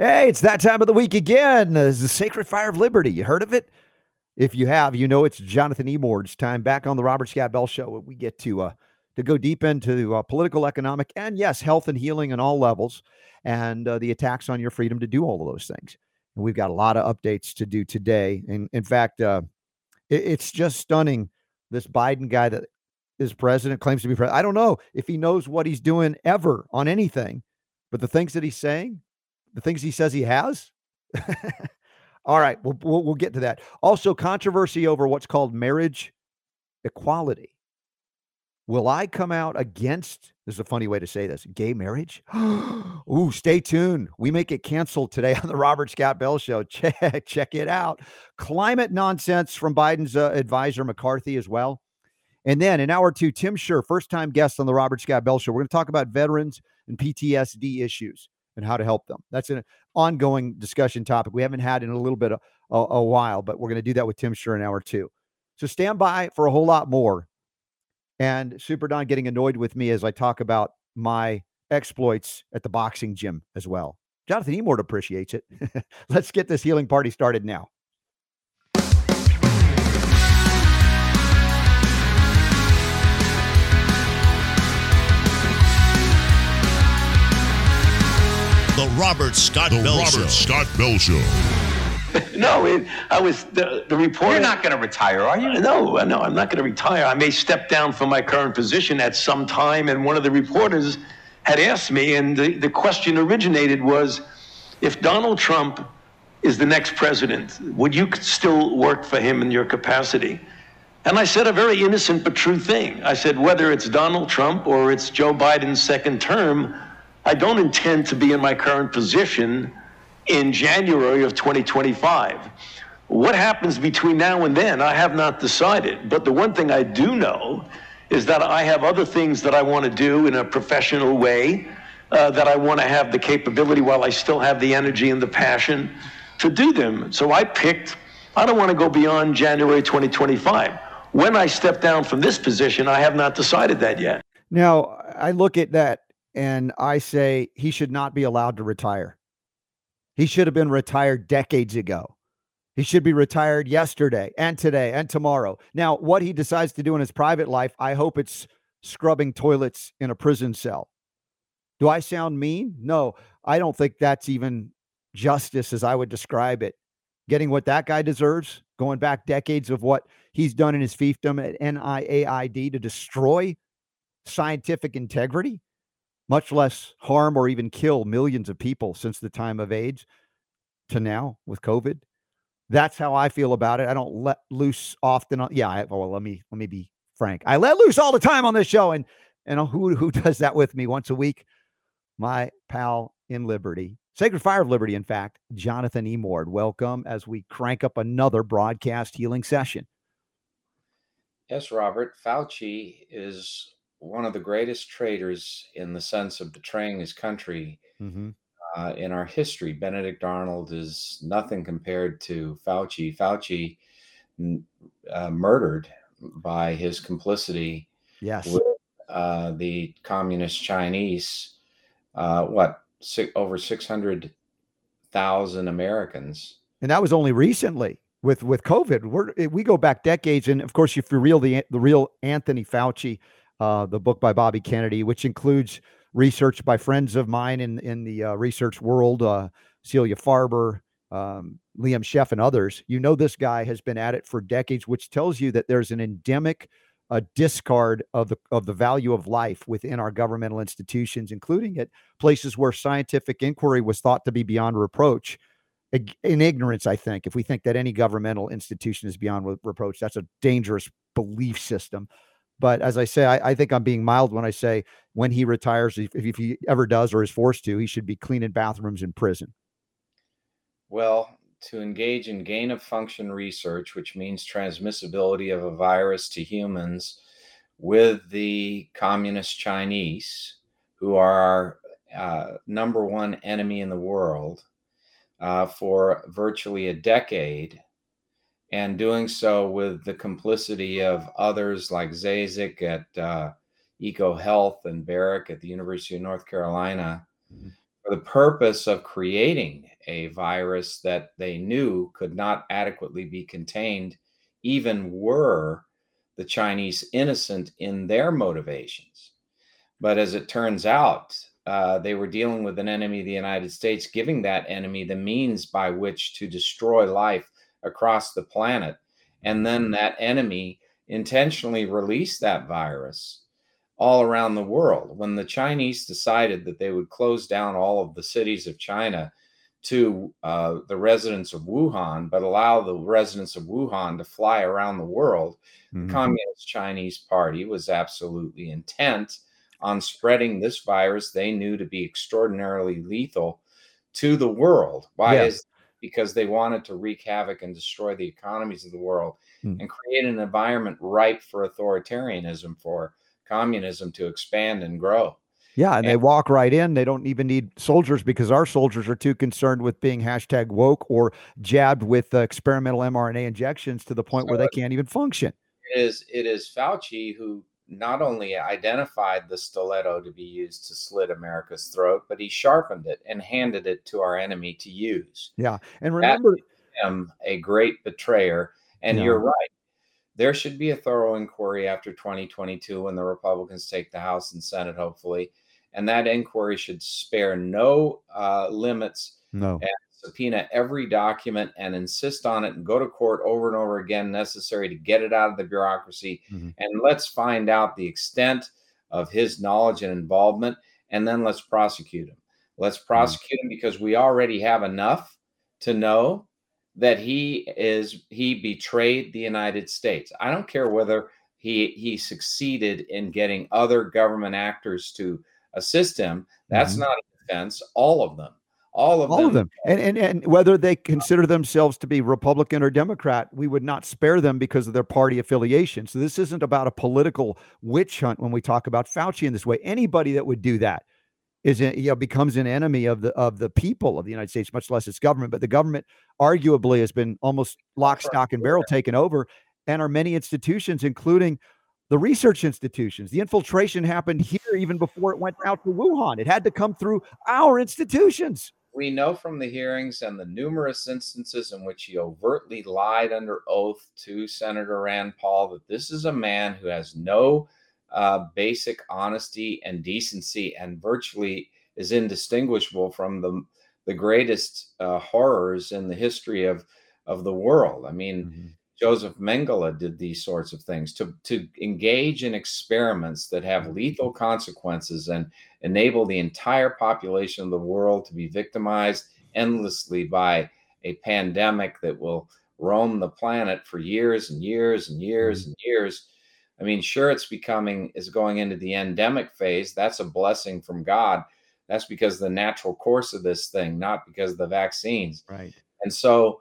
Hey, it's that time of the week again. This is the Sacred Fire of Liberty. You heard of it? If you have, you know it's Jonathan Emord's time back on the Robert Scott Bell Show. We get to uh, to go deep into uh, political, economic, and yes, health and healing on all levels, and uh, the attacks on your freedom to do all of those things. And we've got a lot of updates to do today. And in fact, uh, it, it's just stunning. This Biden guy that is president claims to be president. I don't know if he knows what he's doing ever on anything, but the things that he's saying the things he says he has. All right, we'll, we'll, we'll get to that. Also, controversy over what's called marriage equality. Will I come out against? This is a funny way to say this. Gay marriage? Ooh, stay tuned. We make it canceled today on the Robert Scott Bell Show. Check check it out. Climate nonsense from Biden's uh, advisor McCarthy as well. And then in hour two, Tim Shurr, first time guest on the Robert Scott Bell Show. We're going to talk about veterans and PTSD issues and how to help them. That's an ongoing discussion topic we haven't had in a little bit of a, a while, but we're going to do that with Tim Shurr in hour two. So stand by for a whole lot more. And Super Don getting annoyed with me as I talk about my exploits at the boxing gym as well. Jonathan Emord appreciates it. Let's get this healing party started now. The Robert Scott the Bell Robert Show. Scott Bell Show. no, it, I was the, the reporter. You're not going to retire, are you? No, uh, no, I'm not going to retire. I may step down from my current position at some time. And one of the reporters had asked me, and the, the question originated was if Donald Trump is the next president, would you still work for him in your capacity? And I said a very innocent but true thing. I said, whether it's Donald Trump or it's Joe Biden's second term, I don't intend to be in my current position in January of 2025. What happens between now and then, I have not decided. But the one thing I do know is that I have other things that I want to do in a professional way, uh, that I want to have the capability while I still have the energy and the passion to do them. So I picked, I don't want to go beyond January 2025. When I step down from this position, I have not decided that yet. Now, I look at that and I say he should not be allowed to retire. He should have been retired decades ago. He should be retired yesterday and today and tomorrow. Now, what he decides to do in his private life, I hope it's scrubbing toilets in a prison cell. Do I sound mean? No, I don't think that's even justice as I would describe it. Getting what that guy deserves, going back decades of what he's done in his fiefdom at NIAID to destroy scientific integrity much less harm or even kill millions of people since the time of AIDS to now with COVID. That's how I feel about it. I don't let loose often. On, yeah, I, well, let me let me be frank. I let loose all the time on this show, and and who who does that with me once a week? My pal in Liberty, Sacred Fire of Liberty. In fact, Jonathan Emord. Welcome as we crank up another broadcast healing session. Yes, Robert. Fauci is one of the greatest traitors in the sense of betraying his country mm-hmm. uh, in our history. Benedict Arnold is nothing compared to Fauci. Fauci uh, murdered by his complicity yes. with uh, the communist Chinese. Uh, what six, over six hundred thousand Americans, and that was only recently with with COVID. We're, we go back decades, and of course, if you're real the the real Anthony Fauci uh, the book by Bobby Kennedy, which includes research by friends of mine in in the uh, research world, uh, Celia Farber, um, Liam Scheff, and others. You know, this guy has been at it for decades, which tells you that there's an endemic uh, discard of the of the value of life within our governmental institutions, including at places where scientific inquiry was thought to be beyond reproach. In ignorance, I think, if we think that any governmental institution is beyond reproach, that's a dangerous belief system. But as I say, I, I, think I'm being mild when I say when he retires, if, if he ever does or is forced to, he should be cleaning bathrooms in prison. Well, to engage in gain of function research, which means transmissibility of a virus to humans with the communist Chinese, who are our uh, number one enemy in the world, uh, for virtually a decade and doing so with the complicity of others like Daszak at uh, EcoHealth and Baric at the University of North Carolina Mm-hmm. for for the purpose of creating a virus that they knew could not adequately be contained, even were the Chinese innocent in their motivations. But as it turns out, uh, they were dealing with an enemy of the United States, giving that enemy the means by which to destroy life across the planet. And then that enemy intentionally released that virus all around the world. When the Chinese decided that they would close down all of the cities of China to uh, the residents of Wuhan, but allow the residents of Wuhan to fly around the world, mm-hmm. the Communist Chinese Party was absolutely intent on spreading this virus they knew to be extraordinarily lethal to the world. Why yeah. is because they wanted to wreak havoc and destroy the economies of the world mm. and create an environment ripe for authoritarianism, for communism to expand and grow. Yeah, and, and, they walk right in. They don't even need soldiers because our soldiers are too concerned with being hashtag woke or jabbed with uh, experimental mRNA injections to the point so where they can't even function. It is it is Fauci who not only identified the stiletto to be used to slit America's throat, but he sharpened it and handed it to our enemy to use. Yeah, and remember, him a great betrayer. And yeah. you're right. There should be a thorough inquiry after 2022 when the Republicans take the House and Senate, hopefully, and that inquiry should spare no uh, limits. No. And subpoena every document and insist on it and go to court over and over again necessary to get it out of the bureaucracy mm-hmm. and let's find out the extent of his knowledge and involvement and then let's prosecute him let's mm-hmm. prosecute mm-hmm. him because we already have enough to know that he is he betrayed the united states i don't care whether he he succeeded in getting other government actors to assist him that's mm-hmm. not a defense all of them all of all them. of them and, and and whether they consider themselves to be republican or democrat we would not spare them because of their party affiliation so this isn't about a political witch hunt when we talk about fauci in this way anybody that would do that is you know becomes an enemy of the of the people of the united states much less its government but the government arguably has been almost lock stock and barrel taken over and our many institutions including the research institutions. The infiltration happened here even before it went out to Wuhan. It had to come through our institutions we know from the hearings and the numerous instances in which he overtly lied under oath to Senator Rand Paul that this is a man who has no uh, basic honesty and decency and virtually is indistinguishable from the the greatest uh, horrors in the history of of the world. I mean, mm-hmm. Joseph Mengele did these sorts of things to, to engage in experiments that have mm-hmm. lethal consequences and enable the entire population of the world to be victimized endlessly by a pandemic that will roam the planet for years and years and years mm-hmm. and years. I mean, sure, it's becoming, is going into the endemic phase. That's a blessing from God. That's because the natural course of this thing, not because of the vaccines. Right. And so,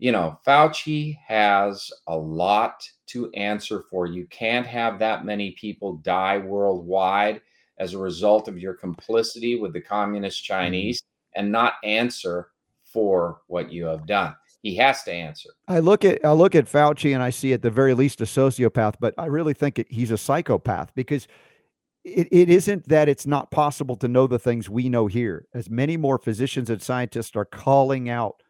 you know, Fauci has a lot to answer for. You can't have that many people die worldwide as a result of your complicity with the communist mm-hmm. Chinese and not answer for what you have done. He has to answer. I look at I look at Fauci and I see at the very least a sociopath, but I really think it, he's a psychopath because it, it isn't that it's not possible to know the things we know here. As many more physicians and scientists are calling out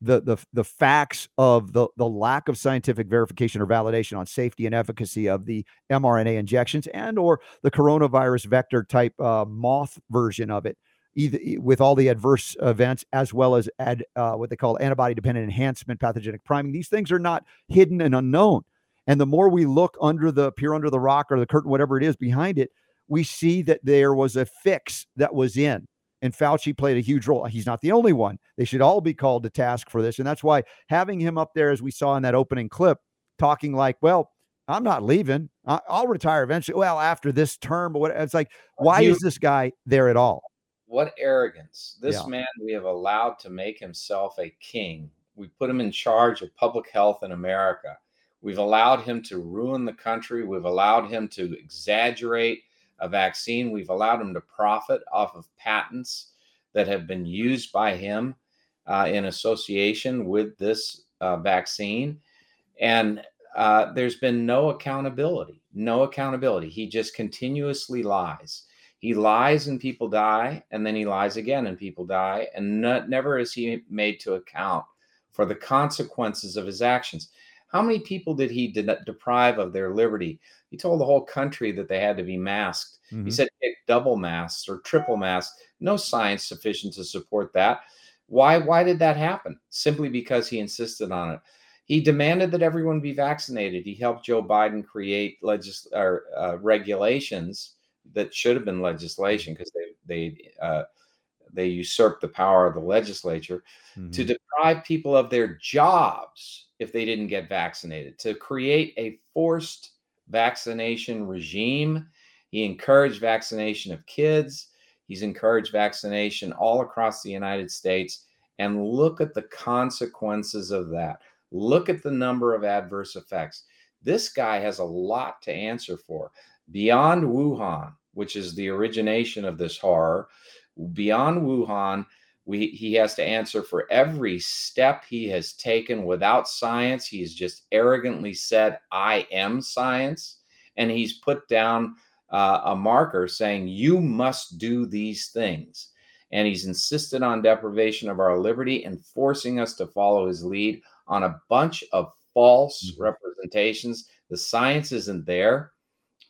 the the the facts of the the lack of scientific verification or validation on safety and efficacy of the mRNA injections and or the coronavirus vector type uh, moth version of it, either with all the adverse events as well as ad, uh, what they call antibody dependent enhancement, pathogenic priming. These things are not hidden and unknown. And the more we look under the peer under the rock or the curtain, whatever it is behind it, we see that there was a fix that was in and Fauci played a huge role. He's not the only one. They should all be called to task for this. And that's why having him up there, as we saw in that opening clip, talking like, well, I'm not leaving. I'll retire eventually. Well, after this term, but what it's like, why you, is this guy there at all? What arrogance. This yeah. man we have allowed to make himself a king. We put him in charge of public health in America. We've allowed him to ruin the country. We've allowed him to exaggerate a vaccine. We've allowed him to profit off of patents that have been used by him uh, in association with this uh, vaccine. And uh, there's been no accountability, no accountability. He just continuously lies. He lies and people die, and then he lies again and people die, and not, never is he made to account for the consequences of his actions. How many people did he de- deprive of their liberty? He told the whole country that they had to be masked. Mm-hmm. He said double masks or triple masks. No science sufficient to support that. Why? Why did that happen? Simply because he insisted on it. He demanded that everyone be vaccinated. He helped Joe Biden create legis- or, uh, regulations that should have been legislation because they they uh, they usurped the power of the legislature mm-hmm. to deprive people of their jobs if they didn't get vaccinated, to create a forced vaccination regime. He encouraged vaccination of kids. He's encouraged vaccination all across the United States. And look at the consequences of that. Look at the number of adverse effects. This guy has a lot to answer for. Beyond Wuhan, which is the origination of this horror, beyond Wuhan, we, he has to answer for every step he has taken without science. He's just arrogantly said, I am science. And he's put down uh, a marker saying, You must do these things. And he's insisted on deprivation of our liberty and forcing us to follow his lead on a bunch of false mm-hmm. representations. The science isn't there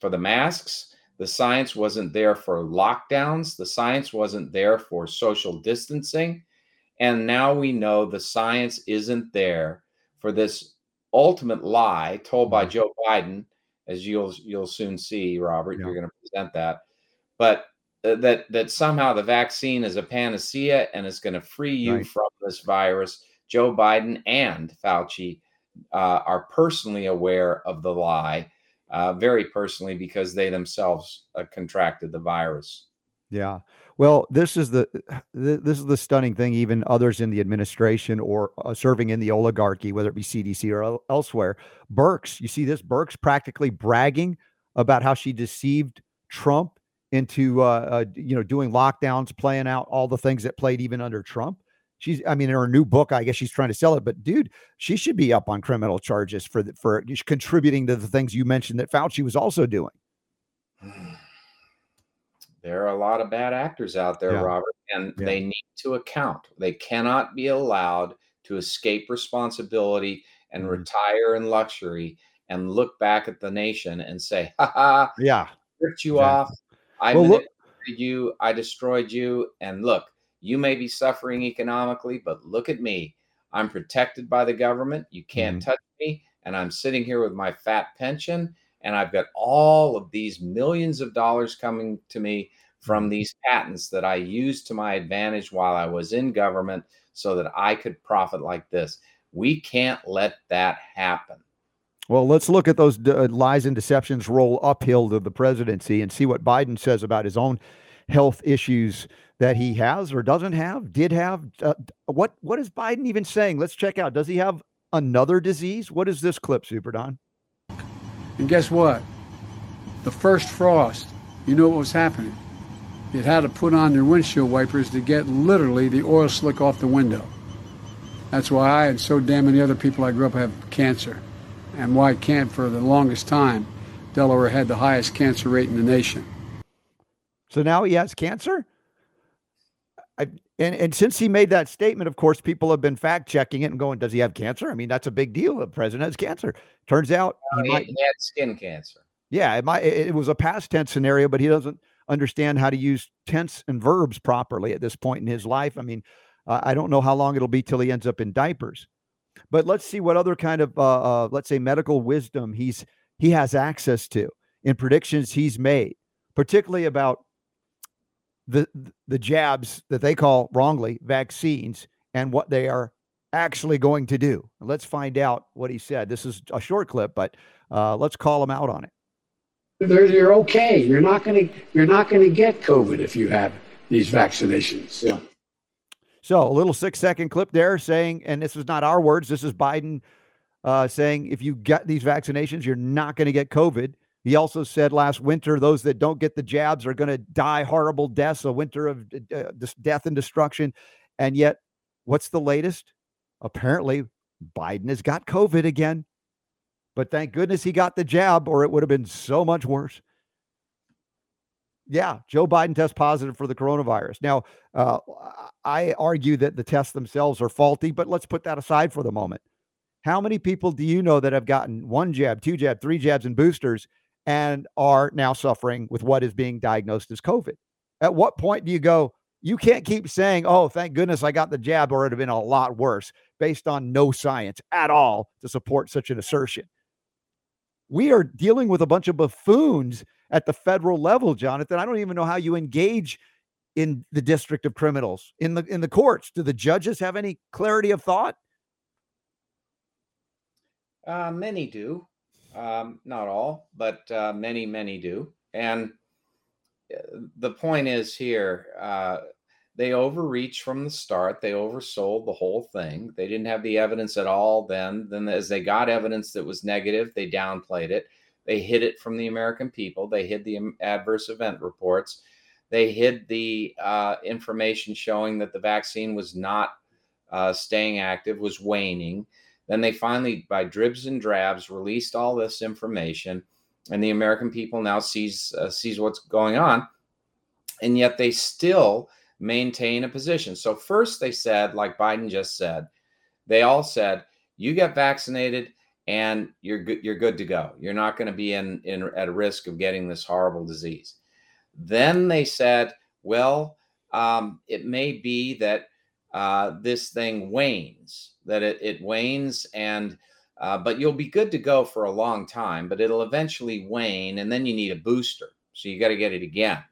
for the masks. The science wasn't there for lockdowns. The science wasn't there for social distancing. And now we know the science isn't there for this ultimate lie told by mm-hmm. Joe Biden, as you'll you'll soon see, Robert. Yeah. You're going to present that, but uh, that that somehow the vaccine is a panacea and is going to free you right. from this virus. Joe Biden and Fauci uh, are personally aware of the lie uh, very personally because they themselves uh, contracted the virus. Yeah. Well, this is the this is the stunning thing. Even others in the administration or uh, serving in the oligarchy, whether it be CDC or elsewhere, Birx. You see this Birx practically bragging about how she deceived Trump into uh, uh, you know doing lockdowns, playing out all the things that played even under Trump she's i mean in her new book i guess she's trying to sell it but dude she should be up on criminal charges for the, for contributing to the things you mentioned that fauci was also doing. There are a lot of bad actors out there yeah. robert and yeah. they need to account. They cannot be allowed to escape responsibility and mm retire in luxury and look back at the nation and say ha ha yeah. ripped you yeah. off. I well, look- you. I destroyed you. And look you may be suffering economically, but look at me. I'm protected by the government. You can't mm-hmm. touch me. And I'm sitting here with my fat pension. And I've got all of these millions of dollars coming to me from mm-hmm. these patents that I used to my advantage while I was in government so that I could profit like this. We can't let that happen. Well, let's look at those uh, lies and deceptions roll uphill to the presidency and see what Biden says about his own health issues that he has or doesn't have, did have. Uh, what what is Biden even saying? Let's check out. Does he have another disease? What is this clip, Super Don? And guess what? The first frost, you know what was happening? It had to put on their windshield wipers to get literally the oil slick off the window. That's why I and so damn many other people I grew up have cancer. And why can't for the longest time Delaware had the highest cancer rate in the nation. So now he has cancer? I, and, and since he made that statement, of course, people have been fact checking it and going, "Does he have cancer?" I mean, that's a big deal. The president has cancer. Turns out he, he, might, he had skin cancer. Yeah, it might. It was a past tense scenario, but he doesn't understand how to use tense and verbs properly at this point in his life. I mean, uh, I don't know how long it'll be till he ends up in diapers. But let's see what other kind of, uh, uh, let's say, medical wisdom he's he has access to in predictions he's made, particularly about the the jabs that they call wrongly vaccines and what they are actually going to do. Let's find out what he said. This is a short clip, but uh, let's call him out on it. They're, you're okay. You're not going to you're not going to get COVID if you have these vaccinations. Yeah. So a little six second clip there saying, and this is not our words. This is Biden uh, saying, if you get these vaccinations, you're not going to get COVID. He also said last winter, those that don't get the jabs are going to die horrible deaths, a winter of uh, death and destruction. And yet, what's the latest? Apparently, Biden has got COVID again. But thank goodness he got the jab, or it would have been so much worse. Yeah, Joe Biden tests positive for the coronavirus. Now, uh, I argue that the tests themselves are faulty, but let's put that aside for the moment. How many people do you know that have gotten one jab, two jab, three jabs, and boosters and are now suffering with what is being diagnosed as COVID? At what point do you go, you can't keep saying, oh, thank goodness I got the jab, or it would have been a lot worse based on no science at all to support such an assertion? We are dealing with a bunch of buffoons at the federal level, Jonathan. I don't even know how you engage in the district of criminals in the in the courts. Do the judges have any clarity of thought? Uh, many do, um, not all, but uh, many, many do. And uh, the point is here, uh, they overreached from the start. They oversold the whole thing. They didn't have the evidence at all then. Then, as they got evidence that was negative, they downplayed it. They hid it from the American people. They hid the adverse event reports. They hid the uh, information showing that the vaccine was not uh, staying active, was waning. Then they finally, by dribs and drabs, released all this information, and the American people now sees uh, sees what's going on, and yet they still maintain a position. So first they said, like Biden just said, they all said, "You get vaccinated, and you're good you're good to go you're not going to be in, in at risk of getting this horrible disease then they said well um, it may be that uh, this thing wanes that it, it wanes and uh, but you'll be good to go for a long time but it'll eventually wane and then you need a booster so you got to get it again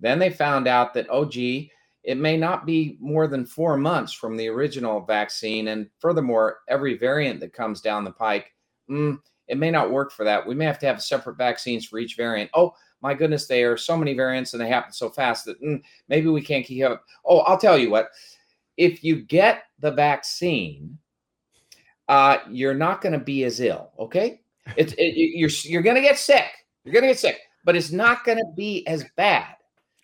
then they found out that oh gee it may not be more than four months from the original vaccine. And furthermore, every variant that comes down the pike, mm, it may not work for that. We may have to have separate vaccines for each variant. Oh, my goodness, there are so many variants and they happen so fast that mm, maybe we can't keep up. Oh, I'll tell you what, if you get the vaccine, uh, you're not going to be as ill. Okay. It's, it, you're, you're going to get sick. You're going to get sick, but it's not going to be as bad.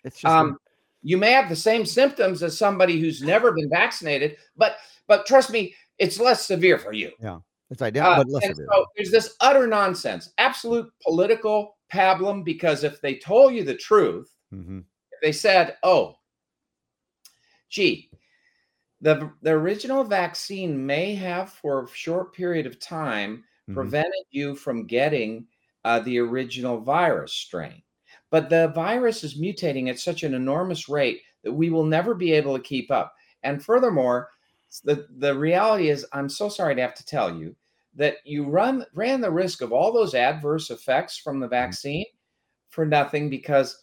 It's just um, you may have the same symptoms as somebody who's never been vaccinated, but but trust me, it's less severe for you. Yeah, it's identical, uh, but less severe. So there's this utter nonsense, absolute political pablum. Because if they told you the truth, mm-hmm. if they said, "Oh, gee." The, the original vaccine may have, for a short period of time, mm-hmm. prevented you from getting uh, the original virus strain. But the virus is mutating at such an enormous rate that we will never be able to keep up. And furthermore, the, the reality is, I'm so sorry to have to tell you that you run ran the risk of all those adverse effects from the mm-hmm. vaccine for nothing because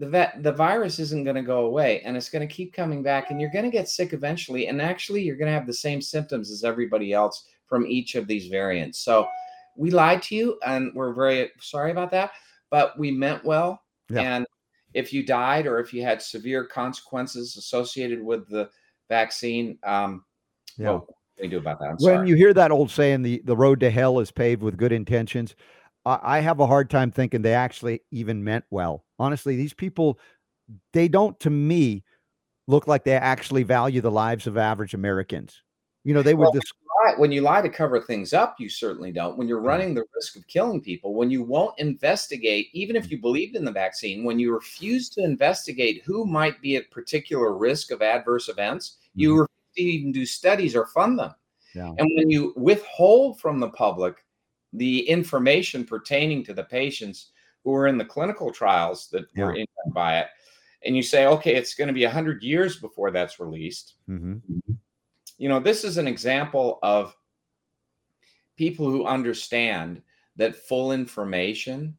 the vet, the virus isn't going to go away and it's going to keep coming back and you're going to get sick eventually and actually you're going to have the same symptoms as everybody else from each of these variants. So we lied to you and we're very sorry about that but we meant well. Yeah. And if you died or if you had severe consequences associated with the vaccine, um, yeah. what do we do about that? I'm when sorry. you hear that old saying, the, the road to hell is paved with good intentions, I, have a hard time thinking they actually even meant well. Honestly, these people, they don't, to me, look like they actually value the lives of average Americans. You know, they would well, just when you lie to cover things up, you certainly don't. When you're running the risk of killing people, when you won't investigate, even if you believed in the vaccine, when you refuse to investigate who might be at particular risk of adverse events, mm-hmm. you refuse to even do studies or fund them. Yeah. And when you withhold from the public the information pertaining to the patients who are in the clinical trials that yeah. were injured by it, and you say, okay, it's going to be 100 years before that's released. Mm-hmm you know, this is an example of people who understand that full information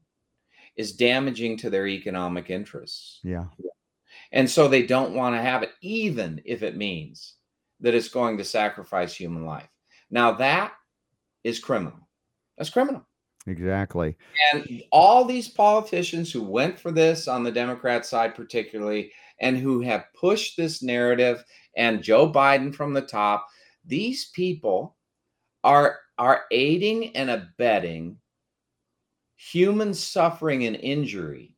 is damaging to their economic interests. Yeah. And so they don't want to have it, even if it means that it's going to sacrifice human life. Now, that is criminal. That's criminal. Exactly. And all these politicians who went for this on the Democrat side, particularly, and who have pushed this narrative and Joe Biden from the top. These people are are aiding and abetting human suffering and injury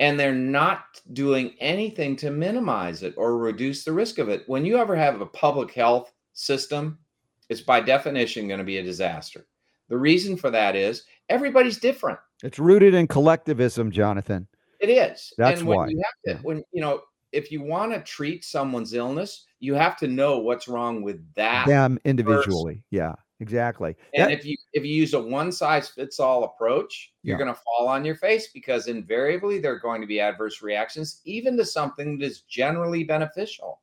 and they're not doing anything to minimize it or reduce the risk of it. When you ever have a public health system, it's by definition going to be a disaster. The reason for that is everybody's different. It's rooted in collectivism, Jonathan. It is. That's and when why. you have to, when you know, if you want to treat someone's illness, you have to know what's wrong with that. Them individually. Yeah, exactly. And That- if you if you use a one size fits all approach, you're going to fall on your face because invariably there are going to be adverse reactions, even to something that is generally beneficial.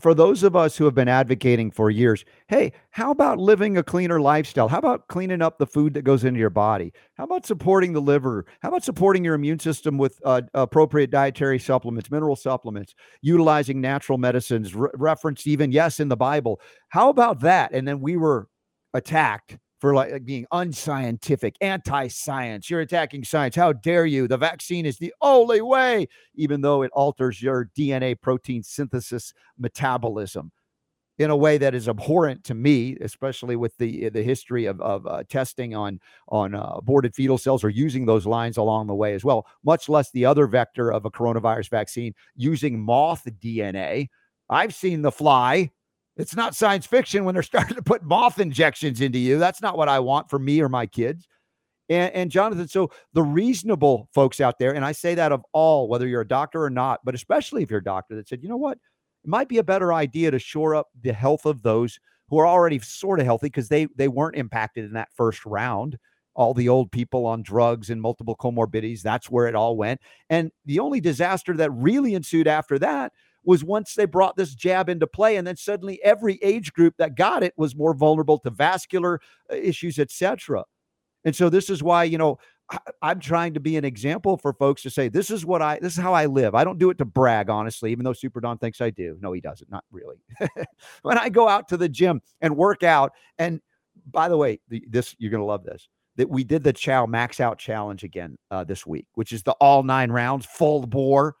For those of us who have been advocating for years, hey, how about living a cleaner lifestyle? How about cleaning up the food that goes into your body? How about supporting the liver? How about supporting your immune system with uh, appropriate dietary supplements, mineral supplements, utilizing natural medicines, re- referenced even, yes, in the Bible? How about that? And then we were attacked for like like being unscientific, anti-science. You're attacking science. How dare you? The vaccine is the only way, even though it alters your DNA protein synthesis metabolism in a way that is abhorrent to me, especially with the the history of, of uh, testing on on uh, aborted fetal cells or using those lines along the way as well. Much less the other vector of a coronavirus vaccine using moth DNA. I've seen the fly. It's not science fiction when they're starting to put moth injections into you. That's not what I want for me or my kids. And, and Jonathan, so the reasonable folks out there, and I say that of all, whether you're a doctor or not, but especially if you're a doctor that said, you know what, it might be a better idea to shore up the health of those who are already sort of healthy because they they weren't impacted in that first round. All the old people on drugs and multiple comorbidities, that's where it all went. And the only disaster that really ensued after that was once they brought this jab into play and then suddenly every age group that got it was more vulnerable to vascular uh, issues etc and so this is why you know I, i'm trying to be an example for folks to say this is what i this is how i live. I don't do it to brag honestly even though super don thinks i do. No he doesn't not really. When i go out to the gym and work out and by the way this you're to love this that we did the chow max out challenge again uh, this week which is the all nine rounds full bore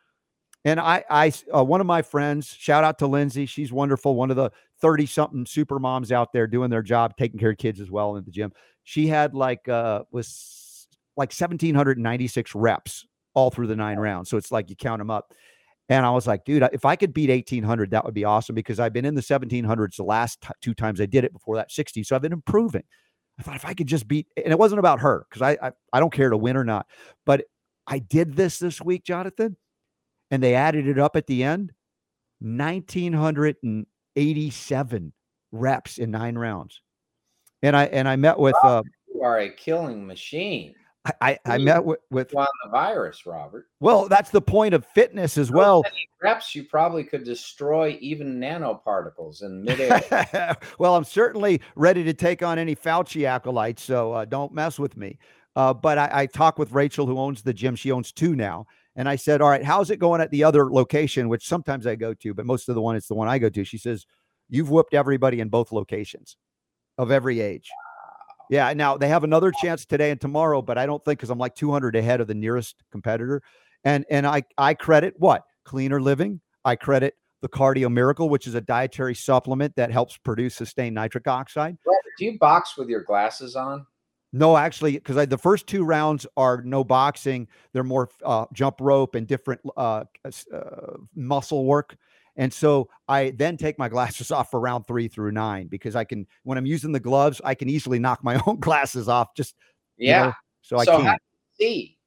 and I, I, uh, one of my friends, shout out to Lindsay. She's wonderful. One of the 30 something super moms out there doing their job, taking care of kids as well in the gym. She had like, uh, was like 1796 reps all through the nine rounds. So it's like you count them up. And I was like, dude, if I could beat 1800, that would be awesome because I've been in the 1700s the last t- two times I did it before that 60. So I've been improving. I thought if I could just beat, and it wasn't about her because I, I, I don't care to win or not, but I did this this week, Jonathan and they added it up at the end 1987 reps in nine rounds and i and i met with uh You are a killing machine. i i, I met with, with on the virus, Robert. well that's the point of fitness as So well reps, you probably could destroy even nanoparticles in midair. well i'm certainly ready to take on any fauci acolytes so uh, don't mess with me uh, but I, I talked with rachel who owns the gym she owns two now and I said, All right, how's it going at the other location, which sometimes I go to, but most of the one it's the one I go to. She says, You've whooped everybody in both locations of every age. Yeah. Now they have another chance today and tomorrow, but I don't think because I'm like 200 ahead of the nearest competitor. And and I I credit what cleaner living. I credit the Cardio Miracle, which is a dietary supplement that helps produce sustained nitric oxide. Do you box with your glasses on? No, actually, because the first two rounds are no boxing. They're more uh, jump rope and different uh, uh, muscle work. And so I then take my glasses off for round three through nine because I can, when I'm using the gloves, I can easily knock my own glasses off. Just you Yeah. know, so I can't. you see?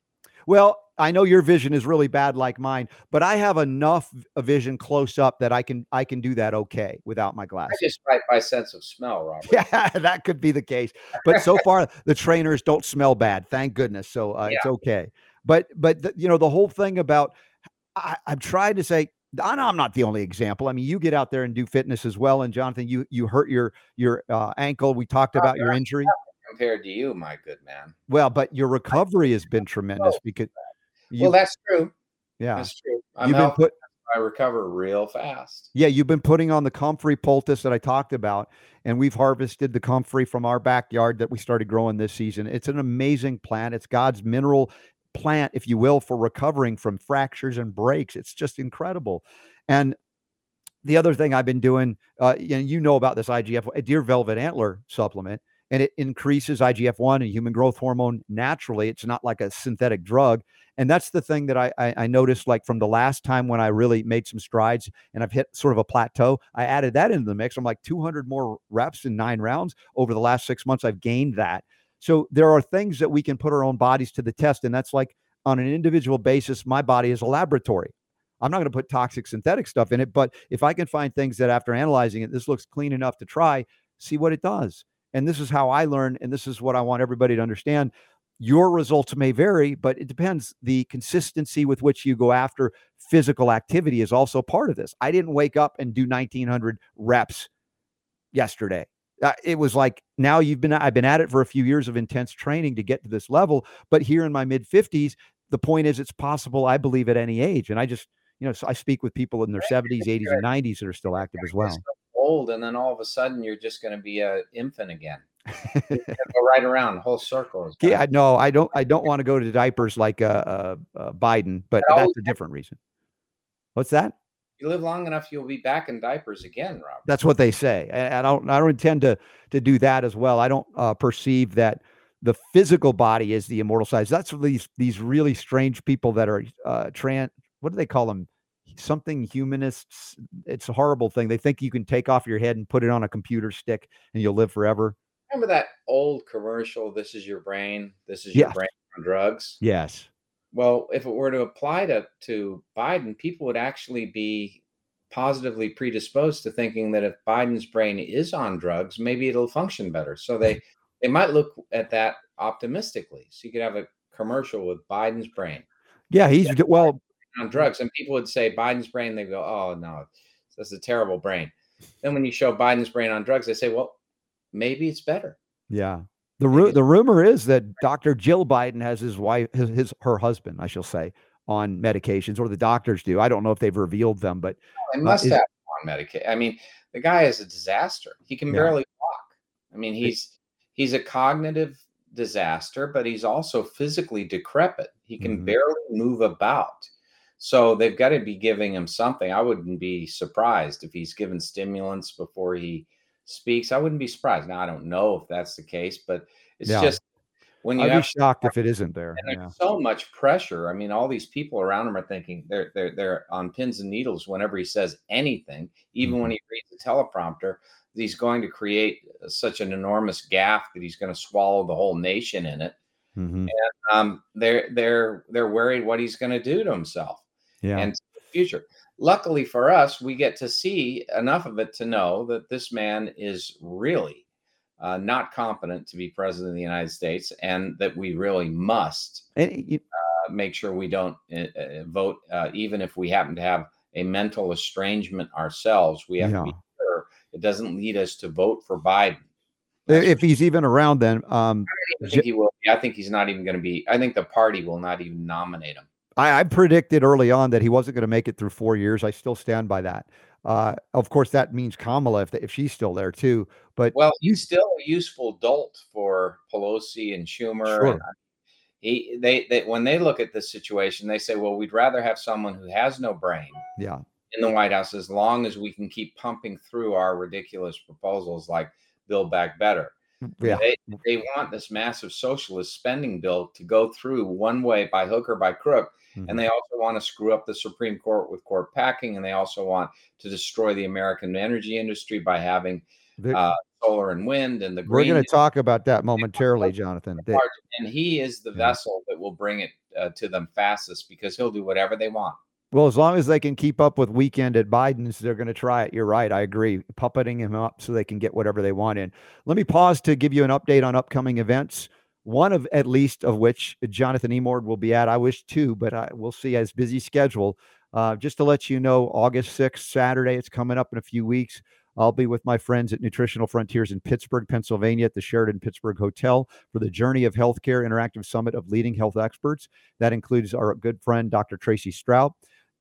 Well, I know your vision is really bad like mine, but I have enough vision close up that I can I can do that okay without my I glasses. just by, by sense of smell, Robert. Yeah, that could be the case. But so far, the trainers don't smell bad. Thank goodness. So uh, it's okay. But but the, you know the whole thing about I, I'm trying to say. I know I'm not the only example. I mean, you get out there and do fitness as well. And Jonathan, you you hurt your your uh, ankle. We talked Oh, about your injury. Compared to you, my good man. Well, but your recovery has been tremendous because you, well, that's true. yeah, That's true. I'm you've been put I recover real fast. Yeah, you've been putting on the comfrey poultice that I talked about, and we've harvested the comfrey from our backyard that we started growing this season. It's an amazing plant. It's God's mineral plant, if you will, for recovering from fractures and breaks. It's just incredible. And the other thing I've been doing, uh, you know, you know about this IGF, a deer velvet antler supplement, and it increases IGF one and human growth hormone naturally. It's not like a synthetic drug, and that's the thing that I, I I noticed. Like from the last time when I really made some strides and I've hit sort of a plateau, I added that into the mix. I'm like 200 more reps in nine rounds over the last six months. I've gained that. So there are things that we can put our own bodies to the test, and that's like on an individual basis, my body is a laboratory. I'm not going to put toxic synthetic stuff in it, but if I can find things that after analyzing it, this looks clean enough to try, see what it does. And this is how I learn. And this is what I want everybody to understand. Your results may vary, but it depends. The consistency with which you go after physical activity is also part of this. I didn't wake up and do 1900 reps yesterday. Uh, it was like now you've been I've been at it for a few years of intense training to get to this level, but here in my mid 50s, the point is it's possible I believe at any age and I just you know, so I speak with people in their 70s, 80s, and 90s that are still active as well. Old, and then all of a sudden you're just going to be a infant again. go right around, whole circle. Yeah, no, I don't. I don't want to go to diapers like uh, uh, uh Biden, but that's a different reason. What's that? You live long enough, you'll be back in diapers again, Rob. That's what they say, and I don't. I don't intend to to do that as well. I don't uh, perceive that the physical body is the immortal size. That's what these these really strange people that are uh, trans what do they call them? Something humanists. It's a horrible thing. They think you can take off your head and put it on a computer stick and you'll live forever. Remember that old commercial? This is your brain. This is your brain on drugs. Yes. Well, if it were to apply to to Biden, people would actually be positively predisposed to thinking that if Biden's brain is on drugs, maybe it'll function better. So they they might look at that optimistically. So you could have a commercial with Biden's brain. Yeah, he's well on drugs. And people would say Biden's brain, they go, oh, no, that's a terrible brain. Then when you show Biden's brain on drugs, they say, well, maybe it's better. Yeah. The ru- the rumor is that Dr. Jill Biden has his wife, his, his her husband, I shall say, on medications, or the doctors do. I don't know if they've revealed them, but they must uh, have on medication. I mean, the guy is a disaster. He can yeah. barely walk. I mean, he's he's a cognitive disaster, but he's also physically decrepit. He can mm-hmm. barely move about. So they've got to be giving him something. I wouldn't be surprised if he's given stimulants before he speaks. I wouldn't be surprised. Now I don't know if that's the case, but it's yeah. just when you I'd be shocked if it isn't there. And there's so much pressure. I mean, all these people around him are thinking they're they're they're on pins and needles whenever he says anything, even mm-hmm. when he reads the teleprompter. He's going to create such an enormous gaffe that he's going to swallow the whole nation in it. Mm-hmm. And um, they're they're they're worried what he's going to do to himself yeah. and the future. Luckily for us, we get to see enough of it to know that this man is really uh, not competent to be president of the United States, and that we really must you, uh, make sure we don't uh, uh vote, uh, even if we happen to have a mental estrangement ourselves. We have yeah. to be sure it doesn't lead us to vote for Biden. If he's even around, then um, I think he will. I think he's not even going to be. I think the party will not even nominate him. I, I predicted early on that he wasn't going to make it through four years. I still stand by that. Uh, of course, that means Kamala if, if she's still there too. But well, he's still a useful dolt for Pelosi and Schumer. Sure. And he they, they when they look at this situation, they say, well, we'd rather have someone who has no brain. Yeah. In the White House, as long as we can keep pumping through our ridiculous proposals like Build Back Better. Yeah. They, they want this massive socialist spending bill to go through one way by hook or by crook Mm-hmm. And they also want to screw up the Supreme Court with court packing. And they also want to destroy the American energy industry by having uh, solar and wind and the green. We're going to talk about that momentarily, Jonathan. And he is the vessel that will bring it uh, to them fastest because he'll do whatever they want. Well, as long as they can keep up with weekend at Biden's, they're going to try it. You're right. I agree. Puppeting him up so they can get whatever they want in. Let me pause to give you an update on upcoming events one of at least of which Jonathan Emord will be at. I wish two, but I, we'll see as busy schedule. Uh, just to let you know, August 6th, Saturday, it's coming up in a few weeks. I'll be with my friends at Nutritional Frontiers in Pittsburgh, Pennsylvania at the Sheraton Pittsburgh Hotel for the Journey of Healthcare Interactive Summit of Leading Health Experts. That includes our good friend, Dr. Tracy Strout,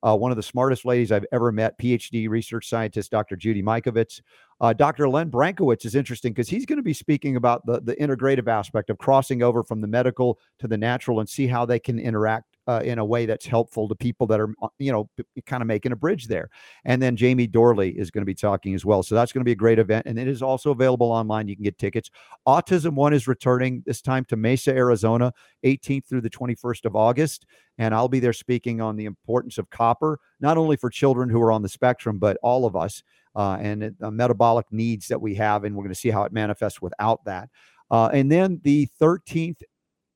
uh, one of the smartest ladies I've ever met, PhD research scientist Dr. Judy Mikovits. Uh, Dr. Len Brankowitz is interesting because he's going to be speaking about the, the integrative aspect of crossing over from the medical to the natural and see how they can interact uh, in a way that's helpful to people that are, uh, you know, kind of making a bridge there. And then Jamie Dorley is going to be talking as well. So that's going to be a great event. And it is also available online. You can get tickets. Autism One is returning this time to Mesa, Arizona, 18th through the 21st of August. And I'll be there speaking on the importance of copper, not only for children who are on the spectrum, but all of us uh, and the metabolic needs that we have. And we're going to see how it manifests without that. Uh, and then the 13th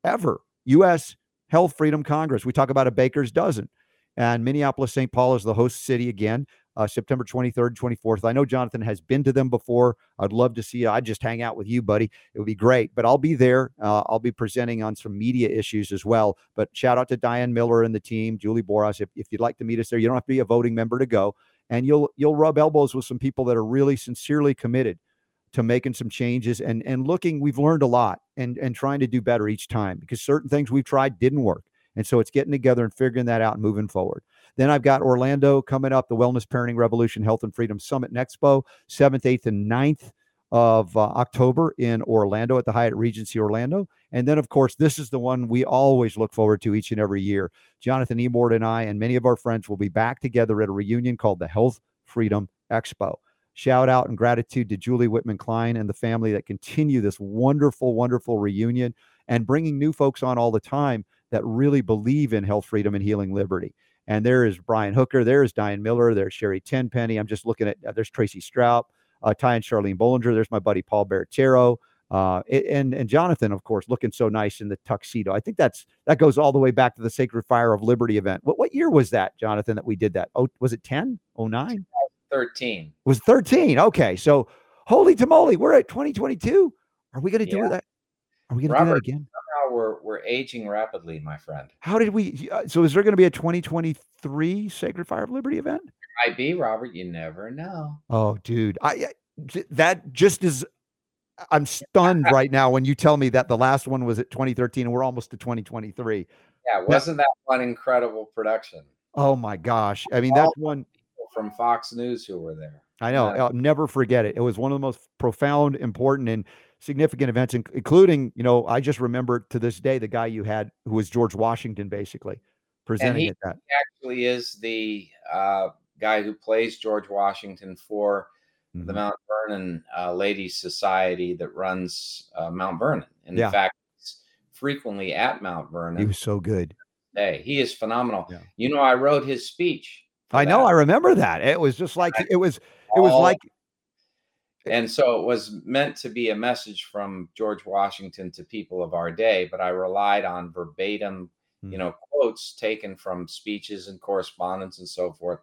ever U.S Health Freedom Congress. We talk about a baker's dozen. And Minneapolis St. Paul is the host city again, uh, September 23rd, 24th. I know Jonathan has been to them before. I'd love to see you. I'd just hang out with you, buddy. It would be great. But I'll be there. Uh, I'll be presenting on some media issues as well. But shout out to Diane Miller and the team, Julie Boras. If, if you'd like to meet us there, you don't have to be a voting member to go. And you'll you'll rub elbows with some people that are really sincerely committed to making some changes and and looking. We've learned a lot and and trying to do better each time because certain things we've tried didn't work. And so it's getting together and figuring that out and moving forward. Then I've got Orlando coming up, the Wellness Parenting Revolution Health and Freedom Summit and Expo, 7th, 8th, and 9th of uh, October in Orlando at the Hyatt Regency Orlando. And then, of course, this is the one we always look forward to each and every year. Jonathan Emord and I and many of our friends will be back together at a reunion called the Health Freedom Expo. Shout out and gratitude to Julie Whitman Klein and the family that continue this wonderful, wonderful reunion and bringing new folks on all the time that really believe in health freedom and healing liberty. And there is Brian Hooker, there is Diane Miller, there's Sherri Tenpenny. I'm just looking at uh, there's Tracy Strout, uh, Ty and Charlene Bollinger. There's my buddy Paul Barattiero. Uh, and and Jonathan, of course, looking so nice in the tuxedo. I think that's that goes all the way back to the Sacred Fire of Liberty event. What what year was that, Jonathan, that we did that? Oh, was it 10? 09? 13. It was 13. Okay. So holy tamale, we're at 2022. Are we gonna do Yeah. that? Are we gonna do that again? Somehow we're we're aging rapidly, my friend. How did we? uh, So is there going to be a 2023 Sacred Fire of Liberty event? Might be Robert. You never know. Oh, dude, I, that just is. I'm stunned right now when you tell me that the last one was at 2013 and we're almost to 2023. Yeah, wasn't that one incredible production Oh my gosh! I mean, that's one from Fox News who were there? I know. I'll never forget it. It was one of the most profound, important, and significant events, including, you know, I just remember to this day the guy you had who was George Washington, basically presenting he- at that. Actually, is the uh, guy who plays George Washington for the Mhm. Mount Vernon uh, Ladies Society that runs uh, Mount Vernon. And Yeah. in fact, he's frequently at Mount Vernon. He was so good. Hey, He is phenomenal. Yeah. You know, I wrote his speech. I know. that. I remember that. It was just like it was. It was All- like and so it was meant to be a message from George Washington to people of our day, but I relied on verbatim, Hmm. you know, quotes taken from speeches and correspondence and so forth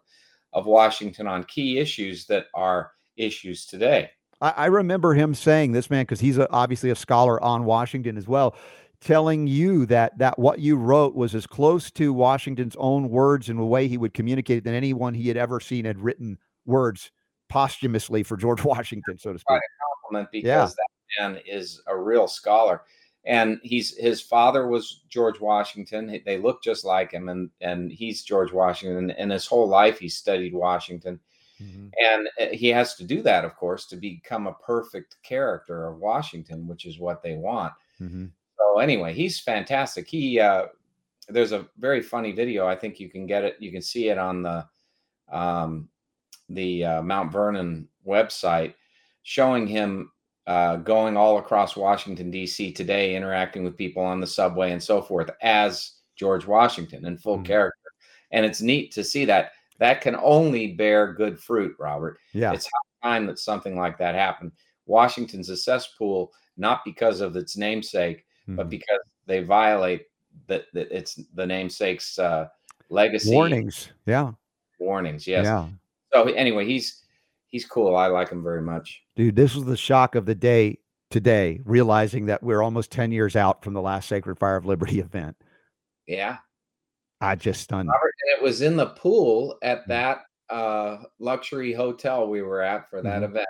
of Washington on key issues that are issues today. I, I remember him saying this man because he's a, obviously a scholar on Washington as well, telling you that that what you wrote was as close to Washington's own words and the way he would communicate it than anyone he had ever seen had written words posthumously for George Washington, so to speak. Compliment Yeah. because that man is a real scholar. And he's his father was George Washington. They look just like him, and and he's George Washington. And his whole life, he studied Washington. Mhm. And uh, he has to do that, of course, to become a perfect character of Washington, which is what they want. Mhm. So anyway, he's fantastic. He uh, there's a very funny video. I think you can get it. You can see it on the um, the uh, Mount Vernon website, showing him uh, going all across Washington D.C. today, interacting with people on the subway and so forth as George Washington in full Mhm. character. And it's neat to see that. That can only bear good fruit, Robert. Yeah. It's high time that something like that happened. Washington's a cesspool, not because of its namesake, but Mhm. because they violate that it's the namesake's uh, legacy Warnings. Yeah. warnings. Yes. Yeah. So anyway, he's he's cool. I like him very much. Dude, this was the shock of the day today, realizing that we're almost 10 years out from the last Sacred Fire of Liberty event. Yeah. I just stunned. Robert, and it was in the pool at Mm. that uh, luxury hotel we were at for that Mhm. event,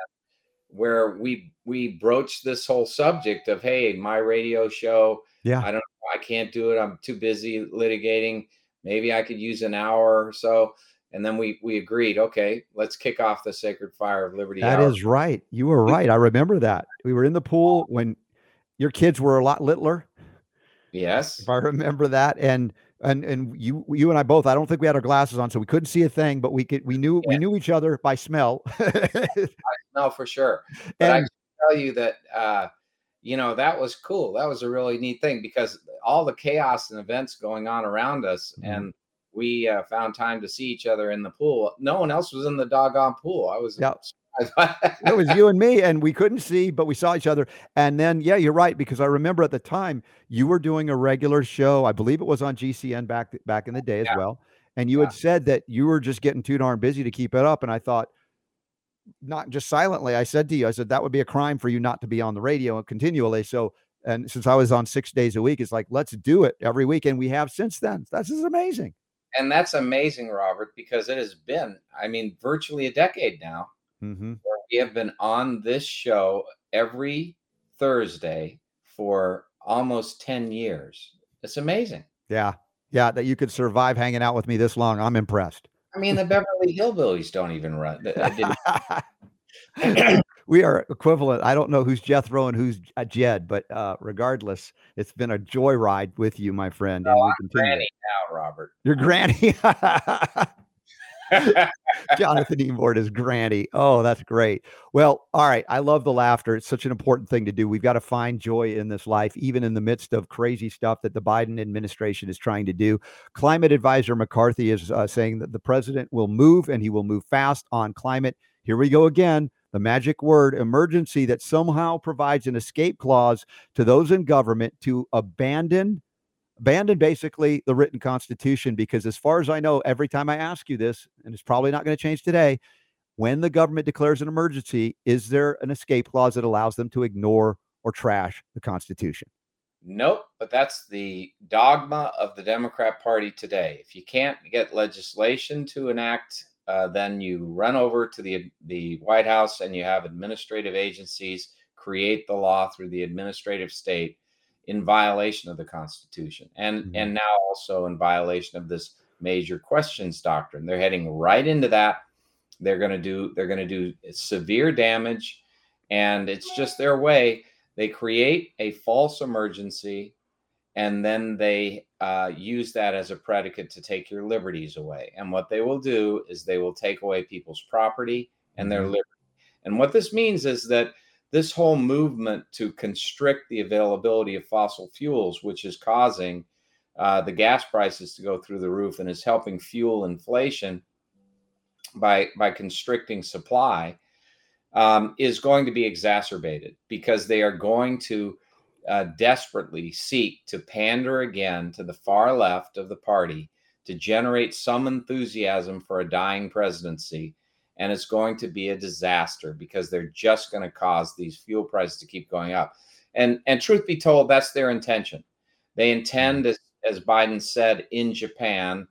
where we we broached this whole subject of hey, my radio show. Yeah. I don't. I can't do it. I'm too busy litigating. Maybe I could use an hour or so. And then we we agreed. Okay, let's kick off the Sacred Fire of Liberty. That Hour. is right. You were right. I remember that. We were in the pool when your kids were a lot littler, yes. if I remember that. And and and you you and I both, I don't think we had our glasses on, so we couldn't see a thing, but we could we knew we knew each other by smell. No, for sure. But I can tell you that uh, you know that was cool. That was a really neat thing because all the chaos and events going on around us, Mhm. and we uh, found time to see each other in the pool. No one else was in the doggone pool. I was Yep. it was you and me, and we couldn't see, but we saw each other. And then, yeah, you're right because I remember at the time you were doing a regular show. I believe it was on GCN back back in the day as Yeah. well. And you Yeah. had said that you were just getting too darn busy to keep it up. And I thought, not just silently, I said to you, I said that would be a crime for you not to be on the radio continually. So, and since I was on six days a week, it's like let's do it every week, and we have since then. That's just amazing. and that's amazing, Robert, because it has been, I mean, virtually a decade now Mm-hmm. we have been on this show every Thursday for almost 10 years. It's amazing. Yeah, yeah, that you could survive hanging out with me this long. I'm impressed. I mean, the Beverly Hillbillies don't even run. I didn't- we are equivalent. I don't know who's Jethro and who's uh, Jed, but uh, regardless, it's been a joyride with you, my friend. And we continue. Granny now, Robert. Your granny. Jonathan Emord is granny. Oh, that's great. Well, all right. I love the laughter. It's such an important thing to do. We've got to find joy in this life, even in the midst of crazy stuff that the Biden administration is trying to do. Climate advisor McCarthy is uh, saying that the president will move and he will move fast on climate. Here we go again. The magic word emergency that somehow provides an escape clause to those in government to abandon abandon basically the written constitution because as far as i know every time i ask you this and it's probably not going to change today when the government declares an emergency is there an escape clause that allows them to ignore or trash the constitution Nope, but that's the dogma of the Democrat Party today. If you can't get legislation to enact, uh, then you run over to the the White House and you have administrative agencies create the law through the administrative state in violation of the Constitution, and Mhm. and now also in violation of this major questions doctrine. They're heading right into that. They're going to do they're going to do severe damage, and it's just their way they create a false emergency and then they uh, use that as a predicate to take your liberties away and what they will do is they will take away people's property and their Mhm. liberty and what this means is that this whole movement to constrict the availability of fossil fuels which is causing uh, the gas prices to go through the roof and is helping fuel inflation by by constricting supply um, is going to be exacerbated because they are going to uh, desperately seek to pander again to the far left of the party to generate some enthusiasm for a dying presidency. And it's going to be a disaster because they're just going to cause these fuel prices to keep going up. And, and truth be told, that's their intention. They intend, as, as Biden said in Japan,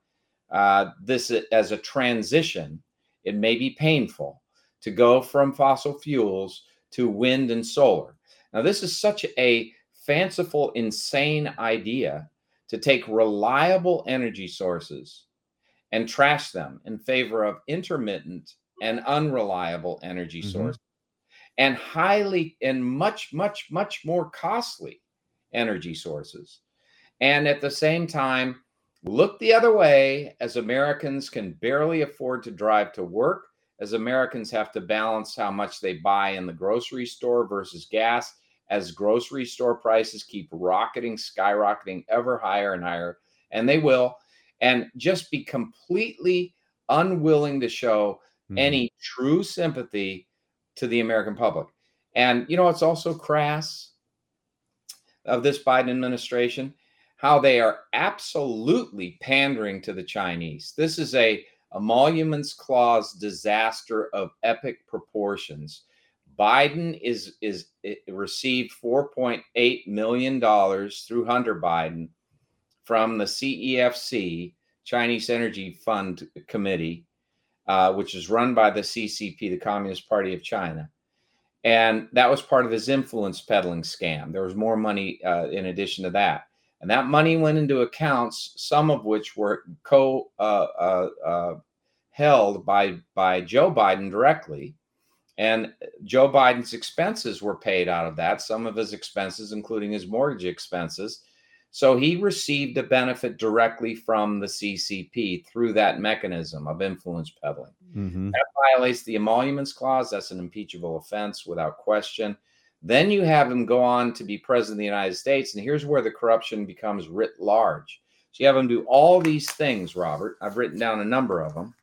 uh, this as a transition. It may be painful, to go from fossil fuels to wind and solar. Now, this is such a fanciful, insane idea to take reliable energy sources and trash them in favor of intermittent and unreliable energy Mhm. sources and highly and much, much, much more costly energy sources. And at the same time, look the other way as Americans can barely afford to drive to work as Americans have to balance how much they buy in the grocery store versus gas, as grocery store prices keep rocketing, skyrocketing ever higher and higher, and they will, and just be completely unwilling to show Mhm. any true sympathy to the American public. And you know, it's also crass of this Biden administration how they are absolutely pandering to the Chinese. This is a emoluments clause disaster of epic proportions. Biden is is it received 4.8 million dollars through Hunter Biden from the CEFC Chinese Energy Fund Committee, uh, which is run by the CCP, the Communist Party of China, and that was part of his influence peddling scam. There was more money uh, in addition to that, and that money went into accounts, some of which were co uh, uh, uh, held by by Joe Biden directly. And Joe Biden's expenses were paid out of that, some of his expenses, including his mortgage expenses. So he received a benefit directly from the CCP through that mechanism of influence peddling. Mhm. That violates the emoluments clause. That's an impeachable offense without question. Then you have him go on to be president of the United States. And here's where the corruption becomes writ large. So you have him do all these things, Robert. I've written down a number of them.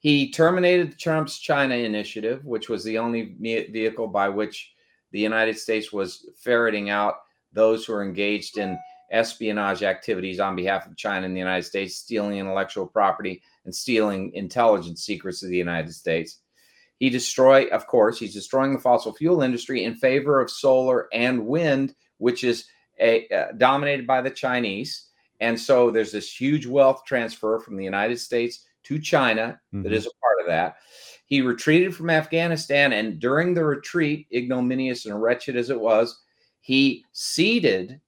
He terminated Trump's China initiative, which was the only vehicle by which the United States was ferreting out those who are engaged in espionage activities on behalf of China and the United States, stealing intellectual property and stealing intelligence secrets of the United States. He destroy, of course, he's destroying the fossil fuel industry in favor of solar and wind, which is a, uh, dominated by the Chinese. And so there's this huge wealth transfer from the United States to China mm-hmm. that is a part of that. He retreated from Afghanistan, and during the retreat, ignominious and wretched as it was, he ceded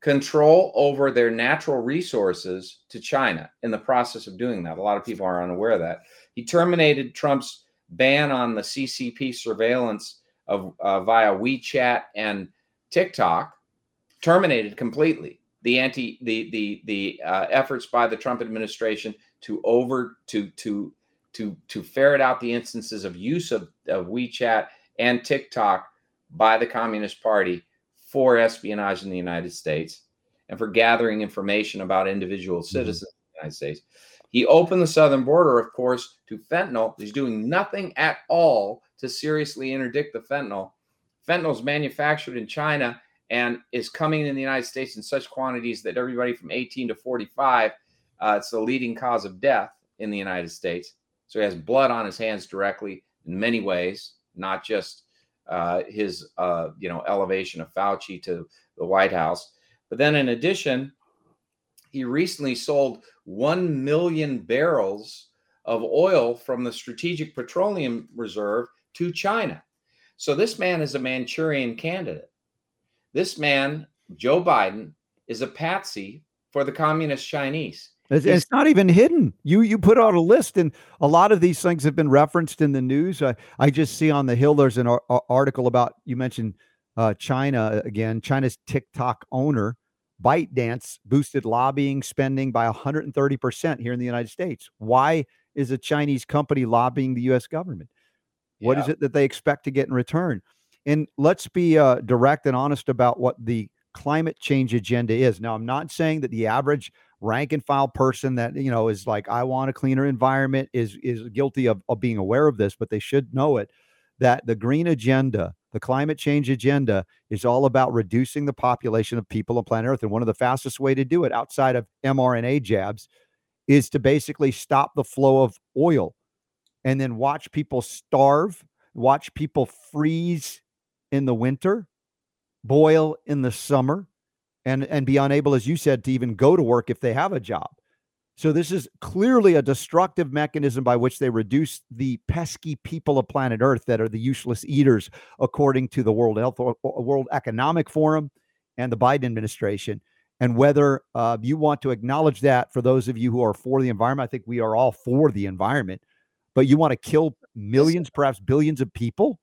control over their natural resources to China in the process of doing that. A lot of people are unaware of that. He terminated Trump's ban on the CCP surveillance of uh, via WeChat and TikTok, terminated completely the anti the the the uh, efforts by the Trump administration to over to to to to ferret out the instances of use of, of WeChat and TikTok by the Communist Party for espionage in the United States and for gathering information about individual mm-hmm. citizens mm-hmm. of the United States. He opened the southern border, of course, to fentanyl. He's doing nothing at all to seriously interdict the fentanyl. Fentanyl is manufactured in China and is coming in the United States in such quantities that everybody from 18 to 45, uh, it's the leading cause of death in the United States. So he has blood on his hands directly in many ways, not just uh, his uh, you know elevation of Fauci to the White House. But then in addition, he recently sold 1 million barrels of oil from the Strategic Petroleum Reserve to China. So this man is a Manchurian candidate. This man, Joe Biden, is a patsy for the communist Chinese. It's, it's, not even hidden. You you put out a list, and a lot of these things have been referenced in the news. I, I just see on the Hill there's an ar- article about you mentioned uh, China again. China's TikTok owner ByteDance boosted lobbying spending by 130 percent here in the United States. Why is a Chinese company lobbying the U.S. government? What yeah. is it that they expect to get in return? And let's be uh, direct and honest about what the climate change agenda is. Now, I'm not saying that the average rank and file person that you know is like I want a cleaner environment is is guilty of, of being aware of this, but they should know it that the green agenda, the climate change agenda is all about reducing the population of people on planet Earth. And one of the fastest way to do it outside of mRNA jabs is to basically stop the flow of oil and then watch people starve, watch people freeze in the winter, boil in the summer, and and be unable, as you said, to even go to work if they have a job. So this is clearly a destructive mechanism by which they reduce the pesky people of planet Earth that are the useless eaters, according to the World Health World Economic Forum and the Biden administration. And whether uh, you want to acknowledge that for those of you who are for the environment, I think we are all for the environment, but you want to kill millions, perhaps billions of people.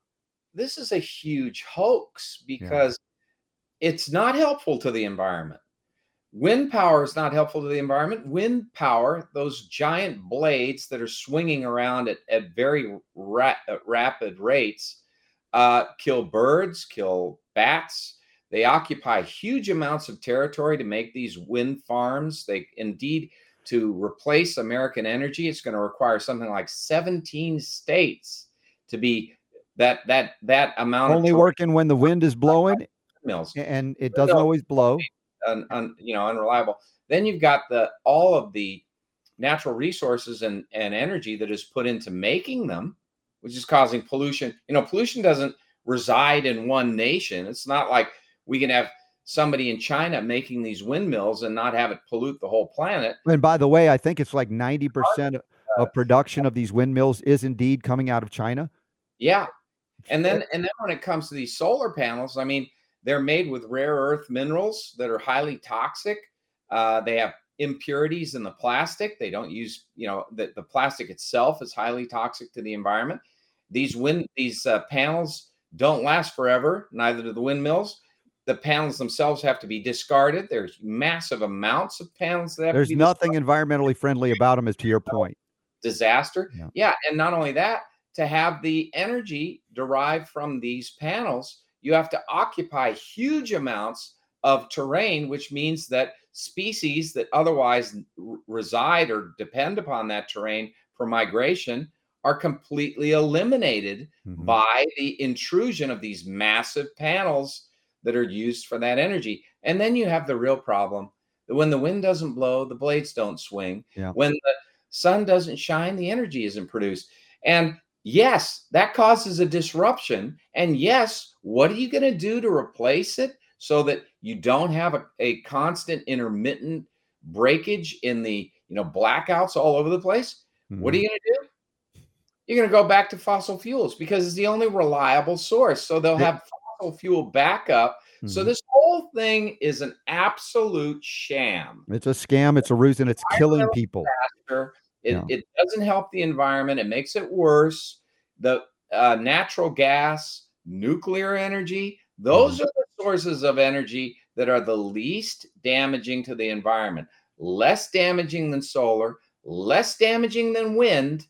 This is a huge hoax because it's not helpful to the environment. Wind power is not helpful to the environment. Wind power, those giant blades that are swinging around at, at very ra- uh, rapid rates, uh, kill birds, kill bats. They occupy huge amounts of territory to make these wind farms. They indeed, to replace American energy, it's going to require something like 17 states to be that that that amount. Only working when the wind is blowing mills, and it doesn't always blow. Un, un, you know, unreliable. Then you've got the all of the natural resources and and energy that is put into making them, which is causing pollution. You know, pollution doesn't reside in one nation. It's not like we can have somebody in China making these windmills and not have it pollute the whole planet. And by the way, I think it's like 90% uh, of production of these windmills is indeed coming out of China. Yeah. And uh then and then when it comes to these solar panels, I mean, they're made with rare earth minerals that are highly toxic. Uh, they have impurities in the plastic. They don't use, you know, the, the plastic itself is highly toxic to the environment. These wind these uh, panels don't last forever. Neither do the windmills. The panels themselves have to be discarded. There's massive amounts of panels that There's nothing discarded. environmentally friendly about them, as to your point. Disaster. Yeah. yeah, and not only that, to have the energy derived from these panels you have to occupy huge amounts of terrain, which means that species that otherwise reside or depend upon that terrain for migration are completely eliminated Mhm. by the intrusion of these massive panels that are used for that energy. And then you have the real problem that when the wind doesn't blow, the blades don't swing. Yeah. When the sun doesn't shine, the energy isn't produced. And yes, that causes a disruption. And yes, what are you going to do to replace it so that you don't have a, a constant intermittent breakage in the you know blackouts all over the place? What are Mhm. you going to do? You're going to go back to fossil fuels because it's the only reliable source. So they'll have fossil fuel backup. So Mhm. this whole thing is an absolute sham. It's a scam. It's a ruse, and it's killing people. Sure, It, Yeah. it doesn't help the environment. It makes it worse. The uh, natural gas, nuclear energy, those Mm-hmm. are the sources of energy that are the least damaging to the environment, less damaging than solar, less damaging than wind,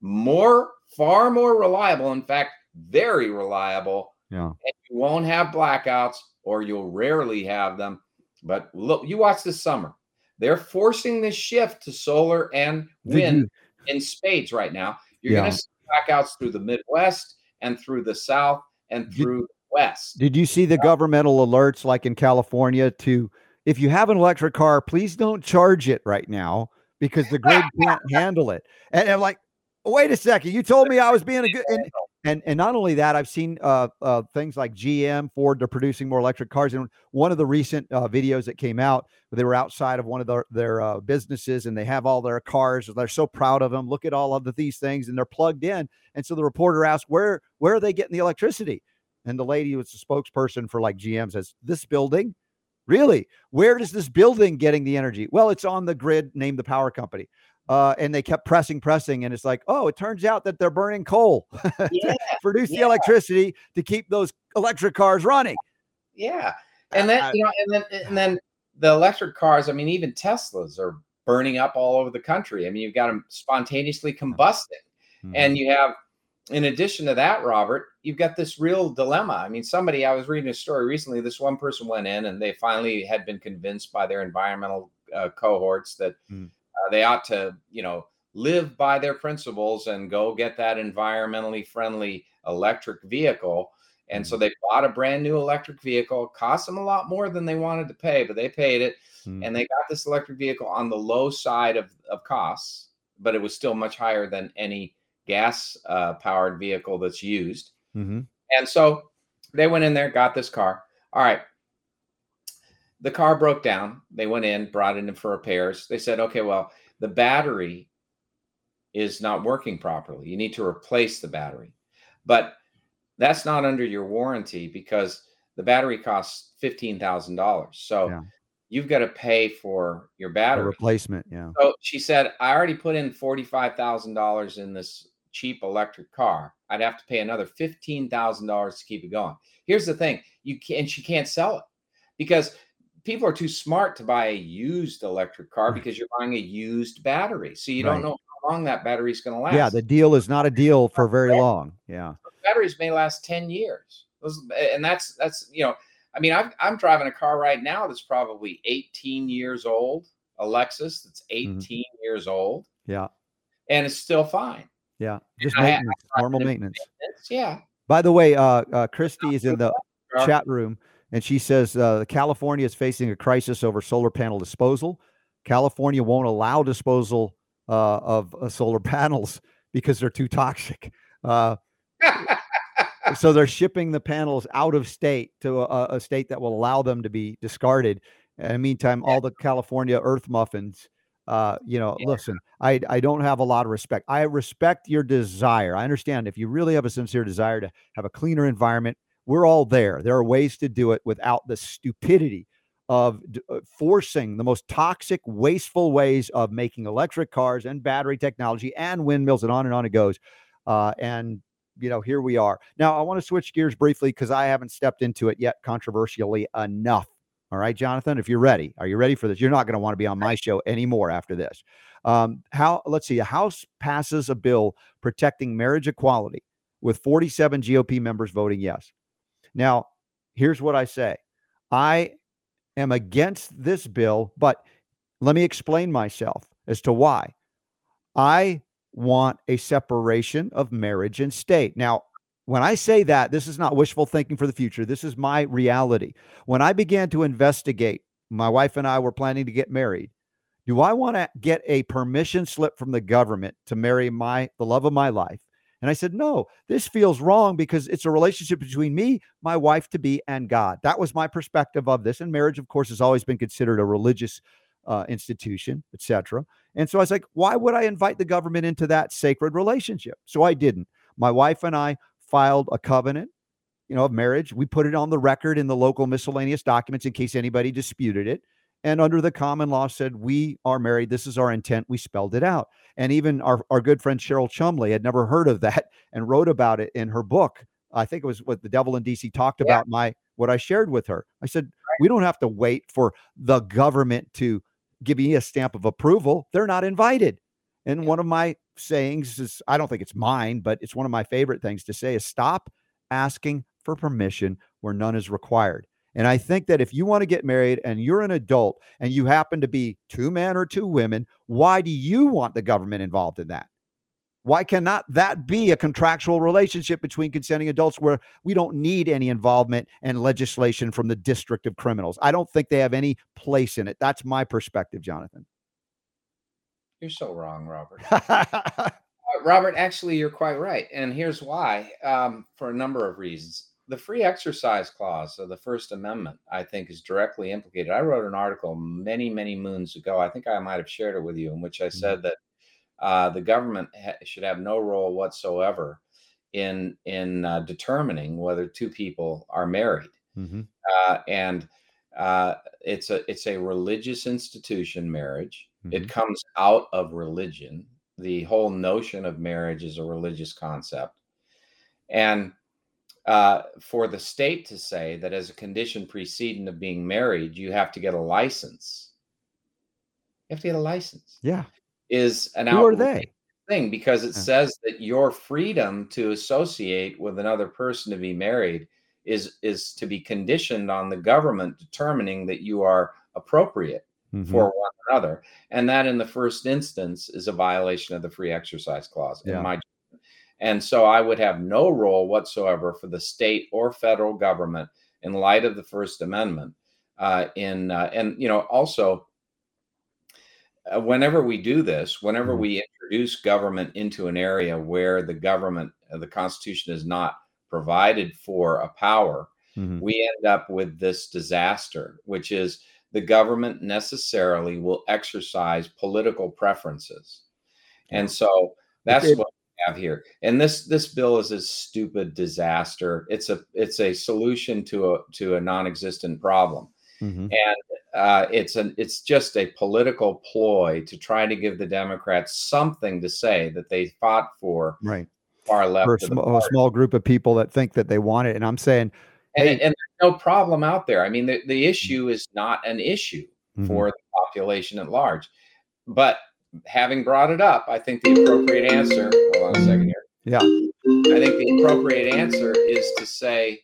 more, far more reliable. In fact, very reliable Yeah. and you won't have blackouts or you'll rarely have them. But look, you watch this summer. They're forcing this shift to solar and wind in spades right now. You're Yeah. going to see blackouts through the Midwest and through the South and Did- through the West. Did you see the governmental alerts like in California to if you have an electric car, please don't charge it right now because the grid can't handle it. And I'm like, wait a second, you told me I was being a good and and, and not only that, I've seen uh, uh, things like GM, Ford, they're producing more electric cars. And one of the recent uh, videos that came out, they were outside of one of their, their uh, businesses and they have all their cars. They're so proud of them. Look at all of the, these things and they're plugged in. And so the reporter asked, where, where are they getting the electricity? And the lady who was the spokesperson for like GM says, This building? Really? Where does this building getting the energy? Well, it's on the grid, name the power company. Uh, and they kept pressing, pressing, and it's like, oh, it turns out that they're burning coal to Yeah, produce the electricity to keep those electric cars running. yeah. And then I- you know, and then and then the electric cars. I mean, even Teslas are burning up all over the country. I mean, you've got them spontaneously combusting. Mm-hmm. And you have, in addition to that, Robert, you've got this real dilemma. I mean, somebody, I was reading a story recently. This one person went in and they finally had been convinced by their environmental uh, cohorts that Mm. Uh, they ought to, you know, live by their principles and go get that environmentally friendly electric vehicle. And so they bought a brand new electric vehicle, cost them a lot more than they wanted to pay, but they paid it Mm. and they got this electric vehicle on the low side of, of costs, but it was still much higher than any gas uh, powered vehicle that's used. hmm And so they went in there, got this car. All right. The car broke down. They went in, brought it in for repairs. They said, okay, well, the battery is not working properly. You need to replace the battery. But that's not under your warranty because the battery costs $15,000. So Yeah. you've got to pay for your A battery. replacement. Yeah. So she said, I already put in $45,000 in this cheap electric car. I'd have to pay another $15,000 to keep it going. Here's the thing you can't, she can't sell it because people are too smart to buy a used electric car because you're buying a used battery. So you Right. don't know how long that battery is going to last. Yeah. The deal is not a deal for very long. Yeah. batteries may last 10 years. Those, and that's, that's, you know, I mean, I've, I'm driving a car right now that's probably 18 years old, a Lexus that's 18 years old, Yeah. and it's still fine. Yeah. Just I- I normal to- maintenance. Yeah. By the way, uh, uh, Christy is in the chat room and she says uh, California is facing a crisis over solar panel disposal. California won't allow disposal uh, of uh, solar panels because they're too toxic. Uh, so they're shipping the panels out of state to a, a state that will allow them to be discarded. And in the meantime, all the California earth muffins, uh, you know, Yeah. listen, I, I don't have a lot of respect. I respect your desire. I understand if you really have a sincere desire to have a cleaner environment, we're all there. There are ways to do it without the stupidity of d- uh, forcing the most toxic, wasteful ways of making electric cars and battery technology and windmills and on and on it goes. Uh, and you know, here we are. Now, I want to switch gears briefly because I haven't stepped into it yet controversially enough. All right, Jonathan, if you're ready, are you ready for this? You're not going to want to be on my show anymore after this. Um, how? Let's see. A House passes a bill protecting marriage equality with 47 GOP members voting yes. Now, here's what I say. I am against this bill, but let me explain myself as to why. I want a separation of marriage and state. Now, when I say that, this is not wishful thinking for the future. This is my reality. When I began to investigate, my wife and I were planning to get married. Do I want to get a permission slip from the government to marry my the love of my life? And I said, "No, this feels wrong because it's a relationship between me, my wife to be, and God." That was my perspective of this. And marriage, of course, has always been considered a religious uh, institution, etc. And so I was like, "Why would I invite the government into that sacred relationship?" So I didn't. My wife and I filed a covenant, you know, of marriage. We put it on the record in the local miscellaneous documents in case anybody disputed it. And under the common law said, we are married. This is our intent. We spelled it out. And even our, our good friend Cheryl Chumley had never heard of that and wrote about it in her book. I think it was what the devil in DC talked yeah. about my what I shared with her. I said, right. we don't have to wait for the government to give me a stamp of approval. They're not invited. And one of my sayings is I don't think it's mine, but it's one of my favorite things to say is stop asking for permission where none is required. And I think that if you want to get married and you're an adult and you happen to be two men or two women, why do you want the government involved in that? Why cannot that be a contractual relationship between consenting adults where we don't need any involvement and legislation from the district of criminals? I don't think they have any place in it. That's my perspective, Jonathan. You're so wrong, Robert. Robert, actually, you're quite right. And here's why um, for a number of reasons. The free exercise clause of the First Amendment, I think, is directly implicated. I wrote an article many, many moons ago. I think I might have shared it with you, in which I said mm-hmm. that uh, the government ha- should have no role whatsoever in in uh, determining whether two people are married. Mm-hmm. Uh, and uh, it's a it's a religious institution, marriage. Mm-hmm. It comes out of religion. The whole notion of marriage is a religious concept. And uh, for the state to say that as a condition precedent of being married, you have to get a license. You have to get a license. Yeah. Is an Who are they? thing because it yeah. says that your freedom to associate with another person to be married is is to be conditioned on the government determining that you are appropriate mm-hmm. for one another. And that, in the first instance, is a violation of the free exercise clause, yeah. in my. And so I would have no role whatsoever for the state or federal government in light of the First Amendment. Uh, in uh, and you know also uh, whenever we do this, whenever mm-hmm. we introduce government into an area where the government, uh, the Constitution is not provided for a power, mm-hmm. we end up with this disaster, which is the government necessarily will exercise political preferences. And so that's what we have here. And this this bill is a stupid disaster. It's a it's a solution to a to a non-existent problem. Mm-hmm. And uh, it's an it's just a political ploy to try to give the Democrats something to say that they fought for right far left. For a, sm- a small group of people that think that they want it. And I'm saying and, and, there's no problem out there. I mean, the, the issue is not an issue mm-hmm. for the population at large. But having brought it up, I think the appropriate answer, hold on a second here. Yeah. I think the appropriate answer is to say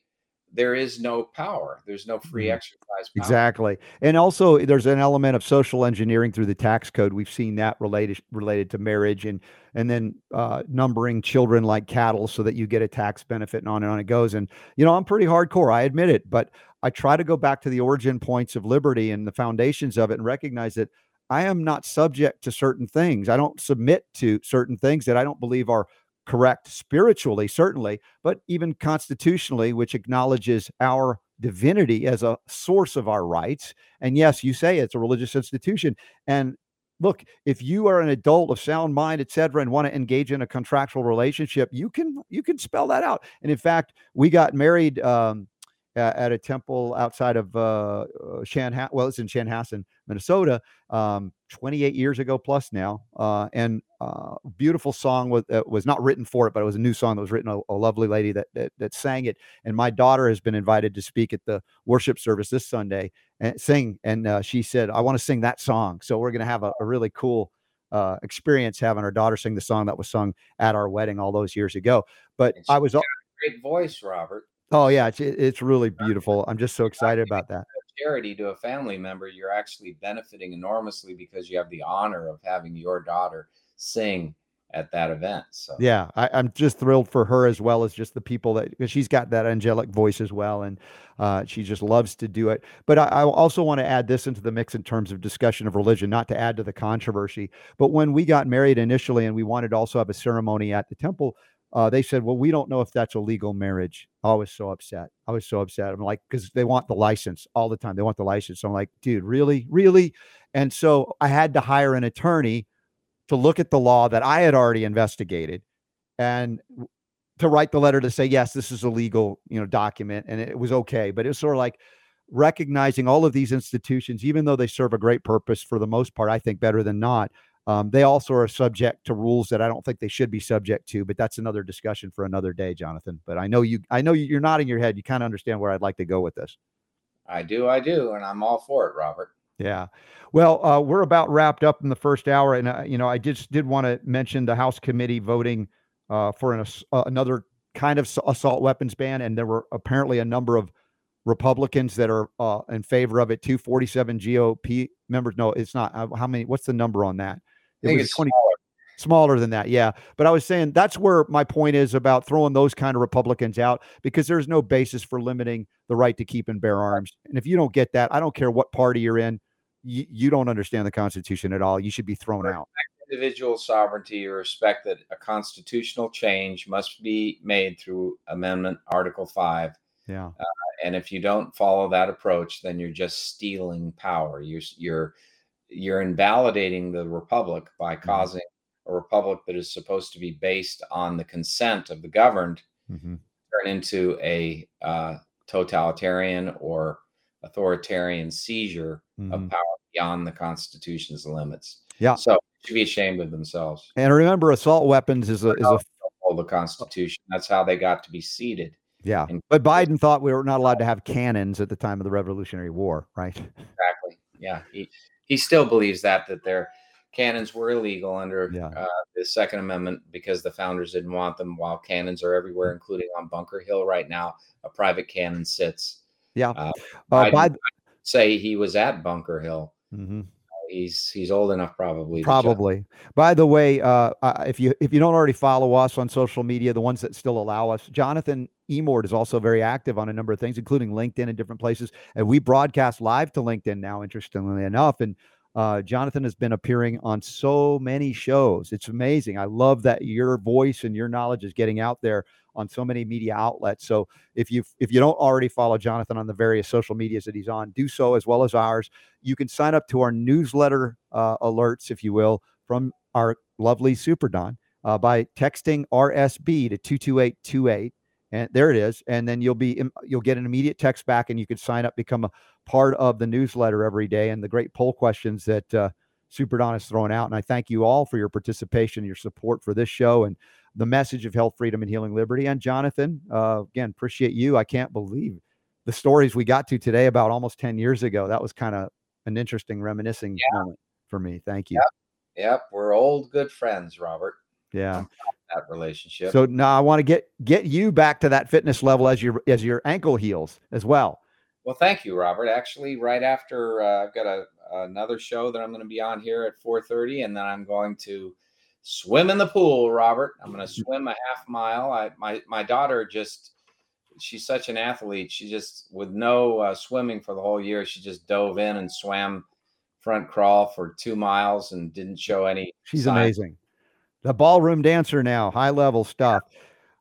there is no power. There's no free mm-hmm. exercise. Power. Exactly, and also there's an element of social engineering through the tax code. We've seen that related related to marriage and and then uh, numbering children like cattle so that you get a tax benefit and on and on it goes. And you know, I'm pretty hardcore. I admit it, but I try to go back to the origin points of liberty and the foundations of it and recognize that I am not subject to certain things. I don't submit to certain things that I don't believe are correct spiritually, certainly, but even constitutionally, which acknowledges our divinity as a source of our rights. And yes, you say it's a religious institution. And look, if you are an adult of sound mind, et cetera, and want to engage in a contractual relationship, you can you can spell that out. And in fact, we got married um, at a temple outside of uh, Chanhassen. Well, it's in Chanhassen, Minnesota, um, 28 years ago plus now. Uh, and uh, beautiful song was, uh, was not written for it, but it was a new song that was written. A, a lovely lady that, that, that sang it. And my daughter has been invited to speak at the worship service this Sunday and sing. And uh, she said, "I want to sing that song." So we're going to have a, a, really cool. Uh, experience having our daughter sing the song that was sung at our wedding all those years ago. But I was great voice, Robert. Oh yeah, it's it's really beautiful. I'm just so excited about that. Charity to a family member, you're actually benefiting enormously because you have the honor of having your daughter sing at that event. So yeah, I, am just thrilled for her as well as just the people that because she's got that angelic voice as well, and uh, she just loves to do it. But I, I also want to add this into the mix in terms of discussion of religion, not to add to the controversy. But when we got married initially, and we wanted to also have a ceremony at the temple. Uh, they said, "Well, we don't know if that's a legal marriage." I was so upset. I was so upset. I'm like, because they want the license all the time. They want the license. So I'm like, dude, really, really? And so I had to hire an attorney to look at the law that I had already investigated and to write the letter to say, yes, this is a legal, you know, document and it was okay. But it was sort of like recognizing all of these institutions, even though they serve a great purpose for the most part, I think better than not. Um, they also are subject to rules that I don't think they should be subject to, but that's another discussion for another day, Jonathan. But I know you, I know you're nodding your head. You kind of understand where I'd like to go with this. I do, I do, and I'm all for it, Robert. Yeah. Well, uh, we're about wrapped up in the first hour, and uh, you know, I just did want to mention the House committee voting uh, for an, uh, another kind of assault weapons ban, and there were apparently a number of Republicans that are uh, in favor of it. Two forty-seven GOP members. No, it's not. Uh, how many? What's the number on that? It I think it's 20, smaller. smaller than that. Yeah, but I was saying that's where my point is about throwing those kind of Republicans out because there's no basis for limiting the right to keep and bear arms. And if you don't get that, I don't care what party you're in you, you don't understand the Constitution at all. You should be thrown out. Individual sovereignty or respect that a constitutional change must be made through Amendment Article 5. Yeah. Uh, and if you don't follow that approach, then you're just stealing power. You're, you're, you're invalidating the republic by mm-hmm. causing a republic that is supposed to be based on the consent of the governed mm-hmm. turn into a uh, totalitarian or authoritarian seizure mm-hmm. of power beyond the Constitution's limits. Yeah. So should be ashamed of themselves. And remember, assault weapons is a is a the Constitution. That's how they got to be seated. Yeah. And, but Biden thought we were not allowed to have cannons at the time of the Revolutionary War, right? Exactly. Yeah. He he still believes that that their cannons were illegal under yeah. uh, the Second Amendment because the founders didn't want them. While cannons are everywhere, mm. including on Bunker Hill right now, a private cannon sits. Yeah. Uh, uh, by, say he was at Bunker Hill. Mm-hmm. He's he's old enough, probably. Probably. By the way, uh, if you if you don't already follow us on social media, the ones that still allow us, Jonathan Emord is also very active on a number of things, including LinkedIn and different places. And we broadcast live to LinkedIn now, interestingly enough. And uh, Jonathan has been appearing on so many shows. It's amazing. I love that your voice and your knowledge is getting out there on so many media outlets. So if you if you don't already follow Jonathan on the various social medias that he's on, do so as well as ours. You can sign up to our newsletter uh, alerts, if you will, from our lovely Super Don uh, by texting RSB to two two eight two eight. And there it is. And then you'll be you'll get an immediate text back, and you can sign up, become a part of the newsletter every day, and the great poll questions that uh, Super Don is throwing out. And I thank you all for your participation, your support for this show, and the message of health, freedom, and healing liberty. And Jonathan, uh, again, appreciate you. I can't believe the stories we got to today about almost 10 years ago. That was kind of an interesting reminiscing yeah. moment for me. Thank you. Yep. yep. We're old good friends, Robert. Yeah. That relationship. So now I want to get get you back to that fitness level as your as your ankle heals as well. Well, thank you, Robert. Actually, right after uh, I've got a another show that I'm going to be on here at 4:30, and then I'm going to swim in the pool, Robert. I'm going to mm-hmm. swim a half mile. I, my my daughter just she's such an athlete. She just with no uh, swimming for the whole year, she just dove in and swam front crawl for two miles and didn't show any. She's amazing. The ballroom dancer now, high level stuff.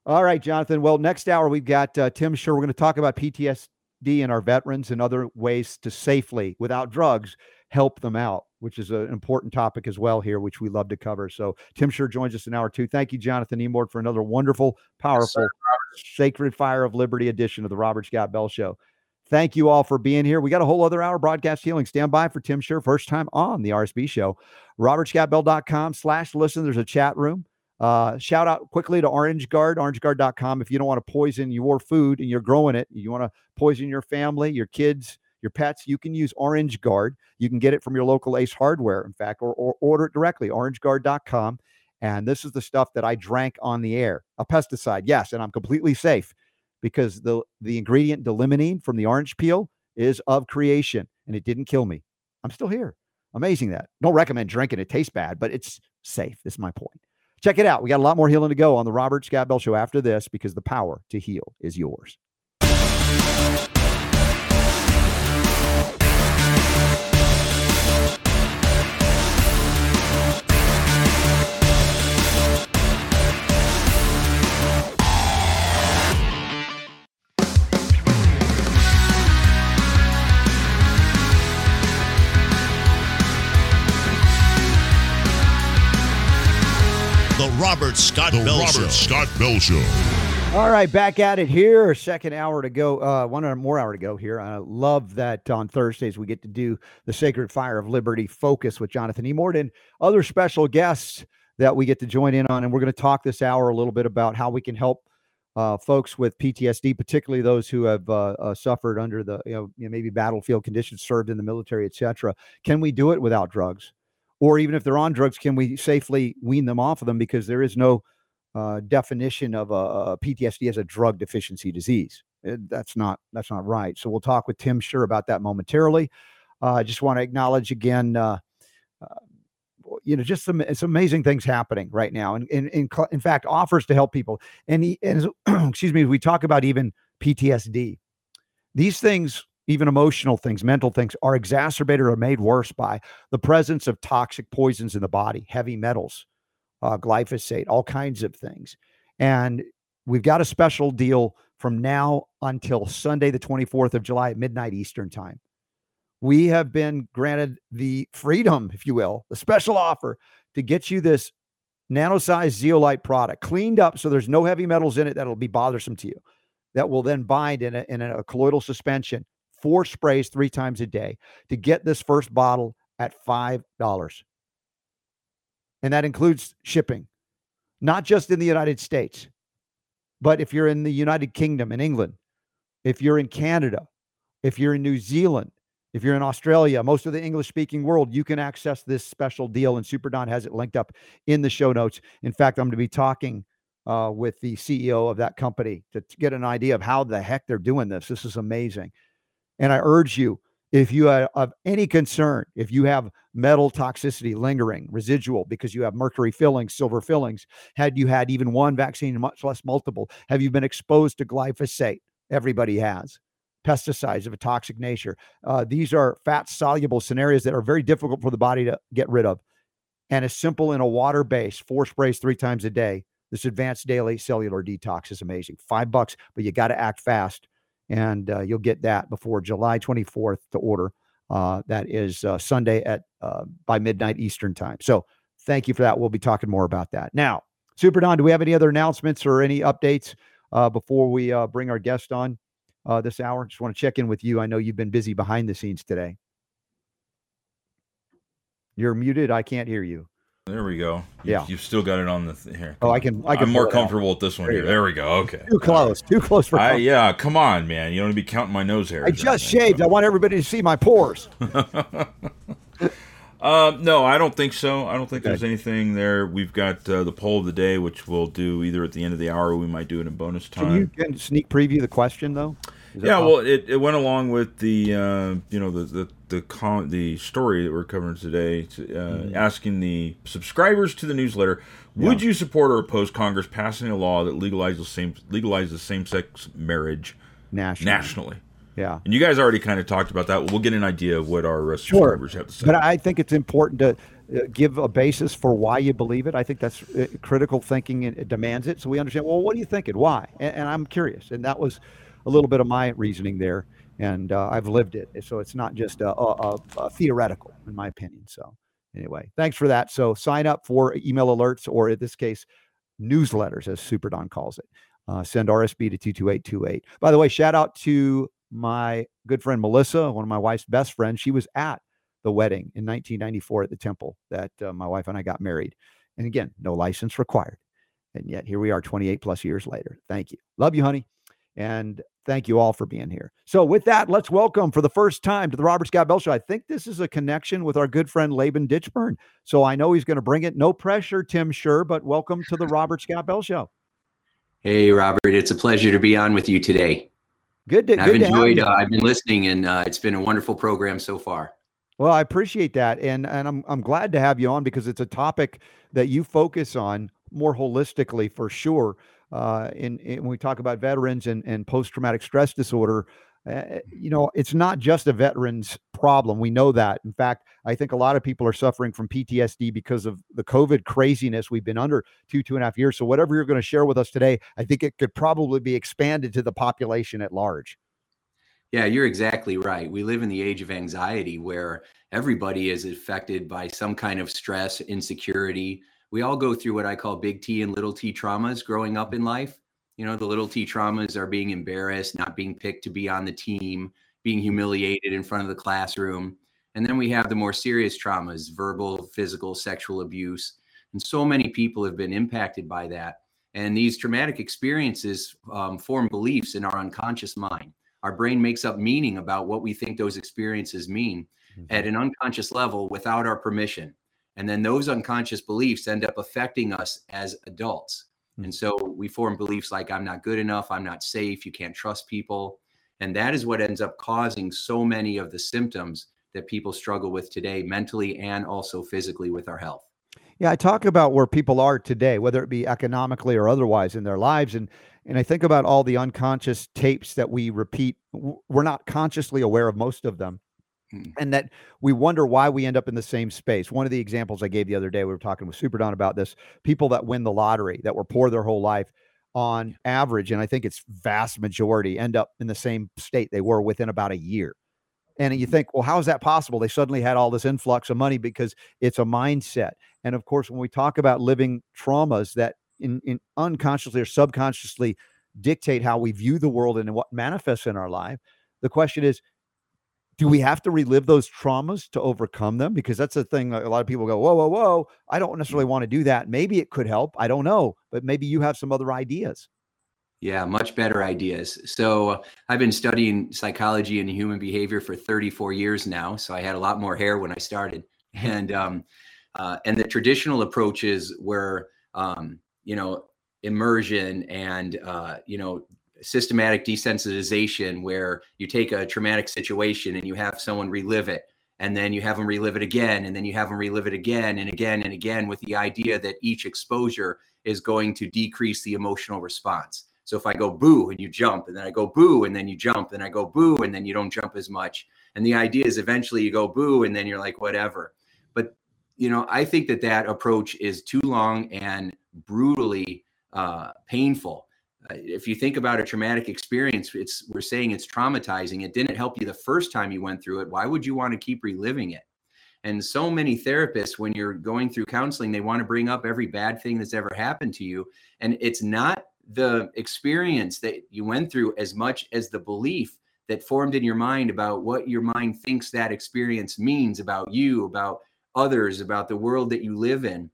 All right, Jonathan. Well, next hour we've got uh, Tim Shurr. We're going to talk about PTSD and our veterans and other ways to safely, without drugs, help them out which is an important topic as well here, which we love to cover. So Tim Shurr joins us in hour two. Thank you, Jonathan Emord, for another wonderful, powerful, yes, Sacred Fire of Liberty edition of the Robert Scott Bell Show. Thank you all for being here. We got a whole other hour broadcast healing. Stand by for Tim Shurr, first time on the RSB show. RobertScottBell.com slash listen. There's a chat room. Uh, shout out quickly to Orange Guard, orangeguard.com. If you don't want to poison your food and you're growing it, you want to poison your family, your kids, your pets, you can use Orange Guard. You can get it from your local Ace Hardware, in fact, or, or order it directly, orangeguard.com. And this is the stuff that I drank on the air. A pesticide, yes, and I'm completely safe because the the ingredient d-limonene from the orange peel is of creation and it didn't kill me. I'm still here. Amazing that. Don't recommend drinking. It tastes bad, but it's safe. This is my point. Check it out. We got a lot more healing to go on the Robert Scott Bell Show after this because the power to heal is yours. Robert Scott The Bell Robert Show. Scott Bell Show. All right, back at it here. Second hour to go. Uh, one hour- more hour to go here. I love that on Thursdays we get to do the Sacred Fire of Liberty focus with Jonathan E. Mort and other special guests that we get to join in on. And we're going to talk this hour a little bit about how we can help uh, folks with PTSD, particularly those who have uh, uh, suffered under the you know, you know maybe battlefield conditions, served in the military, etc. Can we do it without drugs? Or even if they're on drugs, can we safely wean them off of them? Because there is no uh, definition of a, a PTSD as a drug deficiency disease. Uh, That's not that's not right. So we'll talk with Tim Shurr about that momentarily. Uh, I just want to acknowledge again, uh, uh, you know, just some some amazing things happening right now, and in in, in fact, offers to help people. And, he, and excuse me, we talk about even PTSD. These things, even emotional things, mental things, are exacerbated or made worse by the presence of toxic poisons in the body, heavy metals, uh, glyphosate, all kinds of things. And we've got a special deal from now until Sunday, the 24th of July at midnight Eastern time. We have been granted the freedom, if you will, the special offer to get you this nano-sized zeolite product cleaned up so there's no heavy metals in it that'll be bothersome to you that will then bind in a, in a colloidal suspension four sprays three times a day to get this first bottle at five dollars and that includes shipping, not just in the United States, but if you're in the United Kingdom in England, if you're in Canada, if you're in New Zealand, if you're in Australia, most of the English speaking world, you can access this special deal. And Super Don has it linked up in the show notes. In fact, I'm going to be talking uh, with the CEO of that company to, to get an idea of how the heck they're doing this. This is amazing. And I urge you, if you have any concern, if you have metal toxicity lingering, residual, because you have mercury fillings, silver fillings, had you had even one vaccine, much less multiple, have you been exposed to glyphosate? Everybody has. Pesticides of a toxic nature. Uh, these are fat soluble scenarios that are very difficult for the body to get rid of. And it's simple in a water base, four sprays three times a day. This advanced daily cellular detox is amazing. Five bucks, but you got to act fast and uh, you'll get that before July 24th to order. Uh, that is uh, Sunday at uh, by midnight Eastern time. So thank you for that. We'll be talking more about that now. Super Don, do we have any other announcements or any updates uh, before we uh, bring our guest on this hour? Just want to check in with you. I know you've been busy behind the scenes today. You're muted. I can't hear you. There we go. You, Yeah. You've still got it on the th- here. Oh, I can- I can I'm more pull it out. comfortable with this one There here. There we go. Okay. Too close. Too close for. I, yeah, come on, man. You don't need to be counting my nose hairs. I just shaved. so. I want everybody to see my pores. Uh, no, I don't think so. I don't think Okay. there's anything there. We've got uh, the poll of the day, which we'll do either at the end of the hour or we might do it in bonus time. Can you can sneak preview the question though? Yeah, possible? well, it, it went along with the uh, you know the the the the story that we're covering today, to, uh, Mm-hmm. asking the subscribers to the newsletter, would you support or oppose Congress passing a law that legalizes same legalizes same sex marriage national. nationally? Yeah. And you guys already kind of talked about that. We'll get an idea of what our uh, Sure. subscribers have to say. But I think it's important to uh, give a basis for why you believe it. I think that's uh, critical thinking and it demands it. So we understand, well, what are you thinking? Why? And, and I'm curious. And that was a little bit of my reasoning there. And uh, I've lived it. So it's not just a, a, a, theoretical, in my opinion. So anyway, thanks for that. So sign up for email alerts, or in this case, newsletters, as Super Don calls it. Uh, send RSB to 22828. By the way, shout out to my good friend Melissa, one of my wife's best friends. She was at the wedding in 1994 at the temple that uh, my wife and I got married. And again, no license required. And yet here we are 28 plus years later. Thank you. Love you, honey. And thank you all for being here. So, with that, let's welcome for the first time to the Robert Scott Bell Show. I think this is a connection with our good friend Laban Ditchburn. So, I know he's going to bring it. No pressure, Tim Shurr, but welcome to the Robert Scott Bell Show. Hey, Robert, it's a pleasure to be on with you today. Good to, And I've good to have enjoyed, uh, I've been listening, and uh, it's been a wonderful program so far. Well, I appreciate that, and and I'm I'm glad to have you on because it's a topic that you focus on more holistically for sure. Uh, in, in when we talk about veterans and and post traumatic stress disorder, uh, you know, it's not just a veterans problem. We know that. In fact, I think a lot of people are suffering from PTSD because of the COVID craziness we've been under two, two and a half years. So, whatever you're going to share with us today, I think it could probably be expanded to the population at large. Yeah, you're exactly right. We live in the age of anxiety where everybody is affected by some kind of stress, insecurity. We all go through what I call big T and little t traumas growing up in life. You know, the little t traumas are being embarrassed, not being picked to be on the team, being humiliated in front of the classroom. And then we have the more serious traumas verbal, physical, sexual abuse. And so many people have been impacted by that. And these traumatic experiences um, form beliefs in our unconscious mind our brain makes up meaning about what we think those experiences mean mm-hmm. at an unconscious level without our permission. And then those unconscious beliefs end up affecting us as adults. Mm-hmm. And so we form beliefs like, I'm not good enough, I'm not safe, you can't trust people. And that is what ends up causing so many of the symptoms that people struggle with today, mentally and also physically with our health. Yeah, I talk about where people are today, whether it be economically or otherwise in their lives. And and I think about all the unconscious tapes that we repeat. We're not consciously aware of most of them. Mm. And that we wonder why we end up in the same space. One of the examples I gave the other day, we were talking with Super Don about this people that win the lottery that were poor their whole life on average, and I think it's vast majority end up in the same state they were within about a year. And you mm. think, well, how is that possible? They suddenly had all this influx of money because it's a mindset. And of course, when we talk about living traumas that in, in unconsciously or subconsciously dictate how we view the world and what manifests in our life. The question is, do we have to relive those traumas to overcome them? Because that's the thing. A lot of people go, whoa, whoa, whoa. I don't necessarily want to do that. Maybe it could help. I don't know. But maybe you have some other ideas. Yeah, much better ideas. So I've been studying psychology and human behavior for 34 years now. So I had a lot more hair when I started. And um, uh, and the traditional approaches were um, you know immersion and uh, you know systematic desensitization where you take a traumatic situation and you have someone relive it and then you have them relive it again and then you have them relive it again and again and again with the idea that each exposure is going to decrease the emotional response. So if i go boo and you jump and then i go boo and then you jump and i go boo and then you don't jump as much. And the idea is eventually you go boo and then you're like whatever. But you know i think that that approach is too long and brutally uh, painful. If you think about a traumatic experience, it's we're saying it's traumatizing. It didn't help you the first time you went through it. Why would you want to keep reliving it? And so many therapists, when you're going through counseling, they want to bring up every bad thing that's ever happened to you. And it's not the experience that you went through as much as the belief that formed in your mind about what your mind thinks that experience means about you, about others, about the world that you live in.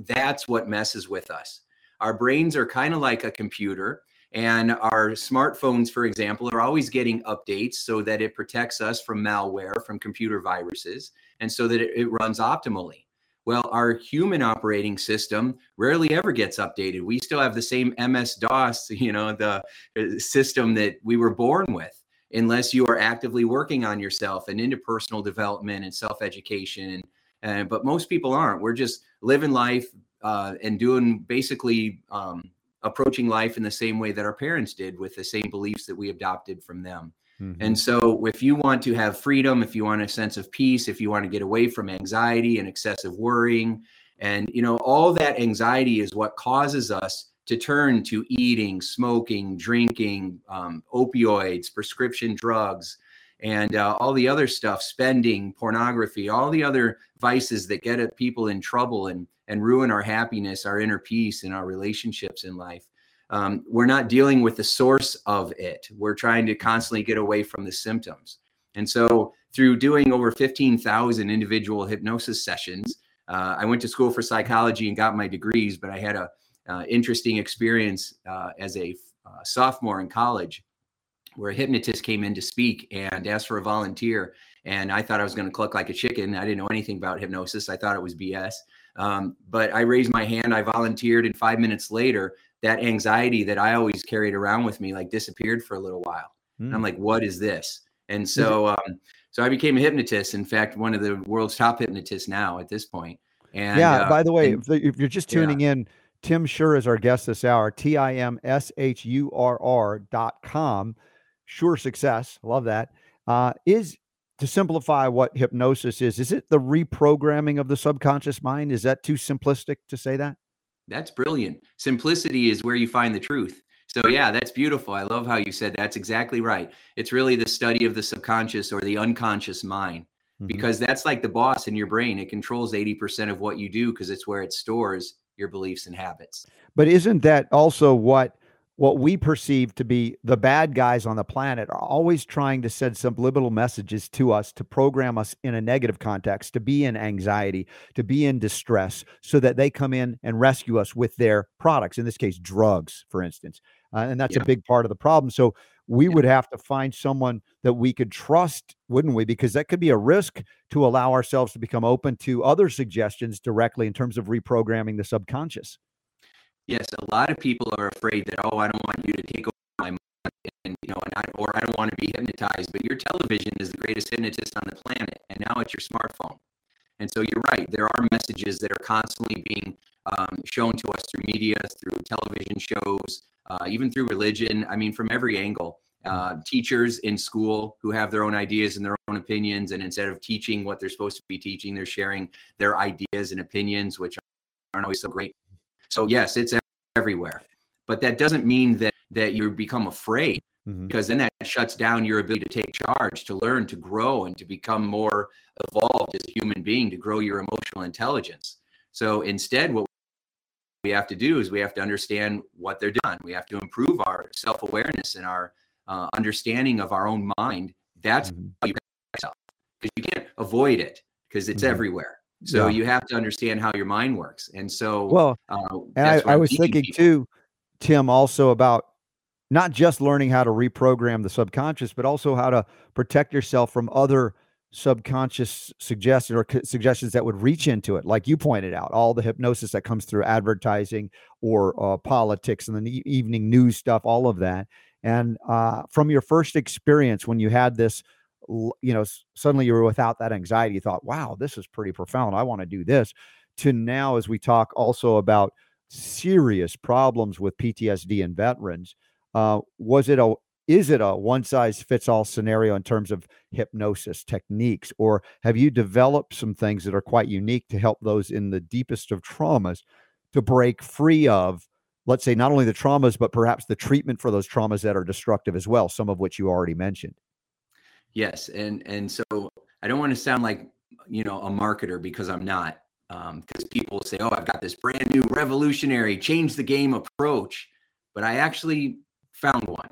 That's what messes with us. Our brains are kind of like a computer, and our smartphones, for example, are always getting updates so that it protects us from malware, from computer viruses, and so that it, it runs optimally. Well, our human operating system rarely ever gets updated. We still have the same MS DOS, you know, the uh, system that we were born with, unless you are actively working on yourself and into personal development and self education and but most people aren't. We're just living life uh, and doing basically um, approaching life in the same way that our parents did, with the same beliefs that we adopted from them. Mm-hmm. And so, if you want to have freedom, if you want a sense of peace, if you want to get away from anxiety and excessive worrying, and you know, all that anxiety is what causes us to turn to eating, smoking, drinking, um, opioids, prescription drugs, and uh, all the other stuff, spending, pornography, all the other vices that get people in trouble and and ruin our happiness, our inner peace, and our relationships in life. Um, we're not dealing with the source of it. We're trying to constantly get away from the symptoms. And so, through doing over 15,000 individual hypnosis sessions, uh, I went to school for psychology and got my degrees, but I had a uh, interesting experience uh, as a uh, sophomore in college where a hypnotist came in to speak and asked for a volunteer. And I thought I was going to cluck like a chicken. I didn't know anything about hypnosis. I thought it was BS. Um, but I raised my hand, I volunteered, and five minutes later, that anxiety that I always carried around with me like disappeared for a little while. Mm. And I'm hmm. like, what is this? And so, um, So I became a hypnotist. In fact, one of the world's top hypnotists now at this point. And yeah, uh, by the way, and- if, you're just yeah. tuning in, Tim Shurr is our guest this hour. T I M S H U R R dot com. Sure success. Love that. Uh, is to simplify what hypnosis is, is it the reprogramming of the subconscious mind? Is that too simplistic to say that? That's brilliant. Simplicity is where you find the truth. So yeah, that's beautiful. I love how you said that's exactly right. It's really the study of the subconscious or the unconscious mind Mhm. because that's like the boss in your brain. It controls 80% of what you do because it's where it stores your beliefs and habits. But isn't that also what what we perceive to be the bad guys on the planet are always trying to send subliminal messages to us to program us in a negative context, to be in anxiety, to be in distress, so that they come in and rescue us with their products. In this case, drugs, for instance, uh, and that's Yeah. a big part of the problem. So we Yeah. would have to find someone that we could trust, wouldn't we? Because that could be a risk to allow ourselves to become open to other suggestions directly in terms of reprogramming the subconscious. Yes, a lot of people are afraid that oh, I don't want you to take over my mind, and you know, and I, or I don't want to be hypnotized. But your television is the greatest hypnotist on the planet, and now it's your smartphone. And so you're right. There are messages that are constantly being um, shown to us through media, through television shows, uh, even through religion. I mean, from every angle. Uh, teachers in school who have their own ideas and their own opinions, and instead of teaching what they're supposed to be teaching, they're sharing their ideas and opinions, which aren't always so great. So yes, it's everywhere, but that doesn't mean that that you become afraid Mhm. because then that shuts down your ability to take charge, to learn, to grow, and to become more evolved as a human being, to grow your emotional intelligence. So instead, what we have to do is we have to understand what they're doing. We have to improve our self awareness and our uh, understanding of our own mind. That's Mhm. how you yourself because you can't avoid it because it's Mhm. everywhere. So Yeah. you have to understand how your mind works. And so, Well, uh, And I, I was thinking people. too, Tim, also about not just learning how to reprogram the subconscious, but also how to protect yourself from other subconscious suggestions or suggestions that would reach into it. Like you pointed out, all the hypnosis that comes through advertising or uh, politics and the evening news stuff, all of that. And uh, from your first experience when you had this, you know, suddenly you were without that anxiety, you thought, wow, this is pretty profound. I want to do this. To now, as we talk also about serious problems with PTSD in veterans. Uh, was it a is it a one size fits all scenario in terms of hypnosis techniques, or have you developed some things that are quite unique to help those in the deepest of traumas to break free of, let's say, not only the traumas, but perhaps the treatment for those traumas that are destructive as well, some of which you already mentioned? Yes, and and so I don't want to sound like you know a marketer because I'm not. Um, because people say, "Oh, I've got this brand new revolutionary, change the game approach," but I actually found one.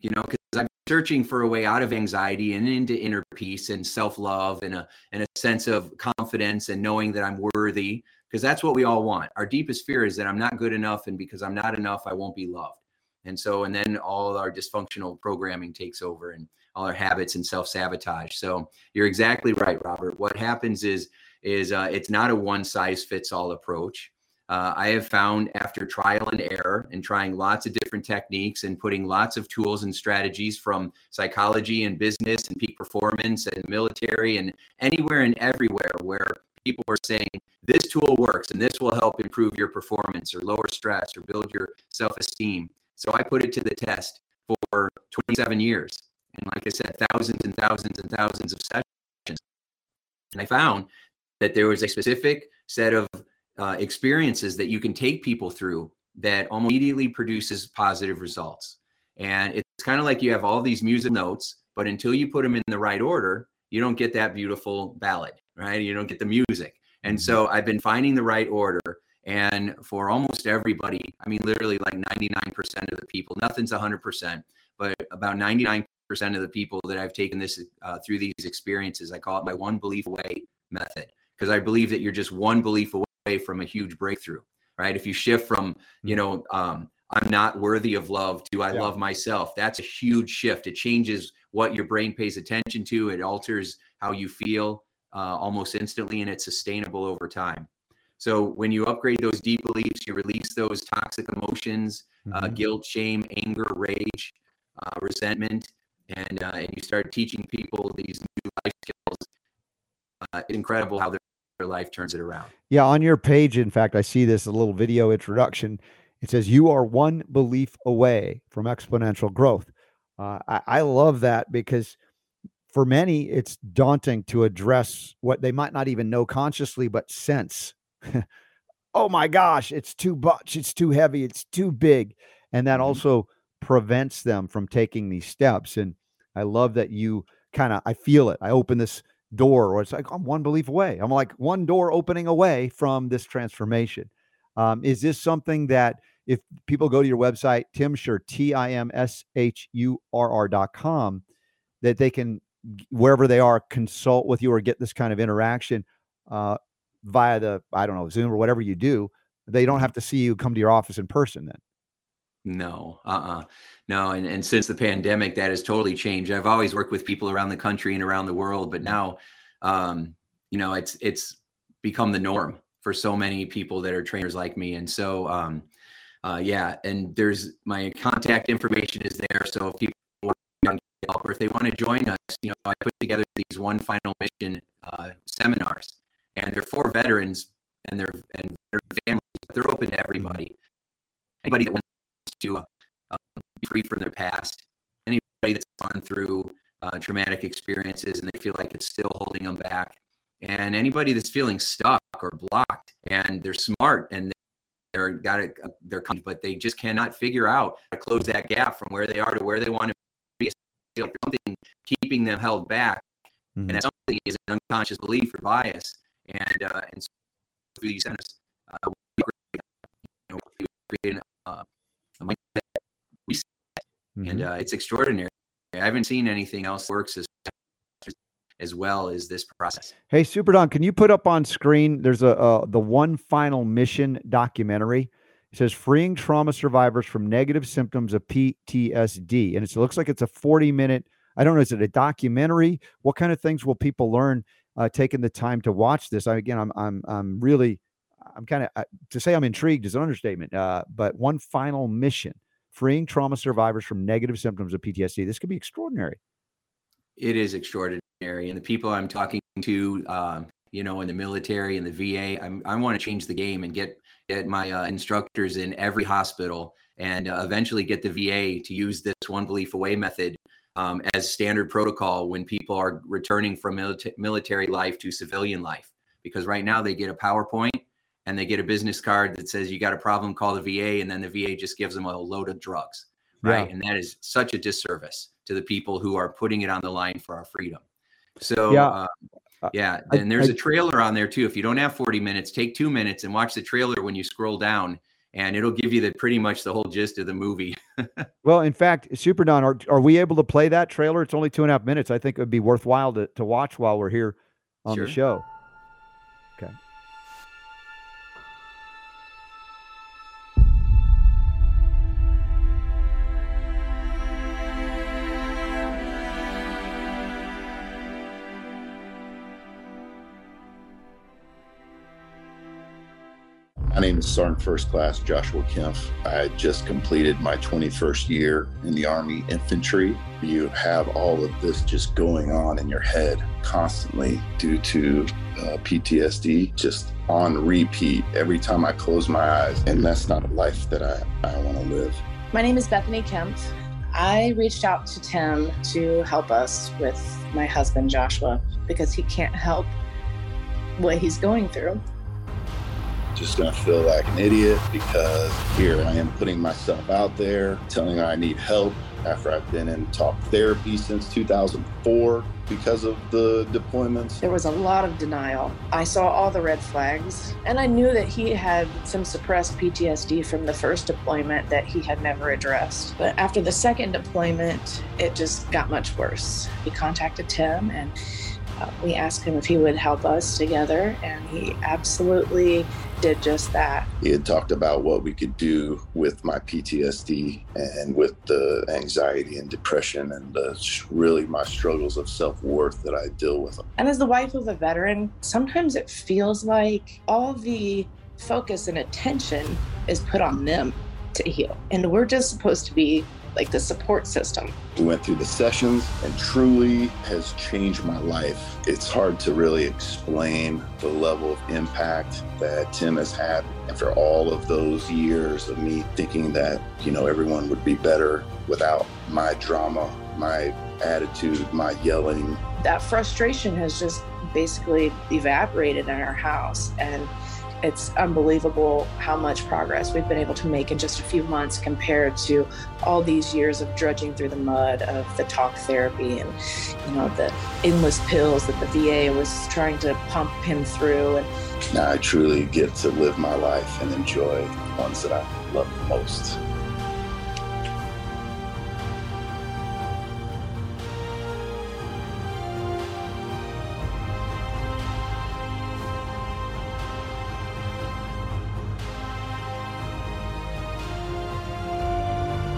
You know, because I'm searching for a way out of anxiety and into inner peace and self love and a and a sense of confidence and knowing that I'm worthy. Because that's what we all want. Our deepest fear is that I'm not good enough, and because I'm not enough, I won't be loved. And so, and then all our dysfunctional programming takes over, and all our habits and self sabotage. So you're exactly right, Robert. What happens is is uh, it's not a one size fits all approach. Uh, I have found after trial and error and trying lots of different techniques and putting lots of tools and strategies from psychology and business and peak performance and military and anywhere and everywhere where people are saying this tool works and this will help improve your performance or lower stress or build your self esteem. So I put it to the test for 27 years. And like I said, thousands and thousands and thousands of sessions. And I found that there was a specific set of uh, experiences that you can take people through that almost immediately produces positive results. And it's kind of like you have all these music notes, but until you put them in the right order, you don't get that beautiful ballad, right? You don't get the music. And so I've been finding the right order. And for almost everybody, I mean, literally like 99% of the people, nothing's 100%, but about 99% of the people that I've taken this uh, through these experiences, I call it my one belief away method, because I believe that you're just one belief away from a huge breakthrough, right? If you shift from, you know, um, I'm not worthy of love to I Yeah. love myself, that's a huge shift. It changes what your brain pays attention to, it alters how you feel uh, almost instantly, and it's sustainable over time. So when you upgrade those deep beliefs, you release those toxic emotions, uh, Mhm. guilt, shame, anger, rage, uh, resentment, and uh, and you start teaching people these new life skills. Uh, it's incredible how their, their life turns it around. Yeah, on your page, in fact, I see this a little video introduction. It says you are one belief away from exponential growth. Uh, I, I love that because for many, it's daunting to address what they might not even know consciously, but sense. oh my gosh, it's too much, it's too heavy, it's too big. And that Mhm. also prevents them from taking these steps. And I love that you kind of, I feel it. I open this door, or it's like, I'm one belief away. I'm like one door opening away from this transformation. Um, is this something that if people go to your website, Tim Shurr, T I M S H U R R dot com, that they can, wherever they are, consult with you or get this kind of interaction uh, via the, I don't know, Zoom or whatever you do? They don't have to see you come to your office in person then. No, uh-uh. No, and, and since the pandemic, that has totally changed. I've always worked with people around the country and around the world, but now, um, you know, it's it's become the norm for so many people that are trainers like me. And so, um, uh, yeah, and there's my contact information is there. So if people want to or if they want to join us, you know, I put together these one final mission uh, seminars, and they're for veterans and they're and their families, they're open to everybody. Anybody that wants to uh, free from their past. Anybody that's gone through uh, traumatic experiences and they feel like it's still holding them back, and anybody that's feeling stuck or blocked, and they're smart and they're got it, they're coming, but they just cannot figure out how to close that gap from where they are to where they want to be. Feel like something keeping them held back, Mhm. and that something is an unconscious belief or bias, and uh, and so through these centers, uh, we create, you know, we create uh, a mindset reset and Mhm. uh, it's extraordinary. I haven't seen anything else that works as as well as this process. Hey, Super Don, can you put up on screen? There's a uh, the one final mission documentary. It says freeing trauma survivors from negative symptoms of PTSD, and it's, it looks like it's a 40 minute. I don't know. Is it a documentary? What kind of things will people learn uh, taking the time to watch this? I, again, I'm I'm I'm really I'm kind of uh, to say I'm intrigued is an understatement. Uh, but one final mission, freeing trauma survivors from negative symptoms of PTSD. This could be extraordinary. It is extraordinary, and the people I'm talking to, um, you know, in the military and the VA, I'm, I want to change the game and get get my uh, instructors in every hospital, and uh, eventually get the VA to use this one belief away method um, as standard protocol when people are returning from milita- military life to civilian life. Because right now they get a PowerPoint and they get a business card that says you got a problem, call the VA, and then the VA just gives them a load of drugs, right? Yeah. And that is such a disservice to the people who are putting it on the line for our freedom. So Yeah. uh, Uh, yeah, and there's I- a trailer on there too. If you don't have 40 minutes, take two minutes and watch the trailer when you scroll down, and it'll give you the pretty much the whole gist of the movie. Well, in fact, Super Don, are, are we able to play that trailer? It's only two and a half minutes. I think it would be worthwhile to, to watch while we're here on Sure. the show. Sergeant First Class Joshua Kempf. I just completed my 21st year in the Army Infantry. You have all of this just going on in your head constantly due to uh, PTSD, just on repeat every time I close my eyes. And that's not a life that I, I want to live. My name is Bethany Kemp. I reached out to Tim to help us with my husband Joshua because he can't help what he's going through. Just gonna feel like an idiot because here I am putting myself out there, telling I need help after I've been in talk therapy since 2004 because of the deployments. There was a lot of denial. I saw all the red flags, and I knew that he had some suppressed PTSD from the first deployment that he had never addressed. But after the second deployment, it just got much worse. We contacted Tim and uh, we asked him if he would help us together, and he absolutely did just that. He had talked about what we could do with my PTSD and with the anxiety and depression and the, really my struggles of self worth that I deal with. And as the wife of a veteran, sometimes it feels like all the focus and attention is put on them to heal. And we're just supposed to be like the support system. We went through the sessions and truly has changed my life. It's hard to really explain the level of impact that Tim has had after all of those years of me thinking that, you know, everyone would be better without my drama, my attitude, my yelling. That frustration has just basically evaporated in our house and it's unbelievable how much progress we've been able to make in just a few months compared to all these years of drudging through the mud of the talk therapy and you know the endless pills that the VA was trying to pump him through and now I truly get to live my life and enjoy the ones that I love the most.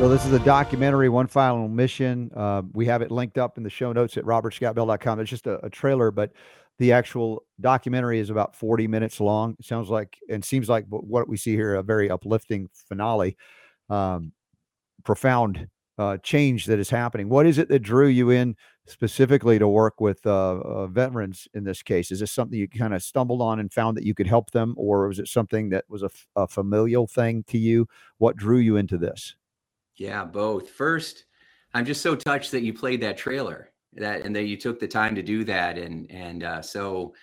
This is a documentary, One Final Mission. Uh, we have it linked up in the show notes at robertscottbell.com. It's just a, a, trailer, but the actual documentary is about 40 minutes long. It sounds like and seems like what we see here a very uplifting finale. Um, profound uh, change that is happening. What is it that drew you in specifically to work with uh, uh veterans in this case? Is this something you kind of stumbled on and found that you could help them, or was it something that was a, a familial thing to you? What drew you into this? Yeah, both. First, I'm just so touched that you played that trailer that and that you took the time to do that and and uh, so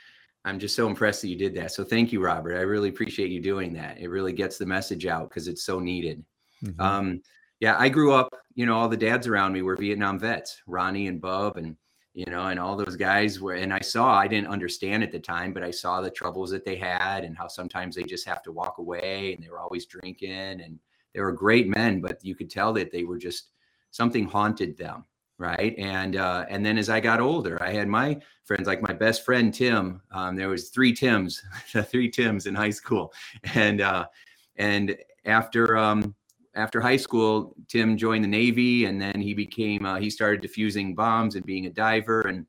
I'm just so impressed that you did that. So thank you, Robert. I really appreciate you doing that. It really gets the message out because it's so needed. Mm-hmm. Um, yeah, I grew up, you know, all the dads around me were Vietnam vets, Ronnie and Bub and you know, and all those guys were and I saw I didn't understand at the time, but I saw the troubles that they had and how sometimes they just have to walk away and they were always drinking and they were great men, but you could tell that they were just something haunted them, right? And uh, and then as I got older, I had my friends, like my best friend Tim. Um, there was three Tims, three Tims in high school, and uh, and after um, after high school, Tim joined the Navy, and then he became uh, he started defusing bombs and being a diver, and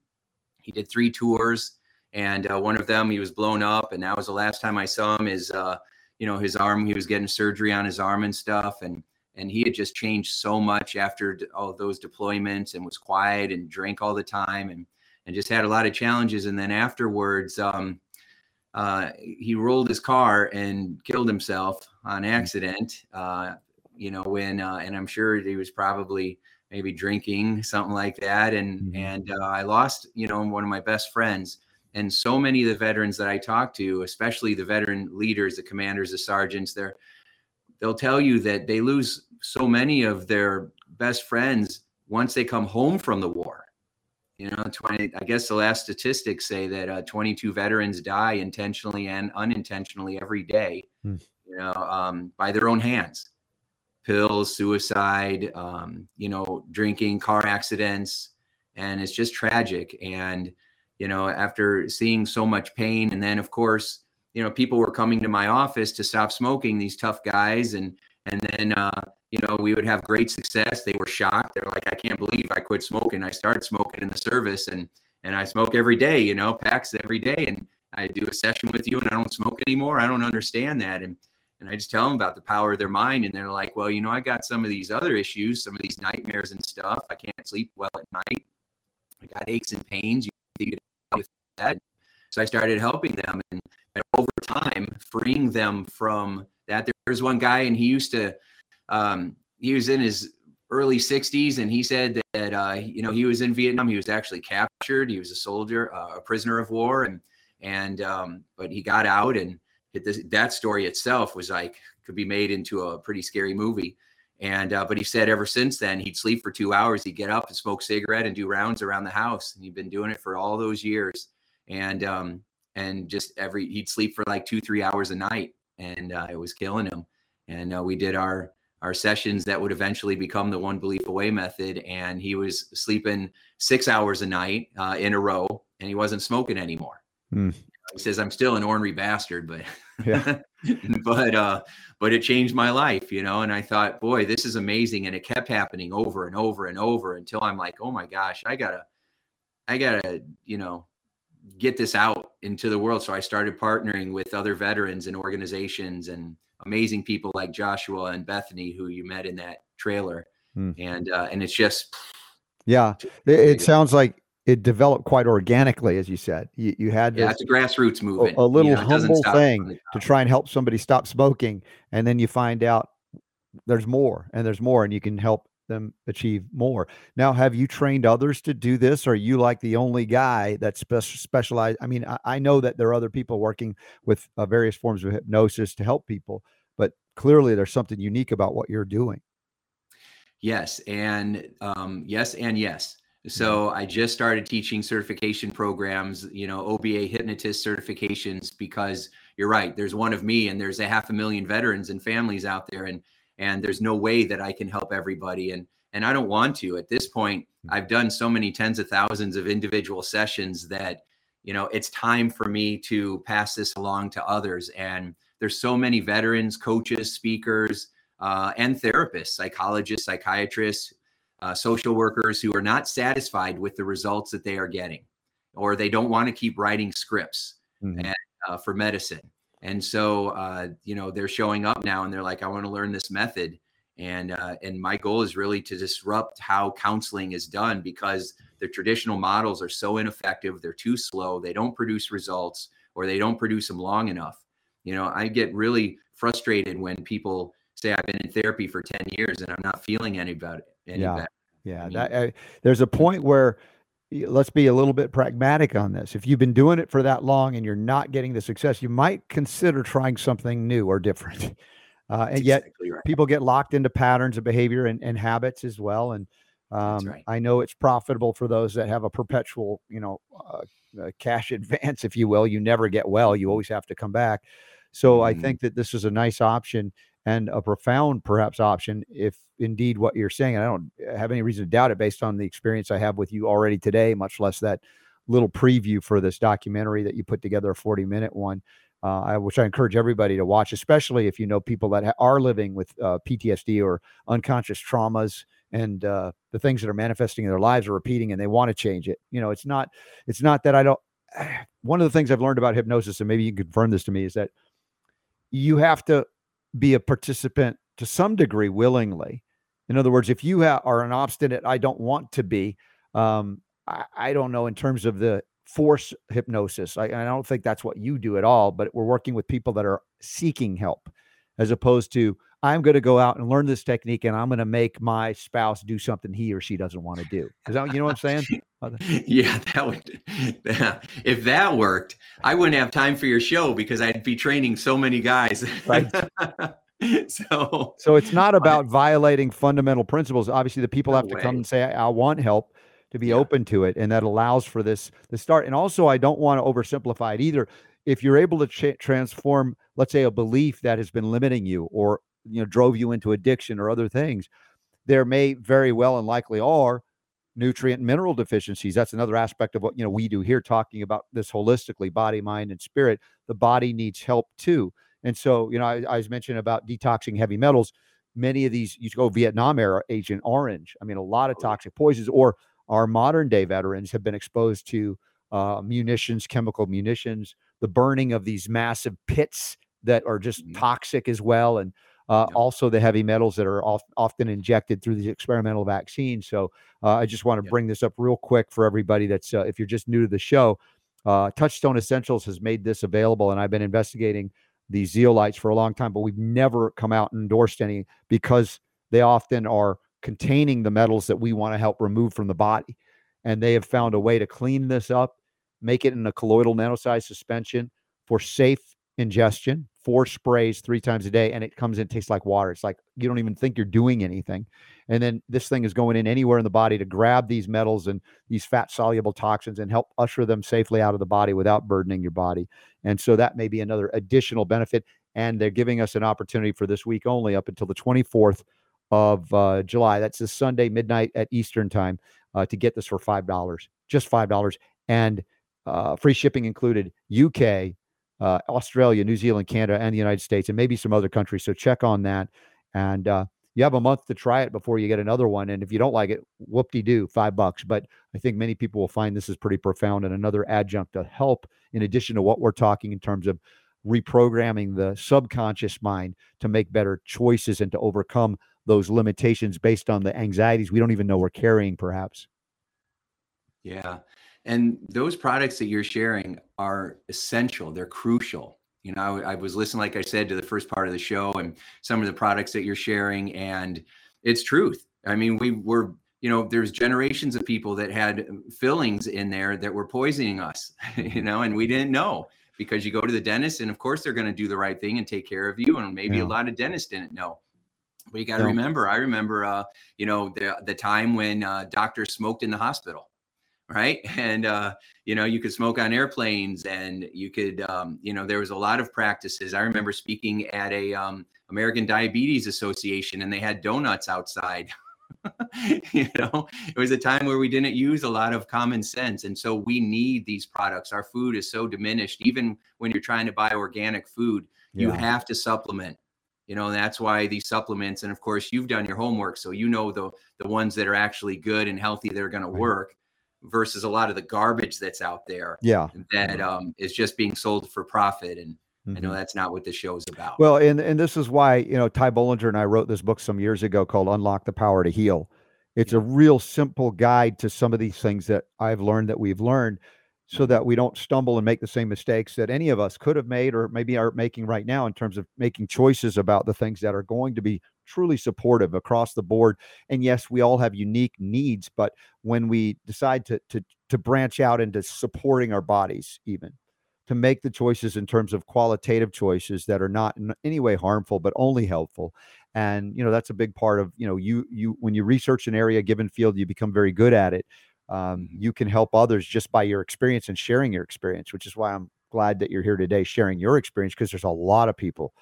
he did three tours. And uh, one of them, he was blown up, and that was the last time I saw him. Is uh, you know his arm he was getting surgery on his arm and stuff and and he had just changed so much after all those deployments and was quiet and drank all the time and and just had a lot of challenges and then afterwards um, uh, he rolled his car and killed himself on mm-hmm. accident uh, you know when uh, and i'm sure he was probably maybe drinking something like that and mm-hmm. and uh, i lost you know one of my best friends and so many of the veterans that I talk to, especially the veteran leaders, the commanders, the sergeants, they're they'll tell you that they lose so many of their best friends once they come home from the war. You know, 20, I guess the last statistics say that uh, 22 veterans die intentionally and unintentionally every day, hmm. you know, um, by their own hands. Pills, suicide, um, you know, drinking, car accidents. And it's just tragic. And, you know, after seeing so much pain. And then, of course, you know, people were coming to my office to stop smoking, these tough guys. And, and then, uh, you know, we would have great success. They were shocked. They're like, I can't believe I quit smoking. I started smoking in the service and, and I smoke every day, you know, packs every day. And I do a session with you and I don't smoke anymore. I don't understand that. And, and I just tell them about the power of their mind. And they're like, well, you know, I got some of these other issues, some of these nightmares and stuff. I can't sleep well at night. I got aches and pains. You with that. So I started helping them, and, and, over time, freeing them from that. There was one guy, and he used to, um, he was in his early 60s, and he said that, uh, you know he was in Vietnam. He was actually captured. He was a soldier, uh, a prisoner of war, and and um, but he got out, and this, that story itself was like could be made into a pretty scary movie. And uh, but he said ever since then he'd sleep for two hours, he'd get up and smoke cigarette and do rounds around the house. And he'd been doing it for all those years. And um, and just every he'd sleep for like two three hours a night, and uh, it was killing him. And uh, we did our our sessions that would eventually become the one belief away method. And he was sleeping six hours a night uh, in a row, and he wasn't smoking anymore. Mm. He says, "I'm still an ornery bastard, but." Yeah. but uh but it changed my life you know and i thought boy this is amazing and it kept happening over and over and over until i'm like oh my gosh i gotta i gotta you know get this out into the world so i started partnering with other veterans and organizations and amazing people like joshua and bethany who you met in that trailer hmm. and uh, and it's just yeah. It, it sounds like it developed quite organically, as you said. You, you had yeah, it's a grassroots movement. A, a little you know, humble thing to try and help somebody stop smoking, and then you find out there's more, and there's more, and you can help them achieve more. Now, have you trained others to do this? Or are you like the only guy that's spe- specialized? I mean, I, I, know that there are other people working with uh, various forms of hypnosis to help people, but clearly there's something unique about what you're doing. Yes, and um, yes, and yes. So I just started teaching certification programs, you know, OBA hypnotist certifications because you're right. There's one of me, and there's a half a million veterans and families out there, and and there's no way that I can help everybody, and and I don't want to. At this point, mm. I've done so many tens of thousands of individual sessions that you know it's time for me to pass this along to others. And there's so many veterans, coaches, speakers, uh, and therapists, psychologists, psychiatrists uh, social workers who are not satisfied with the results that they are getting, or they don't want to keep writing scripts mm-hmm. and, uh, for medicine. And so, uh, you know, they're showing up now and they're like, I want to learn this method. And uh, and my goal is really to disrupt how counseling is done because the traditional models are so ineffective. They're too slow. They don't produce results, or they don't produce them long enough. You know, I get really frustrated when people say I've been in therapy for 10 years and I'm not feeling any about it. Any yeah. Yeah. I mean, that, I, there's a point where let's be a little bit pragmatic on this. If you've been doing it for that long and you're not getting the success, you might consider trying something new or different. Uh, and yet exactly right. people get locked into patterns of behavior and, and habits as well. And um, right. I know it's profitable for those that have a perpetual, you know, uh, uh, cash advance, if you will. You never get well. You always have to come back. So mm-hmm. I think that this is a nice option and a profound perhaps option if indeed what you're saying And i don't have any reason to doubt it based on the experience i have with you already today much less that little preview for this documentary that you put together a 40 minute one uh, which i encourage everybody to watch especially if you know people that ha- are living with uh, ptsd or unconscious traumas and uh, the things that are manifesting in their lives are repeating and they want to change it you know it's not it's not that i don't one of the things i've learned about hypnosis and maybe you can confirm this to me is that you have to be a participant to some degree willingly. In other words, if you ha- are an obstinate, I don't want to be, um, I, I, don't know in terms of the force hypnosis. I, I don't think that's what you do at all, but we're working with people that are seeking help as opposed to, I'm going to go out and learn this technique and I'm going to make my spouse do something he or she doesn't want to do. Is that, you know what I'm saying? yeah, that would, if that worked, I wouldn't have time for your show because I'd be training so many guys. Right. so, so it's not about violating fundamental principles. Obviously, the people no have to way. come and say, I, I want help to be yeah. open to it. And that allows for this to start. And also, I don't want to oversimplify it either. If you're able to ch- transform, let's say, a belief that has been limiting you or you know drove you into addiction or other things, there may very well and likely are nutrient and mineral deficiencies. That's another aspect of what you know we do here, talking about this holistically, body, mind, and spirit. The body needs help too. And so, you know, I, I was mentioning about detoxing heavy metals. Many of these, you go Vietnam era Agent Orange. I mean, a lot of toxic poisons, or our modern day veterans have been exposed to uh, munitions, chemical munitions, the burning of these massive pits that are just mm-hmm. toxic as well. And uh, yeah. also the heavy metals that are oft, often injected through these experimental vaccines. So uh, I just want to yeah. bring this up real quick for everybody that's, uh, if you're just new to the show, uh, Touchstone Essentials has made this available, and I've been investigating these zeolites for a long time, but we've never come out and endorsed any because they often are containing the metals that we want to help remove from the body. And they have found a way to clean this up, make it in a colloidal nanosized suspension for safe ingestion, four sprays three times a day, and it comes in, tastes like water. It's like you don't even think you're doing anything. And then this thing is going in anywhere in the body to grab these metals and these fat soluble toxins and help usher them safely out of the body without burdening your body. And so that may be another additional benefit. And they're giving us an opportunity for this week only up until the 24th of uh, July. That's this Sunday, midnight at Eastern time, uh, to get this for $5, just $5. And uh, free shipping included UK, uh, Australia, New Zealand, Canada, and the United States, and maybe some other countries. So check on that. And uh, you have a month to try it before you get another one. And if you don't like it, whoop de doo, five bucks. But I think many people will find this is pretty profound and another adjunct to help, in addition to what we're talking in terms of reprogramming the subconscious mind to make better choices and to overcome those limitations based on the anxieties we don't even know we're carrying, perhaps. Yeah. And those products that you're sharing are essential, they're crucial. You know, I, I, was listening, like I said, to the first part of the show and some of the products that you're sharing, and it's truth. I mean, we were, you know, there's generations of people that had fillings in there that were poisoning us, you know, and we didn't know because you go to the dentist, and of course they're going to do the right thing and take care of you. And maybe yeah. a lot of dentists didn't know. But you got to remember, I remember, uh, you know, the the time when uh, doctors smoked in the hospital right? And uh, you know you could smoke on airplanes and you could um, you know there was a lot of practices. I remember speaking at a um, american diabetes association and they had donuts outside. You know it was a time where we didn't use a lot of common sense and so we need these products. Our food is so diminished. Even when you're trying to buy organic food yeah. you have to supplement you know that's why these supplements and of course you've done your homework so you know the the ones that are actually good and healthy that are going to work versus a lot of the garbage that's out there. Yeah. That um, is just being sold for profit. And mm-hmm. I know mm-hmm. that's not what the show is about. Well, and, and this is why, you know, Ty Bollinger and I wrote this book some years ago called Unlock the Power to Heal. It's a real simple guide to some of these things that I've learned that we've learned so that we don't stumble and make the same mistakes that any of us could have made or maybe are making right now in terms of making choices about the things that are going to be truly supportive across the board. And yes, we all have unique needs, but when we decide to to to branch out into supporting our bodies, even to make the choices in terms of qualitative choices that are not in any way harmful but only helpful and you know that's a big part of you know you you when you research an area given field you become very good at it um, mm-hmm. you can help others just by your experience and sharing your experience which is why i'm glad that you're here today sharing your experience because there's a lot of people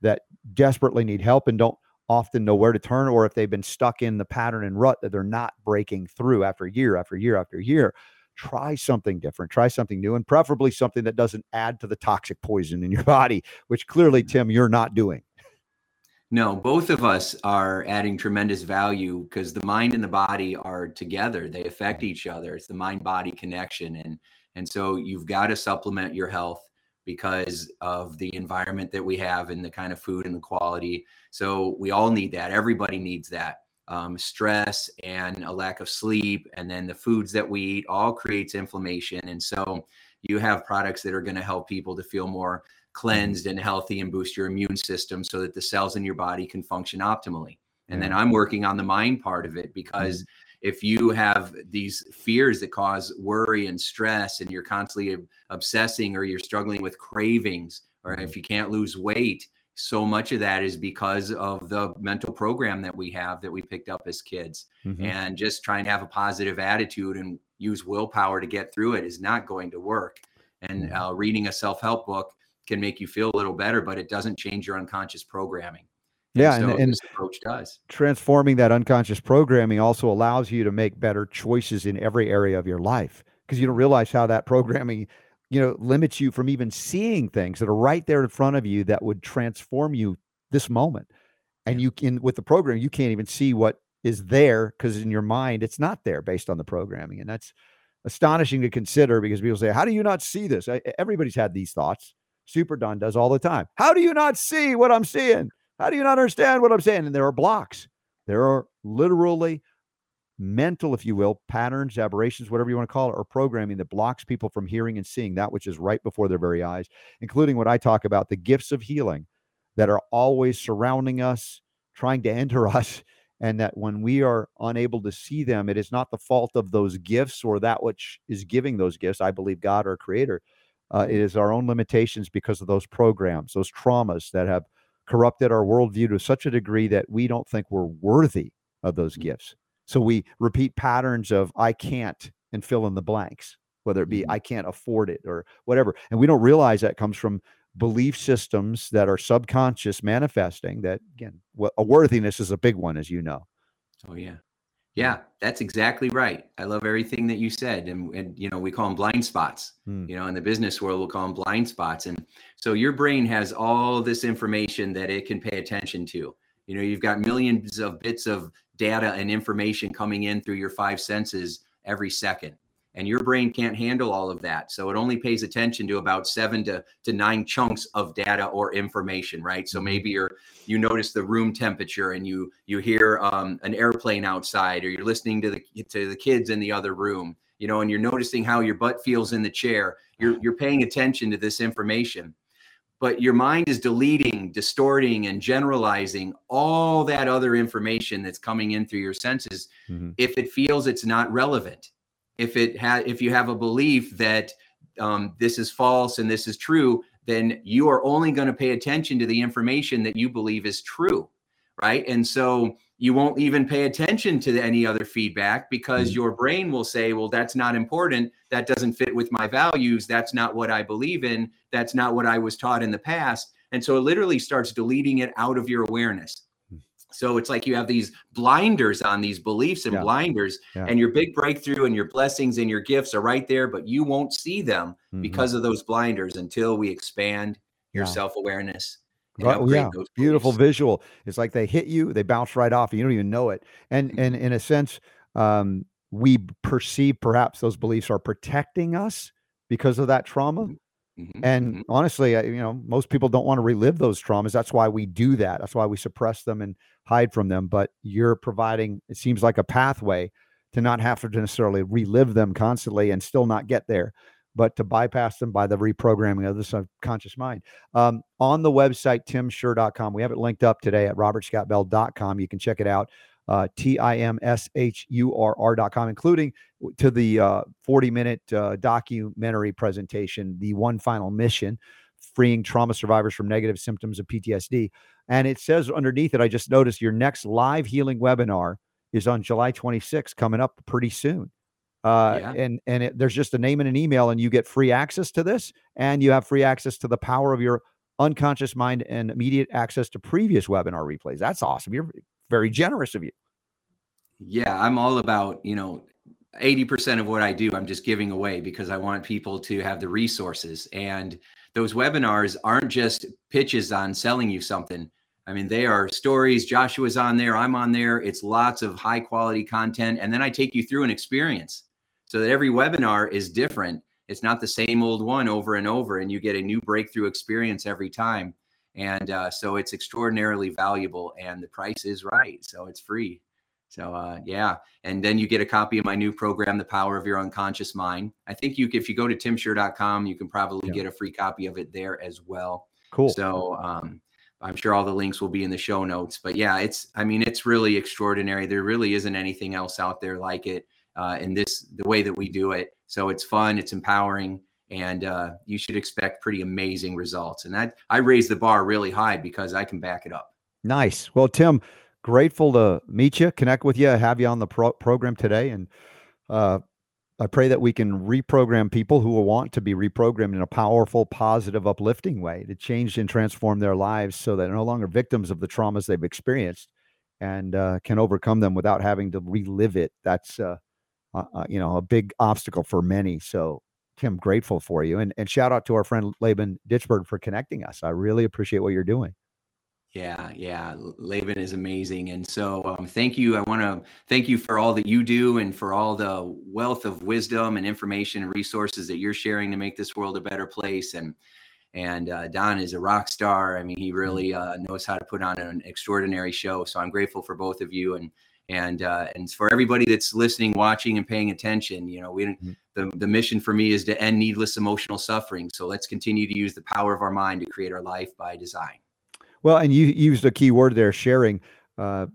that desperately need help and don't often know where to turn or if they've been stuck in the pattern and rut that they're not breaking through after year after year after year try something different try something new and preferably something that doesn't add to the toxic poison in your body which clearly mm-hmm. tim you're not doing. No both of us are adding tremendous value because the mind and the body are together. They affect each other. It's the mind body connection and and so you've got to supplement your health because of the environment that we have and the kind of food and the quality. So we all need that. Everybody needs that. Um, stress and a lack of sleep, and then the foods that we eat all creates inflammation. And so you have products that are going to help people to feel more cleansed and healthy and boost your immune system so that the cells in your body can function optimally. And then I'm working on the mind part of it because mm-hmm if you have these fears that cause worry and stress and you're constantly obsessing or you're struggling with cravings or if mm-hmm. you can't lose weight so much of that is because of the mental program that we have that we picked up as kids mm-hmm. and just trying to have a positive attitude and use willpower to get through it is not going to work and mm-hmm. uh, reading a self-help book can make you feel a little better but it doesn't change your unconscious programming yeah, and, and, this approach does. Transforming that unconscious programming also allows you to make better choices in every area of your life because you don't realize how that programming, you know, limits you from even seeing things that are right there in front of you that would transform you this moment. And you can with the program, you can't even see what is there because in your mind it's not there based on the programming, and that's astonishing to consider because people say, "How do you not see this?" Everybody's had these thoughts. Super Don does all the time. How do you not see what I'm seeing? How do you not understand what I'm saying? And there are blocks. There are literally mental, if you will, patterns, aberrations, whatever you want to call it, or programming that blocks people from hearing and seeing that which is right before their very eyes, including what I talk about the gifts of healing that are always surrounding us, trying to enter us. And that when we are unable to see them, it is not the fault of those gifts or that which is giving those gifts. I believe God, our creator. Uh, it is our own limitations because of those programs, those traumas that have corrupted our worldview to such a degree that we don't think we're worthy of those mm-hmm. gifts. So we repeat patterns of I can't and fill in the blanks, whether it be mm-hmm. I can't afford it or whatever. And we don't realize that comes from belief systems that are subconscious manifesting that again, a worthiness is a big one, as you know. Oh yeah. Yeah, that's exactly right. I love everything that you said. And, and you know, we call them blind spots. Hmm. You know, in the business world, we'll call them blind spots. And so your brain has all this information that it can pay attention to. You know, you've got millions of bits of data and information coming in through your five senses every second. And your brain can't handle all of that. So it only pays attention to about seven to, to nine chunks of data or information right? So maybe you're you notice the room temperature and you you hear um, an airplane outside or you're listening to the to the kids in the other room you know and you're noticing how your butt feels in the chair. You're you're paying attention to this information but your mind is deleting distorting and generalizing all that other information that's coming in through your senses mm-hmm. if it feels it's not relevant if it had if you have a belief that um, this is false and this is true then you are only going to pay attention to the information that you believe is true right? And so you won't even pay attention to any other feedback because mm-hmm. your brain will say well that's not important. That doesn't fit with my values. That's not what i believe in. That's not what i was taught in the past. And so it literally starts deleting it out of your awareness so it's like you have these blinders on these beliefs and yeah. blinders, yeah. and your big breakthrough and your blessings and your gifts are right there, but you won't see them mm-hmm. because of those blinders until we expand your yeah. self awareness. Right, yeah, beautiful visual. It's like they hit you, they bounce right off, you don't even know it. And mm-hmm. and in a sense, um, we perceive perhaps those beliefs are protecting us because of that trauma. Mm-hmm. Mm-hmm. And mm-hmm. honestly, you know, most people don't want to relive those traumas. That's why we do that. That's why we suppress them and hide from them. But you're providing, it seems like a pathway to not have to necessarily relive them constantly and still not get there, but to bypass them by the reprogramming of the subconscious mind. Um, on the website, timshurr.com, we have it linked up today at robertscottbell.com. You can check it out uh, T-I-M-S-H-U-R-R.com, including to the uh, 40 minute uh, documentary presentation, The One Final Mission, Freeing Trauma Survivors from Negative Symptoms of PTSD. And it says underneath it, I just noticed your next live healing webinar is on July 26th, coming up pretty soon. Uh, yeah. And and it, there's just a name and an email, and you get free access to this, and you have free access to the power of your unconscious mind and immediate access to previous webinar replays. That's awesome. You're very generous of you. Yeah, I'm all about, you know, 80% of what I do, I'm just giving away because I want people to have the resources. And those webinars aren't just pitches on selling you something. I mean, they are stories. Joshua's on there, I'm on there. It's lots of high quality content. And then I take you through an experience so that every webinar is different. It's not the same old one over and over, and you get a new breakthrough experience every time. And uh, so it's extraordinarily valuable, and the price is right. So it's free. So uh, yeah, and then you get a copy of my new program, The Power of Your Unconscious Mind. I think you, if you go to timshurr.com, you can probably yeah. get a free copy of it there as well. Cool. So um, I'm sure all the links will be in the show notes. But yeah, it's I mean it's really extraordinary. There really isn't anything else out there like it uh, in this the way that we do it. So it's fun, it's empowering, and uh, you should expect pretty amazing results. And that I raise the bar really high because I can back it up. Nice. Well, Tim, grateful to meet you, connect with you, have you on the pro- program today, and uh, I pray that we can reprogram people who will want to be reprogrammed in a powerful, positive, uplifting way to change and transform their lives so they're no longer victims of the traumas they've experienced and uh, can overcome them without having to relive it. That's uh, uh, uh you know a big obstacle for many. So Tim, grateful for you. And, and shout out to our friend Laban Ditchburn for connecting us. I really appreciate what you're doing. Yeah, yeah. Laban is amazing. And so um, thank you. I want to thank you for all that you do and for all the wealth of wisdom and information and resources that you're sharing to make this world a better place. And and uh, Don is a rock star. I mean, he really uh, knows how to put on an extraordinary show. So I'm grateful for both of you and and uh, and for everybody that's listening, watching, and paying attention. You know, we mm-hmm. the the mission for me is to end needless emotional suffering. So let's continue to use the power of our mind to create our life by design. Well, and you used a key word there, sharing. Uh,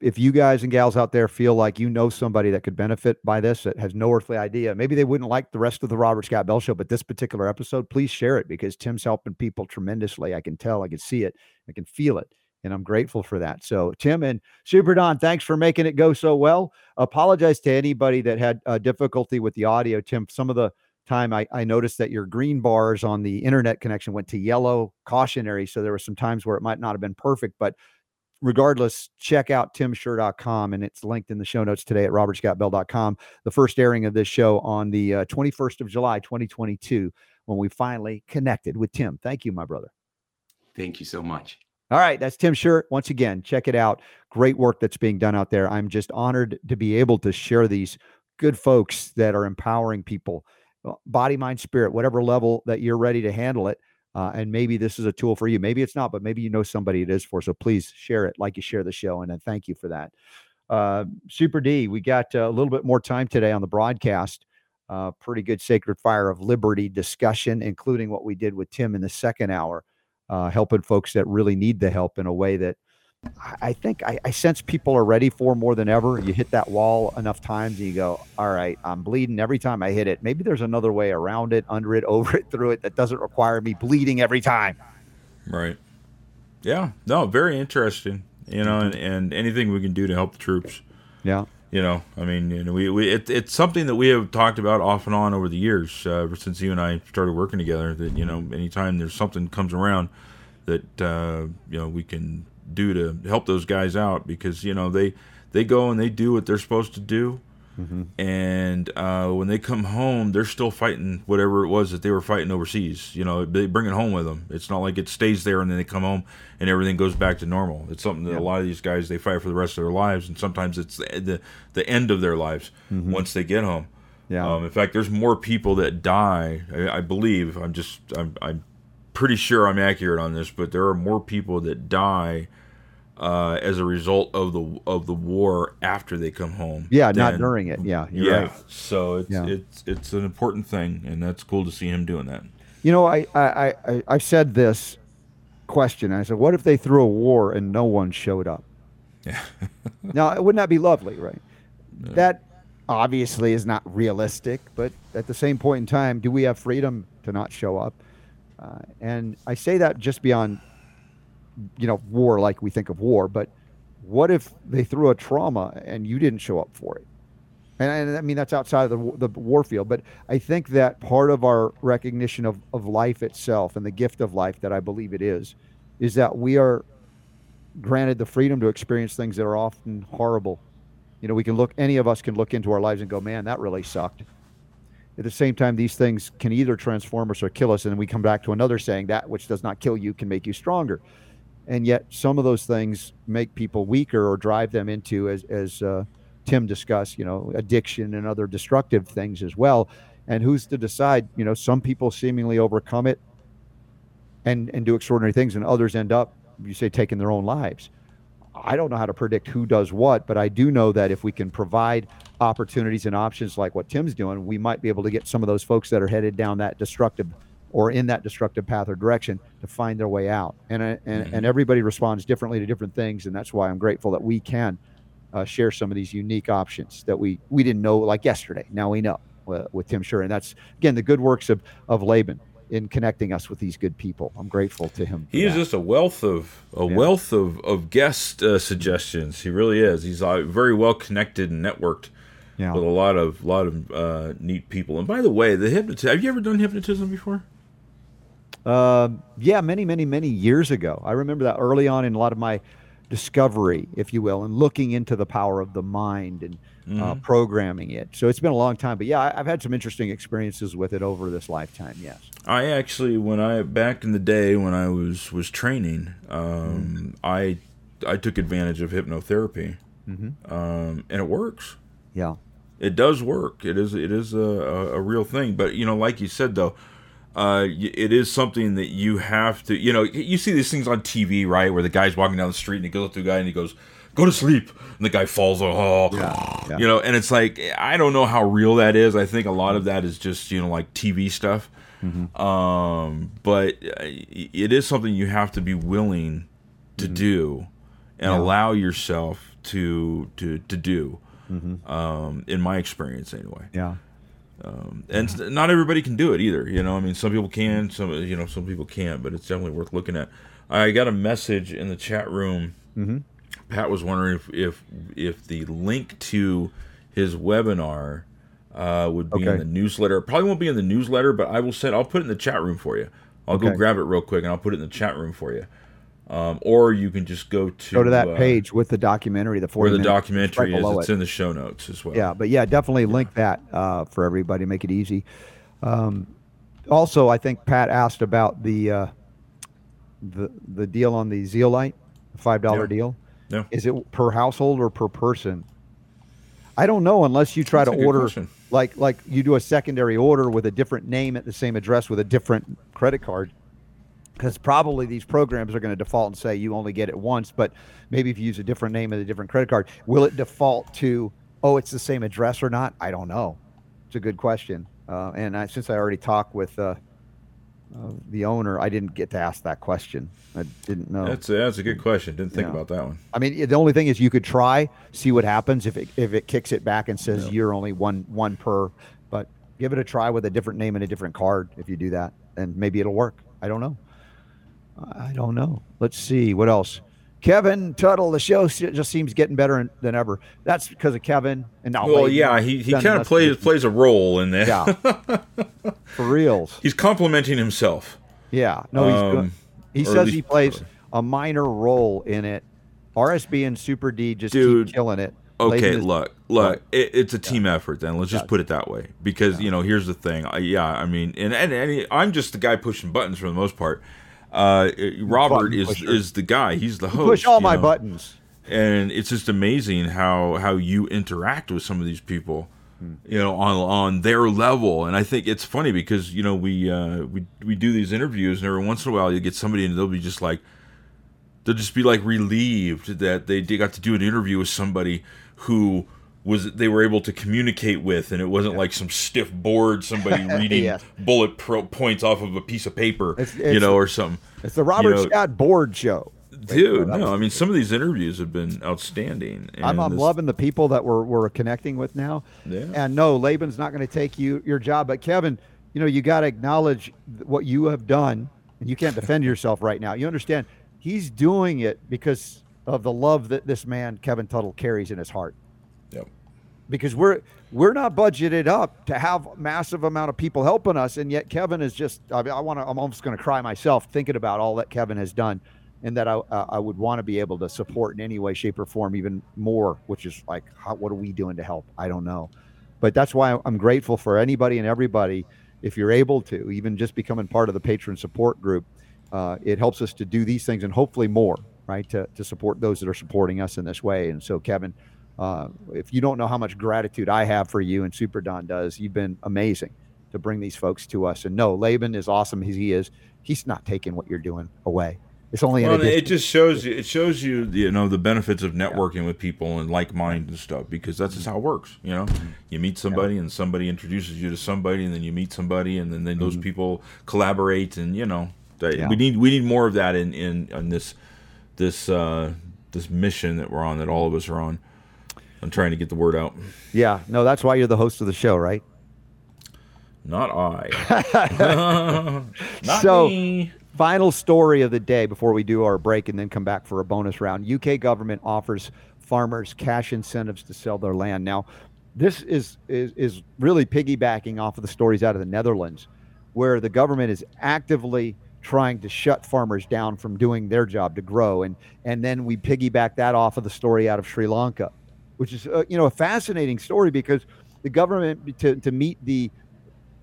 if you guys and gals out there feel like you know somebody that could benefit by this that has no earthly idea, maybe they wouldn't like the rest of the Robert Scott Bell show, but this particular episode, please share it because Tim's helping people tremendously. I can tell, I can see it, I can feel it and I'm grateful for that. So, Tim and Super Don, thanks for making it go so well. Apologize to anybody that had uh, difficulty with the audio. Tim, some of the time I, I noticed that your green bars on the internet connection went to yellow cautionary. So there were some times where it might not have been perfect, but regardless, check out timshurr.com and it's linked in the show notes today at robertscottbell.com. The first airing of this show on the uh, 21st of July, 2022, when we finally connected with Tim. Thank you, my brother. Thank you so much. All right, that's Tim Shurr. Once again, check it out. Great work that's being done out there. I'm just honored to be able to share these good folks that are empowering people, body, mind, spirit, whatever level that you're ready to handle it. Uh, and maybe this is a tool for you. Maybe it's not, but maybe you know somebody it is for. So please share it like you share the show. And then thank you for that. Uh, Super D, we got uh, a little bit more time today on the broadcast. Uh, pretty good Sacred Fire of Liberty discussion, including what we did with Tim in the second hour, uh, helping folks that really need the help in a way that I think I, I, sense people are ready for more than ever. You hit that wall enough times and you go, all right, I'm bleeding every time I hit it. Maybe there's another way around it, under it, over it, through it that doesn't require me bleeding every time. Right. Yeah. No, very interesting. You know, and, and anything we can do to help the troops. Yeah. You know, I mean, you know, we, we it, it's something that we have talked about off and on over the years, uh, ever since you and I started working together. That you know, anytime there's something comes around, that uh, you know we can do to help those guys out because you know they they go and they do what they're supposed to do mm-hmm. and uh, when they come home they're still fighting whatever it was that they were fighting overseas you know they bring it home with them it's not like it stays there and then they come home and everything goes back to normal it's something that yeah. a lot of these guys they fight for the rest of their lives and sometimes it's the the, the end of their lives mm-hmm. once they get home yeah. Um, in fact, there's more people that die. I, I believe. I'm just. I'm, I'm pretty sure I'm accurate on this, but there are more people that die uh, as a result of the of the war after they come home. Yeah, than, not during it. Yeah, yeah. Right. So it's yeah. it's it's an important thing, and that's cool to see him doing that. You know, I I I, I said this question. I said, what if they threw a war and no one showed up? Yeah. now, it wouldn't that be lovely, right? Yeah. That obviously is not realistic, but at the same point in time, do we have freedom to not show up? Uh, and I say that just beyond, you know, war like we think of war, but what if they threw a trauma and you didn't show up for it? And, and I mean, that's outside of the, the war field, but I think that part of our recognition of, of life itself and the gift of life that I believe it is, is that we are granted the freedom to experience things that are often horrible. You know, we can look, any of us can look into our lives and go, man, that really sucked at the same time, these things can either transform us or kill us. And then we come back to another saying that which does not kill you can make you stronger. And yet, some of those things make people weaker or drive them into, as, as uh, Tim discussed, you know, addiction and other destructive things as well. And who's to decide? You know, some people seemingly overcome it and and do extraordinary things, and others end up, you say, taking their own lives. I don't know how to predict who does what, but I do know that if we can provide opportunities and options like what Tim's doing, we might be able to get some of those folks that are headed down that destructive or in that destructive path or direction to find their way out. And uh, and, mm-hmm. and everybody responds differently to different things, and that's why I'm grateful that we can uh, share some of these unique options that we we didn't know like yesterday. Now we know uh, with Tim Shurr, and that's again the good works of of Laban in connecting us with these good people. I'm grateful to him. He is just a wealth of a yeah. wealth of of guest uh, suggestions. He really is. He's uh, very well connected and networked yeah. with a lot of lot of uh, neat people. And by the way, the hypnotism. Have you ever done hypnotism before? Uh, yeah, many, many, many years ago. I remember that early on in a lot of my discovery, if you will, and looking into the power of the mind and uh, mm-hmm. uh, programming it. So it's been a long time, but yeah, I, have had some interesting experiences with it over this lifetime. Yes, I actually, when I back in the day when I was was training, um, mm. I I took advantage of hypnotherapy, mm-hmm. um, and it works. Yeah, it does work. It is it is a, a, a real thing. But you know, like you said though, uh, it is something that you have to. You know, you see these things on TV, right, where the guy's walking down the street and he goes up to a guy and he goes, "Go to sleep," and the guy falls. Oh, yeah, yeah. you know, and it's like I don't know how real that is. I think a lot of that is just you know like TV stuff. Mm-hmm. Um, but uh, it is something you have to be willing to mm-hmm. do and yeah. allow yourself to to to do. Mm-hmm. Um, in my experience, anyway. Yeah. Um, and not everybody can do it either. You know, I mean, some people can, some you know, some people can't, but it's definitely worth looking at. I got a message in the chat room. Mm-hmm. Pat was wondering if, if if the link to his webinar uh, would be okay. in the newsletter. Probably won't be in the newsletter, but I will send. I'll put it in the chat room for you. I'll okay. go grab it real quick and I'll put it in the chat room for you. Um, or you can just go to go to that uh, page with the documentary, the where the documentary is. It's it. in the show notes as well. Yeah, but yeah, definitely link that uh, for everybody. Make it easy. Um, also, I think Pat asked about the uh, the the deal on the Zeolite, five dollar yeah. deal. Yeah. Is it per household or per person? I, I don't know unless you try That's to order question. like like you do a secondary order with a different name at the same address with a different credit card. Because probably these programs are going to default and say you only get it once, but maybe if you use a different name and a different credit card, will it default to oh it's the same address or not? I don't know. It's a good question. Uh, and I, since I already talked with uh, uh, the owner, I didn't get to ask that question. I didn't know. That's a, that's a good question. Didn't think Yeah. about that one. I mean, the only thing is you could try, see what happens if it if it kicks it back and says you're only one one per, but give it a try with a different name and a different card if you do that, and maybe it'll work. I don't know. I don't know. Let's see what else. Kevin Tuttle, the show just seems getting better than ever. That's because of Kevin and now. well, Layden yeah, he, he kind of plays business. plays a role in there. Yeah, for reals. He's complimenting himself. Yeah, no, he's good. Um, He says he plays a minor role in it. RSB and Super D just Dude, keep killing it. Okay, is- look, look, it, it's a team effort. Then let's just put it that way, because you know, here's the thing. I, yeah, I mean, and and, and I'm just the guy pushing buttons for the most part. Uh, Robert Button is pusher. is the guy. He's the You host. push all you my know? buttons. and it's just amazing how how you interact with some of these people Hmm. you know on on their level and i think it's funny because you know we uh we we do these interviews and every once in a while you get somebody and they'll be just like they'll just be like relieved that they, they got to do an interview with somebody who was they were able to communicate with and it wasn't like some stiff board somebody reading Yes. bullet pro- points off of a piece of paper It's- you know or something It's the Robert You know, Scott Board Show. dude no was- i mean some of these interviews have been outstanding I'm, I'm this- loving the people that we're, we're connecting with now. Yeah. And no, Laban's not going to take you your job. But Kevin, you know, you got to acknowledge what you have done, and you can't defend yourself right now. You understand? He's doing it because of the love that this man Kevin Tuttle carries in his heart. Yep. Because we're we're not budgeted up to have massive amount of people helping us, and yet Kevin is just. I, I want to. I'm almost going to cry myself thinking about all that Kevin has done, and that I uh, I would want to be able to support in any way, shape, or form, even more. Which is like, how, what are we doing to help? I don't know, but that's why I'm grateful for anybody and everybody. If you're able to, even just becoming part of the patron support group, uh, it helps us to do these things and hopefully more, right? To, to support those that are supporting us in this way. And so, Kevin, uh, if you don't know how much gratitude I have for you and Super Don does, you've been amazing to bring these folks to us. And no, Laban is awesome as he is. He's not taking what you're doing away. It's only Well, it just shows you. It shows you, you know, the benefits of networking with people and like mind and stuff because that's just how it works. You know, you meet somebody and somebody introduces you to somebody, and then you meet somebody, and then, then those people collaborate, and you know, that- Yeah. we need we need more of that in in, in this this uh, this mission that we're on, that all of us are on. I'm trying to get the word out. yeah, no, that's why you're the host of the show, right? Not I. Not So- me. Final story of the day before we do our break and then come back for a bonus round. UK government offers farmers cash incentives to sell their land. Now, this is is, is really piggybacking off of the stories out of the Netherlands, where the government is actively trying to shut farmers down from doing their job to grow, and and then we piggyback that off of the story out of Sri Lanka, which is uh, you know a fascinating story because the government to to meet the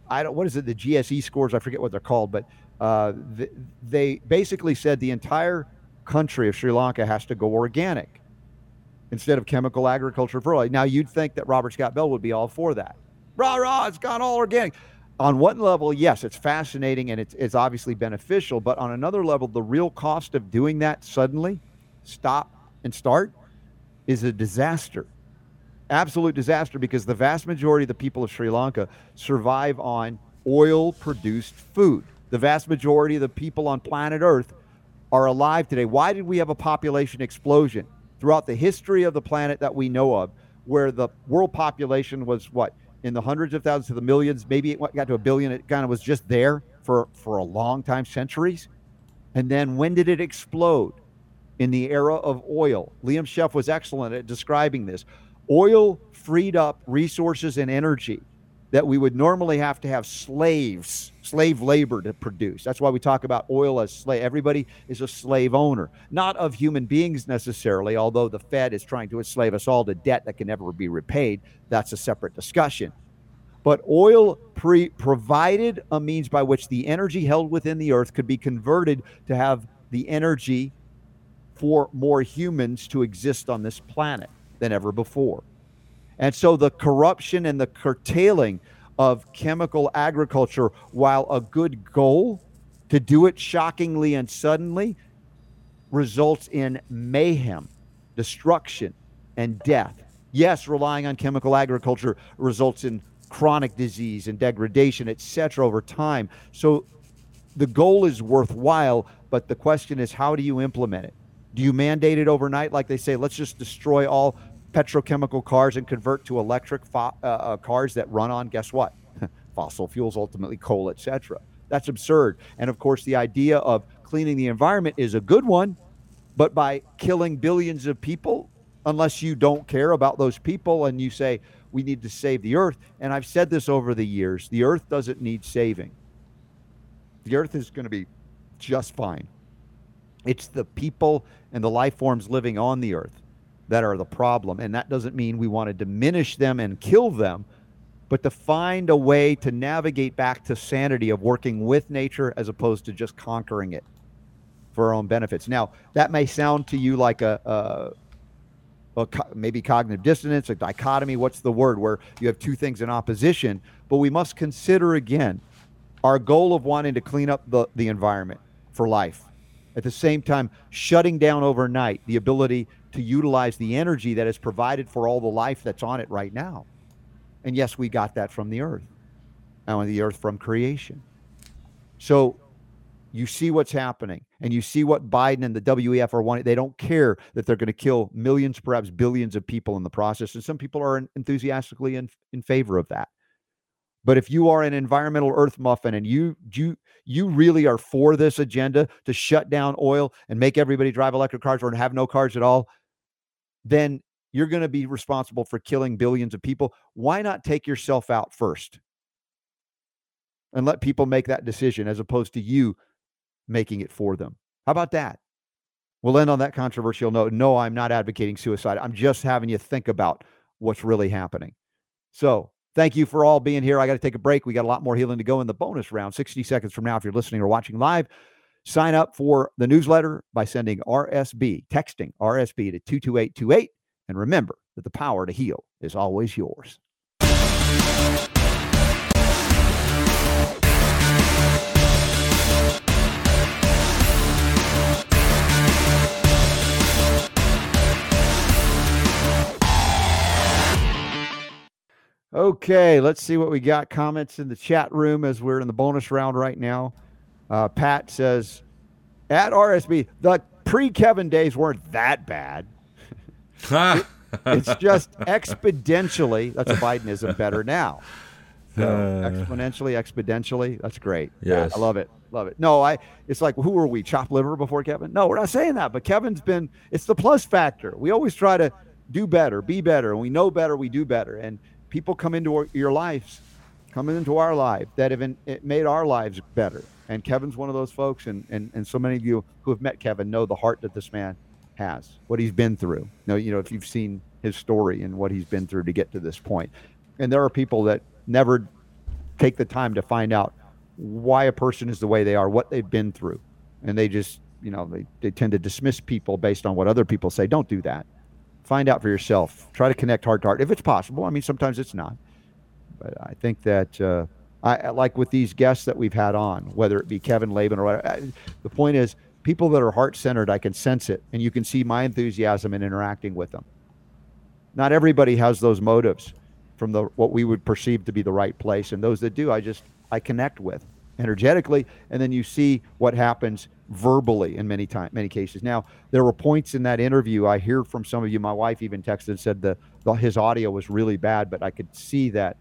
I don't what is it the GSE scores I forget what they're called but uh, th- they basically said the entire country of Sri Lanka has to go organic instead of chemical agriculture oil. Now you'd think that Robert Scott Bell would be all for that. Rah rah, it's gone all organic. On one level, yes, it's fascinating and it's it's obviously beneficial, but on another level, the real cost of doing that suddenly, stop and start, is a disaster absolute disaster because the vast majority of the people of Sri Lanka survive on oil produced food. The vast majority of the people on planet Earth are alive today. Why did we have a population explosion throughout the history of the planet that we know of, where the world population was what in the hundreds of thousands to the millions, maybe it got to a billion. It kind of was just there for for a long time, centuries. And then when did it explode? In the era of oil. Liam Scheff was excellent at describing this. Oil freed up resources and energy that we would normally have to have slaves, slave labor to produce. That's why we talk about oil as slave. Everybody is a slave owner, not of human beings necessarily, although the Fed is trying to enslave us all to debt that can never be repaid. That's a separate discussion. But oil pre- provided a means by which the energy held within the earth could be converted to have the energy for more humans to exist on this planet than ever before. And so the corruption and the curtailing of chemical agriculture, while a good goal to do it shockingly and suddenly, results in mayhem, destruction, and death. Yes, relying on chemical agriculture results in chronic disease and degradation, etc., over time. So the goal is worthwhile, but the question is how do you implement it? Do you mandate it overnight, like they say, let's just destroy all petrochemical cars and convert to electric fo- uh, uh, cars that run on, guess what? Fossil fuels, ultimately coal, etc. That's absurd. And of course, the idea of cleaning the environment is a good one, but by killing billions of people, unless you don't care about those people and you say, we need to save the earth. And I've said this over the years the earth doesn't need saving, the earth is going to be just fine. It's the people and the life forms living on the earth that are the problem. And that doesn't mean we want to diminish them and kill them, but to find a way to navigate back to sanity of working with nature as opposed to just conquering it for our own benefits. Now, that may sound to you like a, a, co- maybe cognitive dissonance, a dichotomy. What's the word where you have two things in opposition? But we must consider again our goal of wanting to clean up the, the environment for life. At the same time, shutting down overnight the ability to utilize the energy that is provided for all the life that's on it right now. And yes, we got that from the earth, and the earth from creation. So you see what's happening, and you see what Biden and the WEF are wanting. They don't care that they're going to kill millions, perhaps billions of people in the process. And some people are enthusiastically in, in favor of that. But if you are an environmental earth muffin and you you you really are for this agenda to shut down oil and make everybody drive electric cars or have no cars at all, then you're going to be responsible for killing billions of people. Why not take yourself out first? And let people make that decision as opposed to you making it for them. How about that? We'll end on that controversial note. No, I'm not advocating suicide. I'm just having you think about what's really happening. So, thank you for all being here. I got to take a break. We got a lot more healing to go in the bonus round 60 seconds from now. If you're listening or watching live, sign up for the newsletter by sending RSB, texting RSB to 22828. And remember that the power to heal is always yours. Okay, let's see what we got. Comments in the chat room as we're in the bonus round right now. Uh, Pat says, at RSB, the pre Kevin days weren't that bad. it, it's just exponentially, that's a Bidenism, better now. So Uh. exponentially, exponentially, that's great. Yes. I love it. Love it. No, I. It's like who were we? Chop liver before Kevin? No, we're not saying that. But Kevin's been. It's the plus factor. We always try to do better, be better, and we know better. We do better. And people come into our, your lives, come into our life that have in, made our lives better. And Kevin's one of those folks. And and and so many of you who have met Kevin know the heart that this man has, what he's been through. You know, you know, if you've seen his story and what he's been through to get to this point. And there are people that never take the time to find out why a person is the way they are, what they've been through. And they just, you know, they, they tend to dismiss people based on what other people say. Don't do that. Find out for yourself. Try to connect heart to heart if it's possible. I mean, sometimes it's not. But I think that, uh, I like with these guests that we've had on, whether it be Kevin Laban or whatever, I- the point is, people that are heart centered, I can sense it, and you can see my enthusiasm in interacting with them. Not everybody has those motives from the what we would perceive to be the right place, and those that do, I just I connect with energetically, and then you see what happens verbally in many time many cases. Now there were points in that interview I hear from some of you. My wife even texted and said the, the his audio was really bad, but I could see that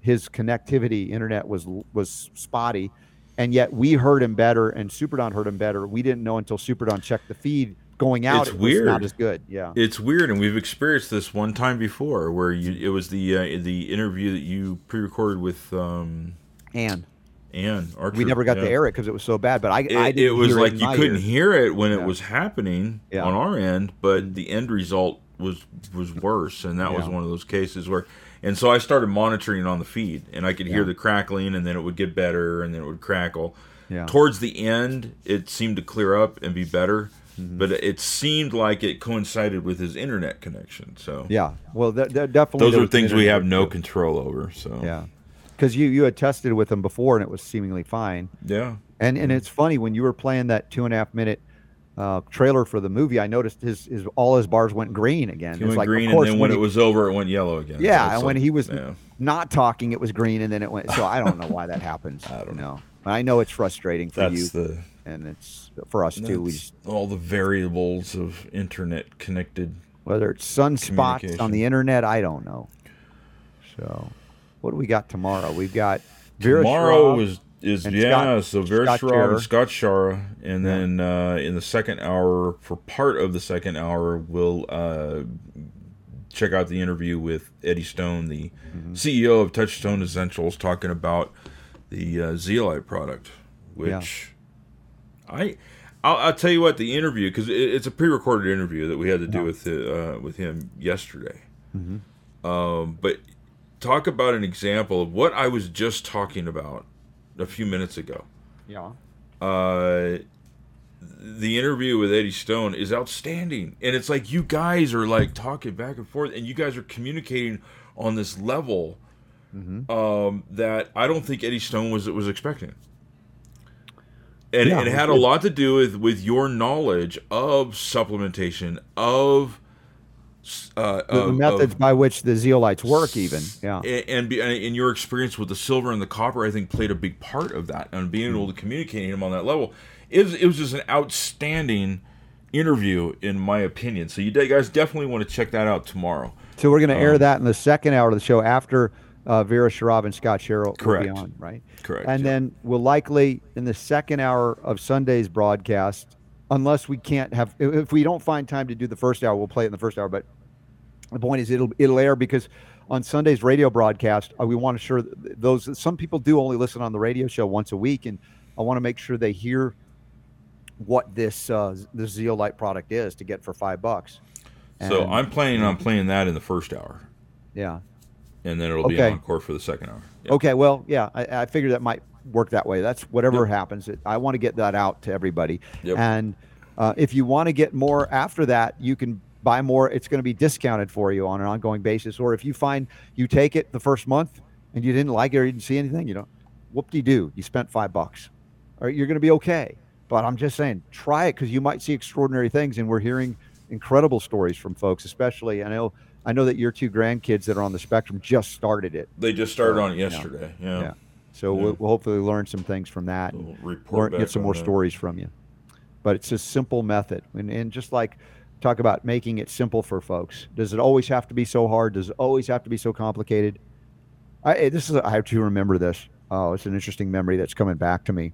his connectivity internet was was spotty and yet we heard him better and superdon heard him better we didn't know until superdon checked the feed going out It's it was not weird. as good yeah It's weird, and we've experienced this one time before, where you it was the uh, the interview that you pre-recorded with um, Anne. Anne Archer. we never got to yeah. air it because it was so bad but i, It, I it was like in you couldn't ears. hear it when Yeah. it was happening Yeah. Mm-hmm. on our end, but the end result was was worse, and that was one of those cases where. And so I started monitoring it on the feed, and I could hear the crackling, and then it would get better, and then it would crackle. Yeah. Towards the end, it seemed to clear up and be better, but it seemed like it coincided with his internet connection. So Yeah. Well, th- th- definitely. those are things we have no control over. So Yeah. Because you you had tested with him before and it was seemingly fine. yeah. And and it's funny when you were playing that two and a half minute uh, trailer for the movie, I noticed his his all his bars went green again. It's went like, of green, and course, then when he- it was over, it went yellow again. yeah, and when like- he was yeah. not talking, it was green, and then it went. So I don't know why that happens. I don't know. I know it's frustrating for That's you, the- and it's for us too. We just, all the variables of internet connected. whether it's sunspots on the internet, I don't know. So, what do we got tomorrow? We've got Vera Tomorrow is is yeah, Scott- so Vera Scott Sharav and Scott Shara, and then uh, in the second hour, for part of the second hour, we'll uh, check out the interview with Eddie Stone, the Mm-hmm. CEO of Touchstone Essentials, talking about the uh, Zeolite product, which I. I'll, I'll tell you what the interview because it, it's a pre-recorded interview that we had to do with uh, with him yesterday. Mm-hmm. Um, but talk about an example of what I was just talking about a few minutes ago. Yeah. Uh, the interview with Eddie Stone is outstanding, and it's like you guys are like talking back and forth, and you guys are communicating on this level Mm-hmm. um, that I don't think Eddie Stone was was expecting. And, Yeah, and it it had a lot to do with with your knowledge of supplementation of uh, The, the methods of- by which the zeolites work, even. Yeah. and in your experience with the silver and the copper, I think played a big part of that, and being able to communicate him on that level. It was, it was just an outstanding interview, in my opinion. So you guys definitely want to check that out tomorrow. So we're going to air Um, that in the second hour of the show after uh, Vera Sharav and Scott Sherrill will be Correct. on, right? Correct, And then we'll likely in the second hour of Sunday's broadcast, unless we can't have, if- we don't find time to do the first hour, we'll play it in the first hour. But the point is, it'll it'll air because on Sunday's radio broadcast, uh, we want to sure those some people do only listen on the radio show once a week, and I want to make sure they hear what this uh, this zeolite product is to get for five bucks. So I'm planning on playing that in the first hour, yeah. and then it'll be Okay. encore for the second hour. Yeah. Okay, well, yeah, I, I figured that might work that way. That's whatever happens. It, I want to get that out to everybody. Yep. And uh, if you want to get more after that, you can buy more. It's going to be discounted for you on an ongoing basis. Or if you find you take it the first month and you didn't like it or you didn't see anything, you know, whoop de doo, you spent five bucks. Or you're going to be okay. But I'm just saying, try it because you might see extraordinary things. And we're hearing incredible stories from folks, especially. I know. I know that your two grandkids that are on the spectrum just started it. They just started So, on it yesterday. Yeah. yeah. So Yeah. We'll, we'll hopefully learn some things from that. and report learn, get some more that. stories from you. But it's a simple method, and, and just like talk about making it simple for folks. Does it always have to be so hard? Does it always have to be so complicated? I this is I have to remember this. Oh, it's an interesting memory that's coming back to me.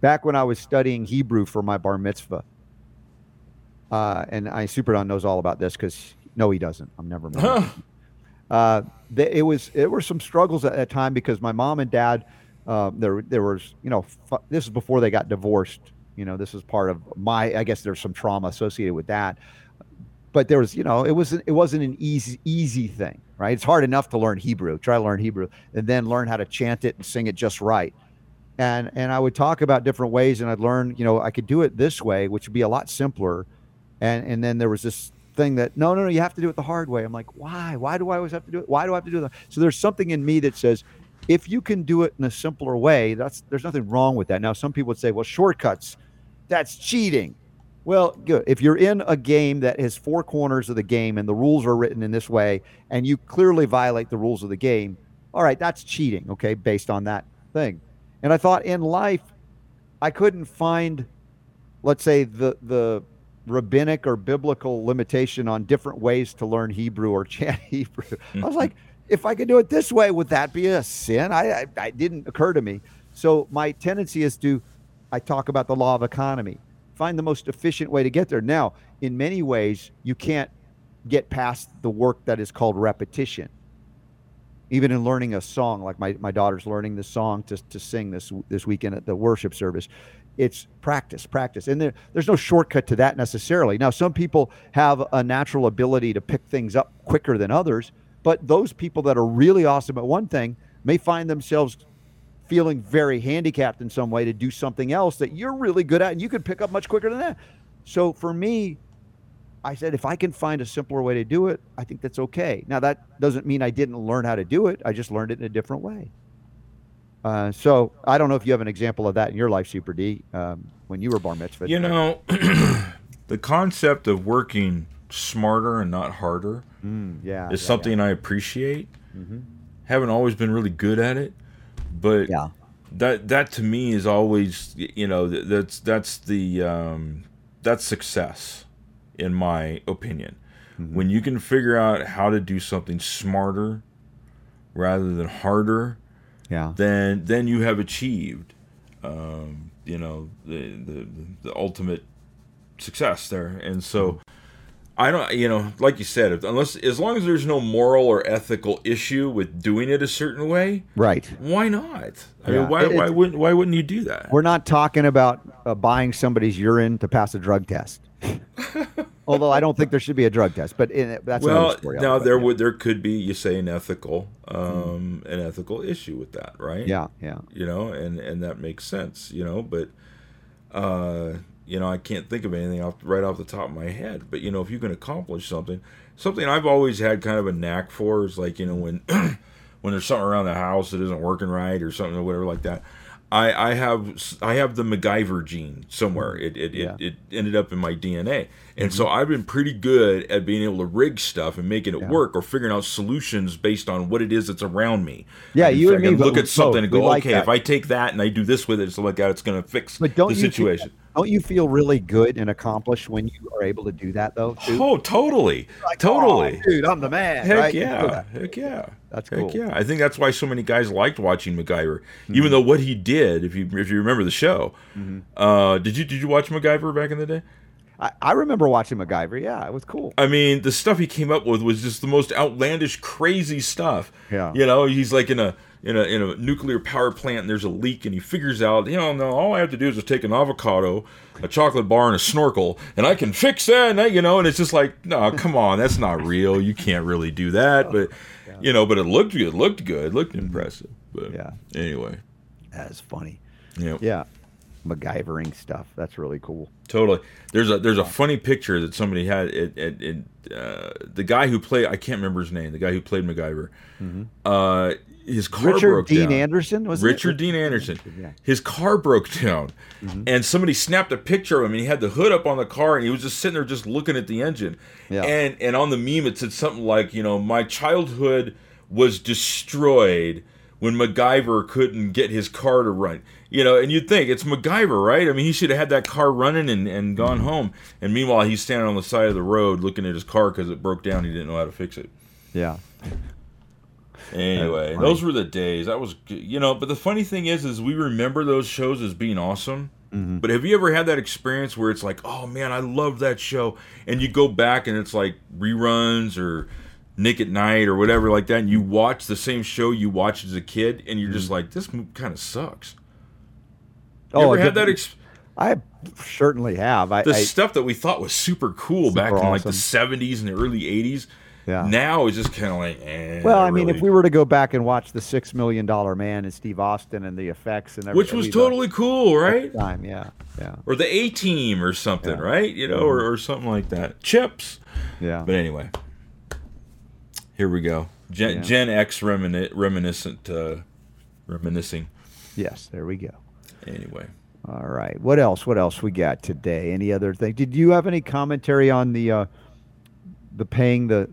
Back when I was studying Hebrew for my bar mitzvah, uh, and I Super Don knows all about this because no, he doesn't. I'm never. uh, it was it were some struggles at that time because my mom and dad uh, there there was you know fu- this is before they got divorced you know this is part of my I guess there's some trauma associated with that. But there was you know it wasn't it wasn't an easy easy thing right? It's hard enough to learn Hebrew try to learn Hebrew and then learn how to chant it and sing it just right. And and I would talk about different ways and I'd learn you know I could do it this way which would be a lot simpler. And and then there was this thing that no no no you have to do it the hard way. I'm like why? Why do i always have to do it? Why do i have to do that so there's something in me that says if you can do it in a simpler way that's there's nothing wrong with that. Now some people would say well shortcuts that's cheating. Well good. If you're in a game that has four corners of the game and the rules are written in this way and you clearly violate the rules of the game all right that's cheating okay based on that thing. And i thought in life i couldn't find let's say the the rabbinic or biblical limitation on different ways to learn Hebrew or chant Hebrew. I was like, if I could do it this way, would that be a sin? I, I, I didn't occur to me. So my tendency is to, I talk about the law of economy, find the most efficient way to get there. Now, in many ways, you can't get past the work that is called repetition. Even in learning a song, like my, my daughter's learning the song to, to sing this this weekend at the worship service, it's practice, practice. And there, there's no shortcut to that necessarily. Now, some people have a natural ability to pick things up quicker than others, but those people that are really awesome at one thing may find themselves feeling very handicapped in some way to do something else that you're really good at and you could pick up much quicker than that. So for me, I said, if I can find a simpler way to do it, I think that's okay. Now, that doesn't mean I didn't learn how to do it. I just learned it in a different way. Uh, so I don't know if you have an example of that in your life, Super D, um, when you were bar mitzvah. You know, the concept of working smarter and not harder Mm, yeah, is yeah, something I appreciate. Mhm. Haven't always been really good at it, but Yeah. that that to me is always you know th- that's that's the um, that's success in my opinion. Mm-hmm. When you can figure out how to do something smarter rather than harder, Yeah. then then you have achieved um, you know the, the the ultimate success there. And so I don't you know like you said if, unless as long as there's no moral or ethical issue with doing it a certain way, Right. why not? I Yeah. mean, why It- why wouldn't why wouldn't you do that? We're not talking about uh, buying somebody's urine to pass a drug test. Although I don't think there should be a drug test, but in, that's well, story. now there yeah. would there could be you say an ethical um, an ethical issue with that, right? Yeah, yeah. You know, and and that makes sense, you know, but uh, you know, I can't think of anything off right off the top of my head. But you know, if you can accomplish something, something I've always had kind of a knack for is like you know when when there's something around the house that isn't working right or something or whatever like that. I, I have I have the MacGyver gene somewhere. It it, Yeah. it, it ended up in my DNA, and mm-hmm. so I've been pretty good at being able to rig stuff and making it Yeah. work or figuring out solutions based on what it is that's around me. Yeah, I you I and can me look at something and go, like okay, that. if I take that and I do this with it, something like that, it's going to fix But don't the situation. Don't you feel really good and accomplished when you are able to do that though? Too? Oh, totally, Like, totally. "Oh, dude, I'm the man. Heck right? yeah, heck yeah. That's Heck cool. yeah. I think that's why so many guys liked watching MacGyver, Mm-hmm. even though what he did, if you if you remember the show, uh, did you did you watch MacGyver back in the day? I, I remember watching MacGyver. Yeah, it was cool. I mean, the stuff he came up with was just the most outlandish, crazy stuff. Yeah. You know, he's like in a in a in a nuclear power plant and there's a leak and he figures out, you know, no, all I have to do is just take an avocado, a chocolate bar, and a snorkel, and I can fix that. And I, you know, and it's just like, no, come on, that's not real. You can't really do that. But you know, but it looked good. It looked good. It looked impressive. But Yeah. Anyway. That's funny. Yeah. Yeah, MacGyvering stuff. That's really cool. Totally. There's a there's a funny picture that somebody had. It, it, it uh, the guy who played I can't remember his name. The guy who played MacGyver. Uh, his car Mm-hmm. Richard broke Dean down. Anderson was it? Richard Dean Anderson. yeah. Mm-hmm. His car broke down, and somebody snapped a picture of him. And he had the hood up on the car, and he was just sitting there, just looking at the engine. Yeah. And and on the meme, it said something like, you know, my childhood was destroyed when MacGyver couldn't get his car to run. You know, and you'd think it's MacGyver, right? I mean, he should have had that car running and, and gone Mm-hmm. home. And meanwhile, he's standing on the side of the road looking at his car because it broke down. He didn't know how to fix it. Yeah. Anyway, those were the days. That was, you know. But the funny thing is, is we remember those shows as being awesome. Mm-hmm. But have you ever had that experience where it's like, oh man, I love that show, and you go back and it's like reruns or Nick at Nite or whatever like that, and you watch the same show you watched as a kid, and you're just like, this kind of sucks. You Oh, ever had that? Ex- I certainly have. I, the I stuff that we thought was super cool back Super in like the 70s and the early 80s. Yeah. Now it's just kind of like, eh, well, I mean, if we were to go back and watch the Six Million Dollar Man and Steve Austin and the effects and everything, which was totally cool, right? time. Yeah, yeah, or the A team or something, Yeah. Mm-hmm. right? You know, or, or something like that. Chips. yeah. But anyway, here we go. Gen, Yeah. Gen X remini- reminiscent, uh, reminiscing. yes, there we go. Anyway, All right. What else? What else we got today? Any other thing? Did you have any commentary on the uh, the paying the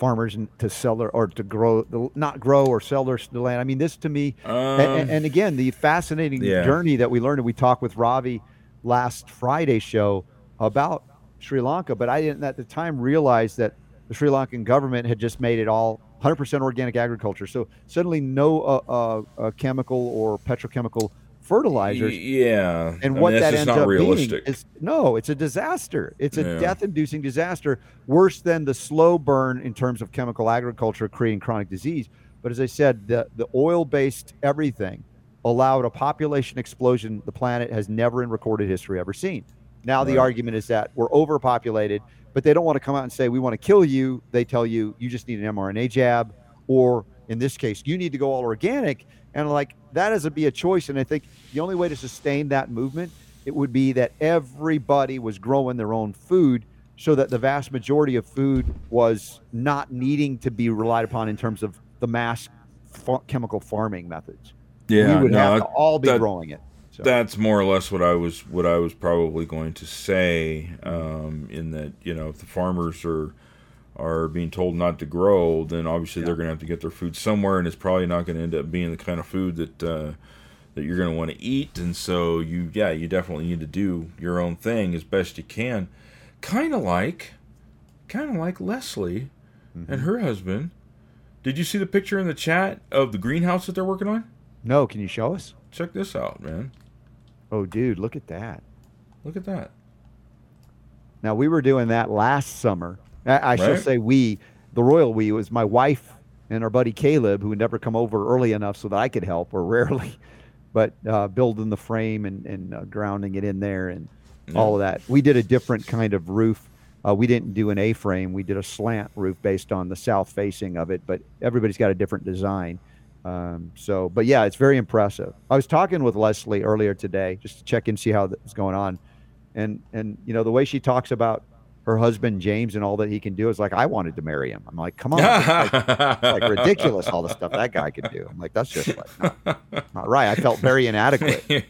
farmers to sell their or to grow not grow or sell their the land? I mean, this to me, a- and, Um, again, the fascinating yeah. journey that we learned. and We talked with Ravi last Friday show about Sri Lanka, but I didn't at the time realize that the Sri Lankan government had just made it all 100% organic agriculture. So suddenly, no uh, uh, uh, chemical or petrochemical fertilizers. yeah. And I what mean, that ends not up realistic. being is no, it's a disaster. It's a Yeah. death-inducing disaster, worse than the slow burn in terms of chemical agriculture creating chronic disease. But as I said, the the oil-based everything allowed a population explosion the planet has never in recorded history ever seen. Now the argument is that we're overpopulated, but they don't want to come out and say we want to kill you. They tell you you just need an mRNA jab, or in this case, you need to go all organic. And like that has to be a choice. And I think the only way to sustain that movement, it would be that everybody was growing their own food so that the vast majority of food was not needing to be relied upon in terms of the mass fa- chemical farming methods. Yeah, we would no, have to all be that- growing it. So, That's more or less what I was what I was probably going to say. Um, in that you know if the farmers are are being told not to grow, then obviously they're going to have to get their food somewhere, and it's probably not going to end up being the kind of food that uh, that you're going to want to eat. And so you yeah you definitely need to do your own thing as best you can. Kind of like, kind of like Leslie and her husband. Did you see the picture in the chat of the greenhouse that they're working on? no, can you show us? Check this out, man. Oh, dude, look at that. Look at that. Now we were doing that last summer. I, I should Right. say we, the royal we was my wife and our buddy Caleb, who would never come over early enough so that I could help, or rarely, but uh, building the frame and, and uh, grounding it in there and all of that. We did a different kind of roof. Uh, we didn't do an A-frame. We did a slant roof based on the south facing of it, but everybody's got a different design. Um, so, but yeah, it's very impressive. I was talking with Leslie earlier today just to check in, see how that's going on, and and you know the way she talks about her husband James and all that he can do is like I wanted to marry him. I'm like, come on, like, like ridiculous all the stuff that guy could do. I'm like, that's just like not, not right. I felt very inadequate, you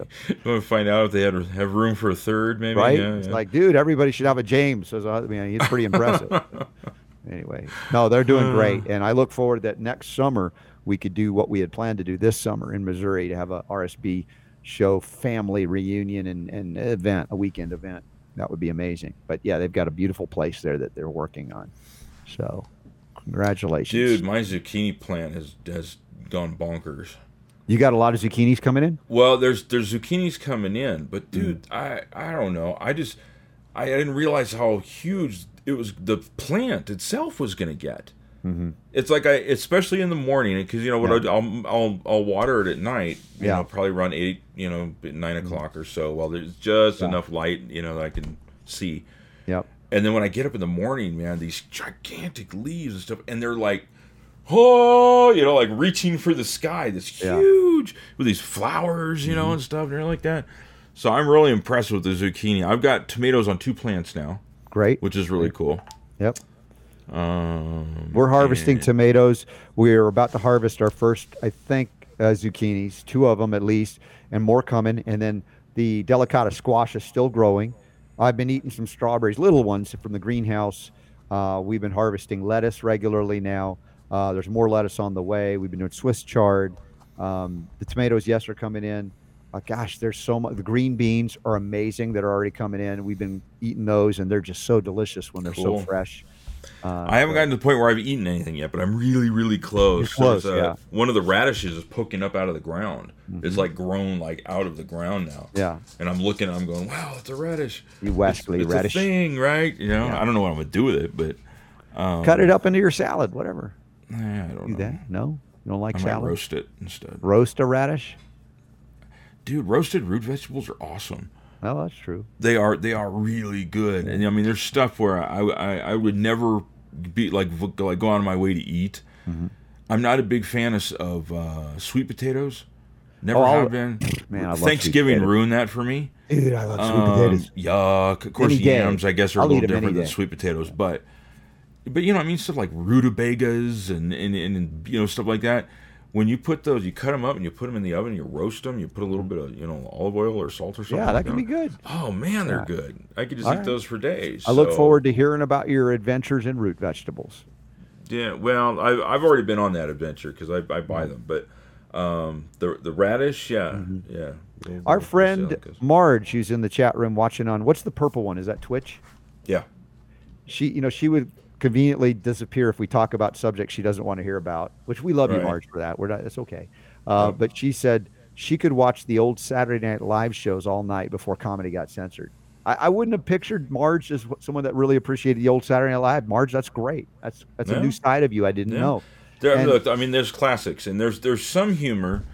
want to find out if they had have room for a third, maybe? right? Yeah, it's yeah. like, dude, everybody should have a James. I mean, he's pretty impressive. anyway, no, they're doing uh. great, and I look forward that next summer we could do what we had planned to do this summer in Missouri to have a RSB show family reunion and, and event, a weekend event. That would be amazing. But yeah, they've got a beautiful place there that they're working on. So, congratulations, dude, my zucchini plant has has gone bonkers. You got a lot of zucchinis coming in. Well, there's there's zucchinis coming in, Mm. but dude, I I don't know. I just I didn't realize how huge it was. The plant itself was going to get. Mm-hmm. It's like I, especially in the morning, because you know what Yeah. I, I'll, I'll I'll water it at night. You Yeah. know, probably around eight, you know, nine o'clock or so, while there's just Yeah. enough light, you know, that I can see. Yep. And then when I get up in the morning, man, these gigantic leaves and stuff, and they're like, oh, you know, like reaching for the sky, this huge with these flowers, you know, and stuff, and everything like that. So I'm really impressed with the zucchini. I've got tomatoes on two plants now, Great. which is really cool. Yep. Um, We're harvesting and- tomatoes. We're about to harvest our first, I think, uh, zucchinis, two of them at least, and more coming. And then the delicata squash is still growing. I've been eating some strawberries, little ones from the greenhouse. Uh, we've been harvesting lettuce regularly now. Uh, there's more lettuce on the way. We've been doing Swiss chard. Um, the tomatoes, yes, are coming in. Uh, gosh, there's so much. The green beans are amazing that are already coming in. We've been eating those, and they're just so delicious when they're Cool. so fresh. Uh, I haven't but- gotten to the point where I've eaten anything yet, but I'm really, really close. Close, There's, yeah. One of the radishes is poking up out of the ground. It's like grown like out of the ground now. Mm-hmm. Yeah. And I'm looking, I'm going, wow, it's a radish. You Wesley it's radish. a thing, right? You know, Yeah. I don't know what I'm gonna do with it, but um, Cut it up into your salad, whatever. Yeah, I don't Do know. that? No, you don't like I salad. roast it instead. Roast a radish. Dude, roasted root vegetables are awesome. Well, that's true. They are they are really good, and I mean, there's stuff where I I, I would never be like like go out of my way to eat. Mm-hmm. I'm not a big fan of, of uh, sweet potatoes. Never Oh, have been. Man, I love sweet Thanksgiving potatoes. ruined that for me. Dude, I love sweet potatoes. Um, Yuck. Of course, Any day. yams I guess are a I'll little eat 'em any different than day. sweet potatoes, but but you know, I mean stuff like rutabagas and, and and you know stuff like that. When you put those, you cut them up and you put them in the oven. You roast them. You put a little bit of you know olive oil or salt or something. Yeah, that like can be good. Oh man, they're Yeah. good. I could just All eat right. those for days. I look forward to hearing about your adventures in root vegetables. Yeah, well, I've I've already been on that adventure because I, I buy them, but um, the the radish, yeah, yeah. Mm-hmm. Our we'll friend see how it goes. Marge, who's in the chat room watching on, what's the purple one? Is that Twitch? Yeah. She, you know, she would conveniently disappear if we talk about subjects she doesn't want to hear about, which we love you, Marge, for that. We're not, it's okay. Uh, But she said she could watch the old Saturday Night Live shows all night before comedy got censored. I, I wouldn't have pictured Marge as someone that really appreciated the old Saturday Night Live. Marge, that's great. That's that's a new side of you I didn't Yeah. know. There, And- look, I mean, there's classics, and there's there's some humor,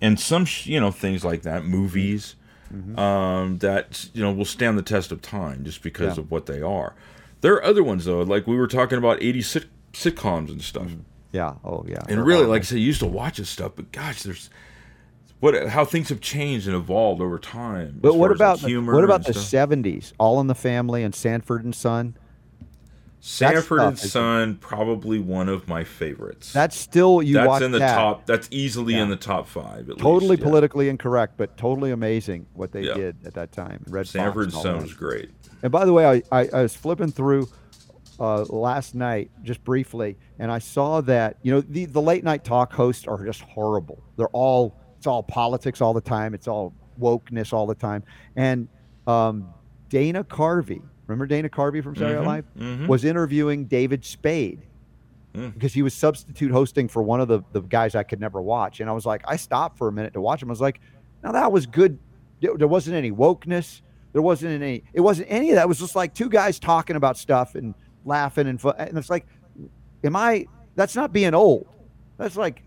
and some sh- you know things like that, movies, Mm-hmm. um, that you know will stand the test of time just because Yeah. of what they are. There are other ones though, like we were talking about 80 sit- sitcoms and stuff, mm. Yeah. Oh, yeah. and really, like I said, you used to watch this stuff, but gosh, there's what how things have changed and evolved over time. But what about the- humor? what about the seventies? All in the Family and Sanford and Son. Sanford and Son? Probably one of my favorites. That's still you that's in the that. top. That's easily Yeah. in the top five. At Totally least, yeah. politically incorrect, but totally amazing what they Yeah. did at that time. Red Sanford and and Son was great. And by the way, I, I, I was flipping through uh, last night just briefly, and I saw that you know the the late night talk hosts are just horrible. They're all it's all politics all the time. It's all wokeness all the time. And um, Dana Carvey, remember Dana Carvey from Saturday Night Mhm, Live, mhm. was interviewing David Spade Mm. because he was substitute hosting for one of the, the guys I could never watch. And I was like, I stopped for a minute to watch him. I was like, now that was good. There wasn't any wokeness. There wasn't any, it wasn't any of that. It was just like two guys talking about stuff and laughing and, fu- and it's like, am I, that's not being old. That's like,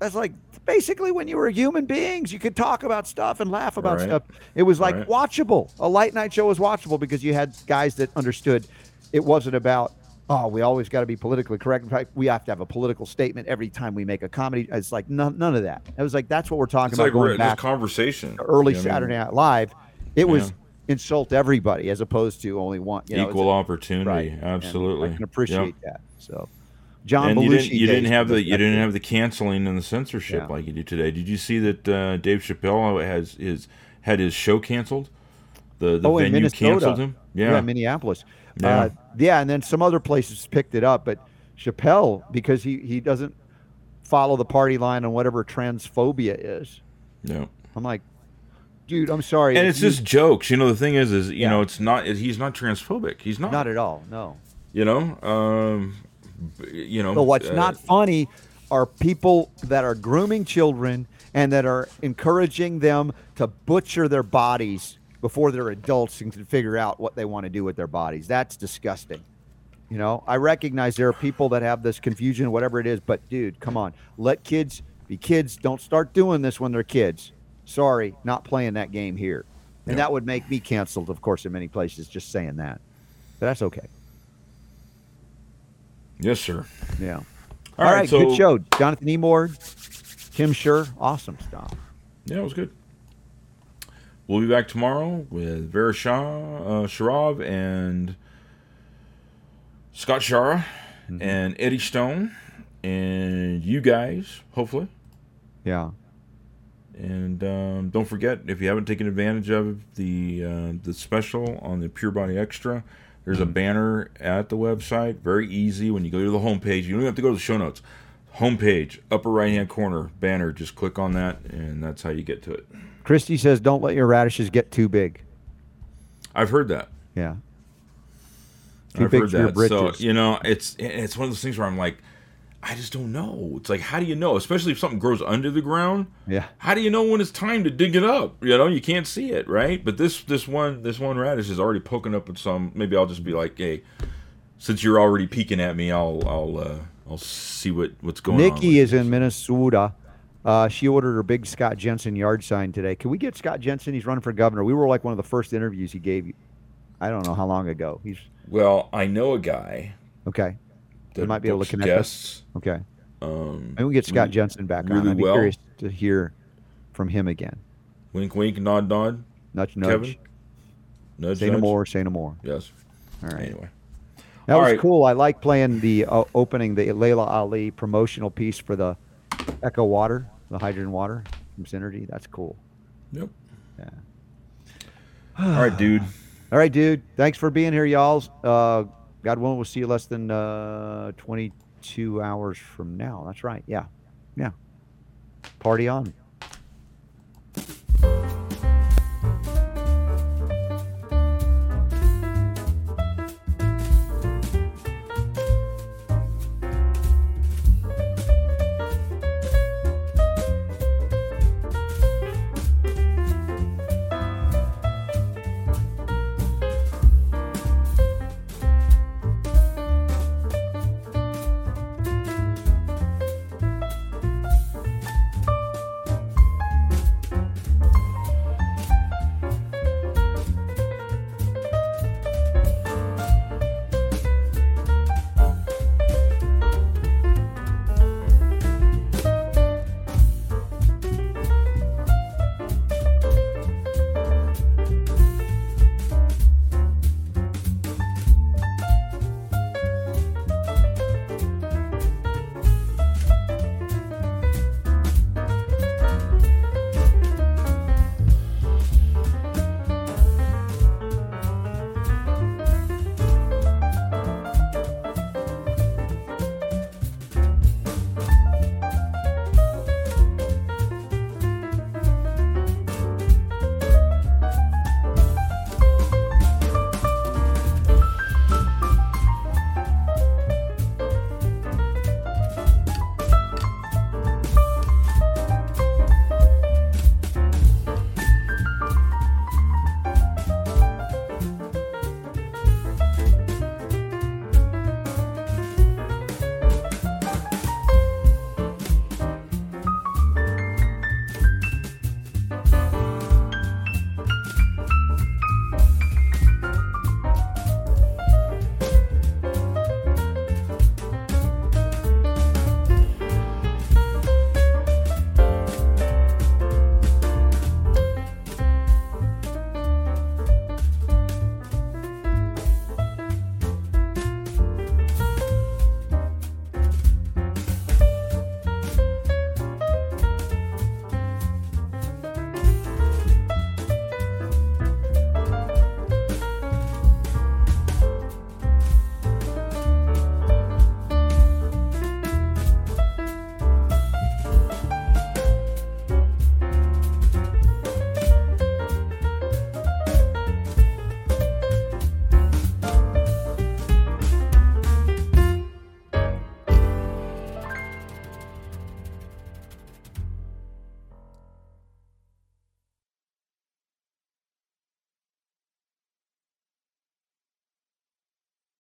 that's like basically when you were human beings, you could talk about stuff and laugh about Right. stuff. It was like Right. watchable. A late night show was watchable because you had guys that understood it wasn't about, oh, we always got to be politically correct. In fact, we have to have a political statement every time we make a comedy. It's like none, none of that. It was like that's what we're talking It's about like going back conversation. early You know what I mean? Saturday Night Live. It was Yeah. insult everybody as opposed to only one. You know, Equal opportunity, right. And absolutely. I can appreciate Yep. that. So, John and you Belushi didn't you didn't have the you didn't have the canceling and the censorship Yeah. like you do today. Did you see that uh, Dave Chappelle has his had his show canceled? The the oh, venue canceled him. Yeah, Minneapolis. Yeah. Uh, yeah, and then some other places picked it up, but Chappelle because he he doesn't follow the party line on whatever transphobia is. no. I'm like, dude, I'm sorry. And it's you- just jokes. You know, the thing is, is you Yeah. know, it's not. He's not transphobic. He's not. not at all. No. You know, um, you know. But what's uh, not funny are people that are grooming children and that are encouraging them to butcher their bodies before they're adults and can figure out what they want to do with their bodies. That's disgusting. You know, I recognize there are people that have this confusion, whatever it is, but dude, come on. Let kids be kids. Don't start doing this when they're kids. Sorry, not playing that game here. And Yeah. that would make me canceled, of course, in many places, just saying that. But that's okay. Yes, sir. Yeah. All All right, right, so- good show. Jonathan Emord, Tim Shurr, awesome stuff. Yeah, it was good. We'll be back tomorrow with Vera Shah, uh, Sharav and Scott Shara Mm-hmm. and Eddie Stone and you guys, hopefully. Yeah. And um, don't forget, if you haven't taken advantage of the uh, the special on the Pure Body Extra, there's a banner at the website. Very easy. When you go to the homepage, you don't even have to go to the show notes. Homepage, upper right hand corner, banner. Just click on that, and that's how you get to it. Christy says, "Don't let your radishes get too big." I've heard that. Yeah. Too I've big heard that. So you know, it's it's one of those things where I'm like, I just don't know. It's like, how do you know? Especially if something grows under the ground. Yeah. How do you know when it's time to dig it up? You know, you can't see it, right? But this this one this one radish is already poking up at some. Maybe I'll just be like, hey, since you're already peeking at me, I'll I'll uh, I'll see what what's going on. Nikki is in Minnesota. Uh, she ordered her big Scott Jensen yard sign today. Can we get Scott Jensen? He's running for governor. We were like one of the first interviews he gave. I don't know how long ago. He's Well, I know a guy okay. We might be able to connect us. guests. Okay. Um, Maybe we get Scott really- Jensen back on. I'd be well. curious to hear from him again. Wink, wink, nod, nod. Nudge, nudge. Kevin? Nudge, Say no more. Say no more. Yes. All right. Anyway. That All was right. cool. I like playing the uh, opening, the Laila Ali promotional piece for the Echo Water, the hydrogen water from Synergy. That's cool. Yep. Yeah. All right, dude. All right, dude. Thanks for being here, y'all. Uh, God willing, we'll see you less than uh, 22 hours from now. That's right. Yeah. Yeah. Party on.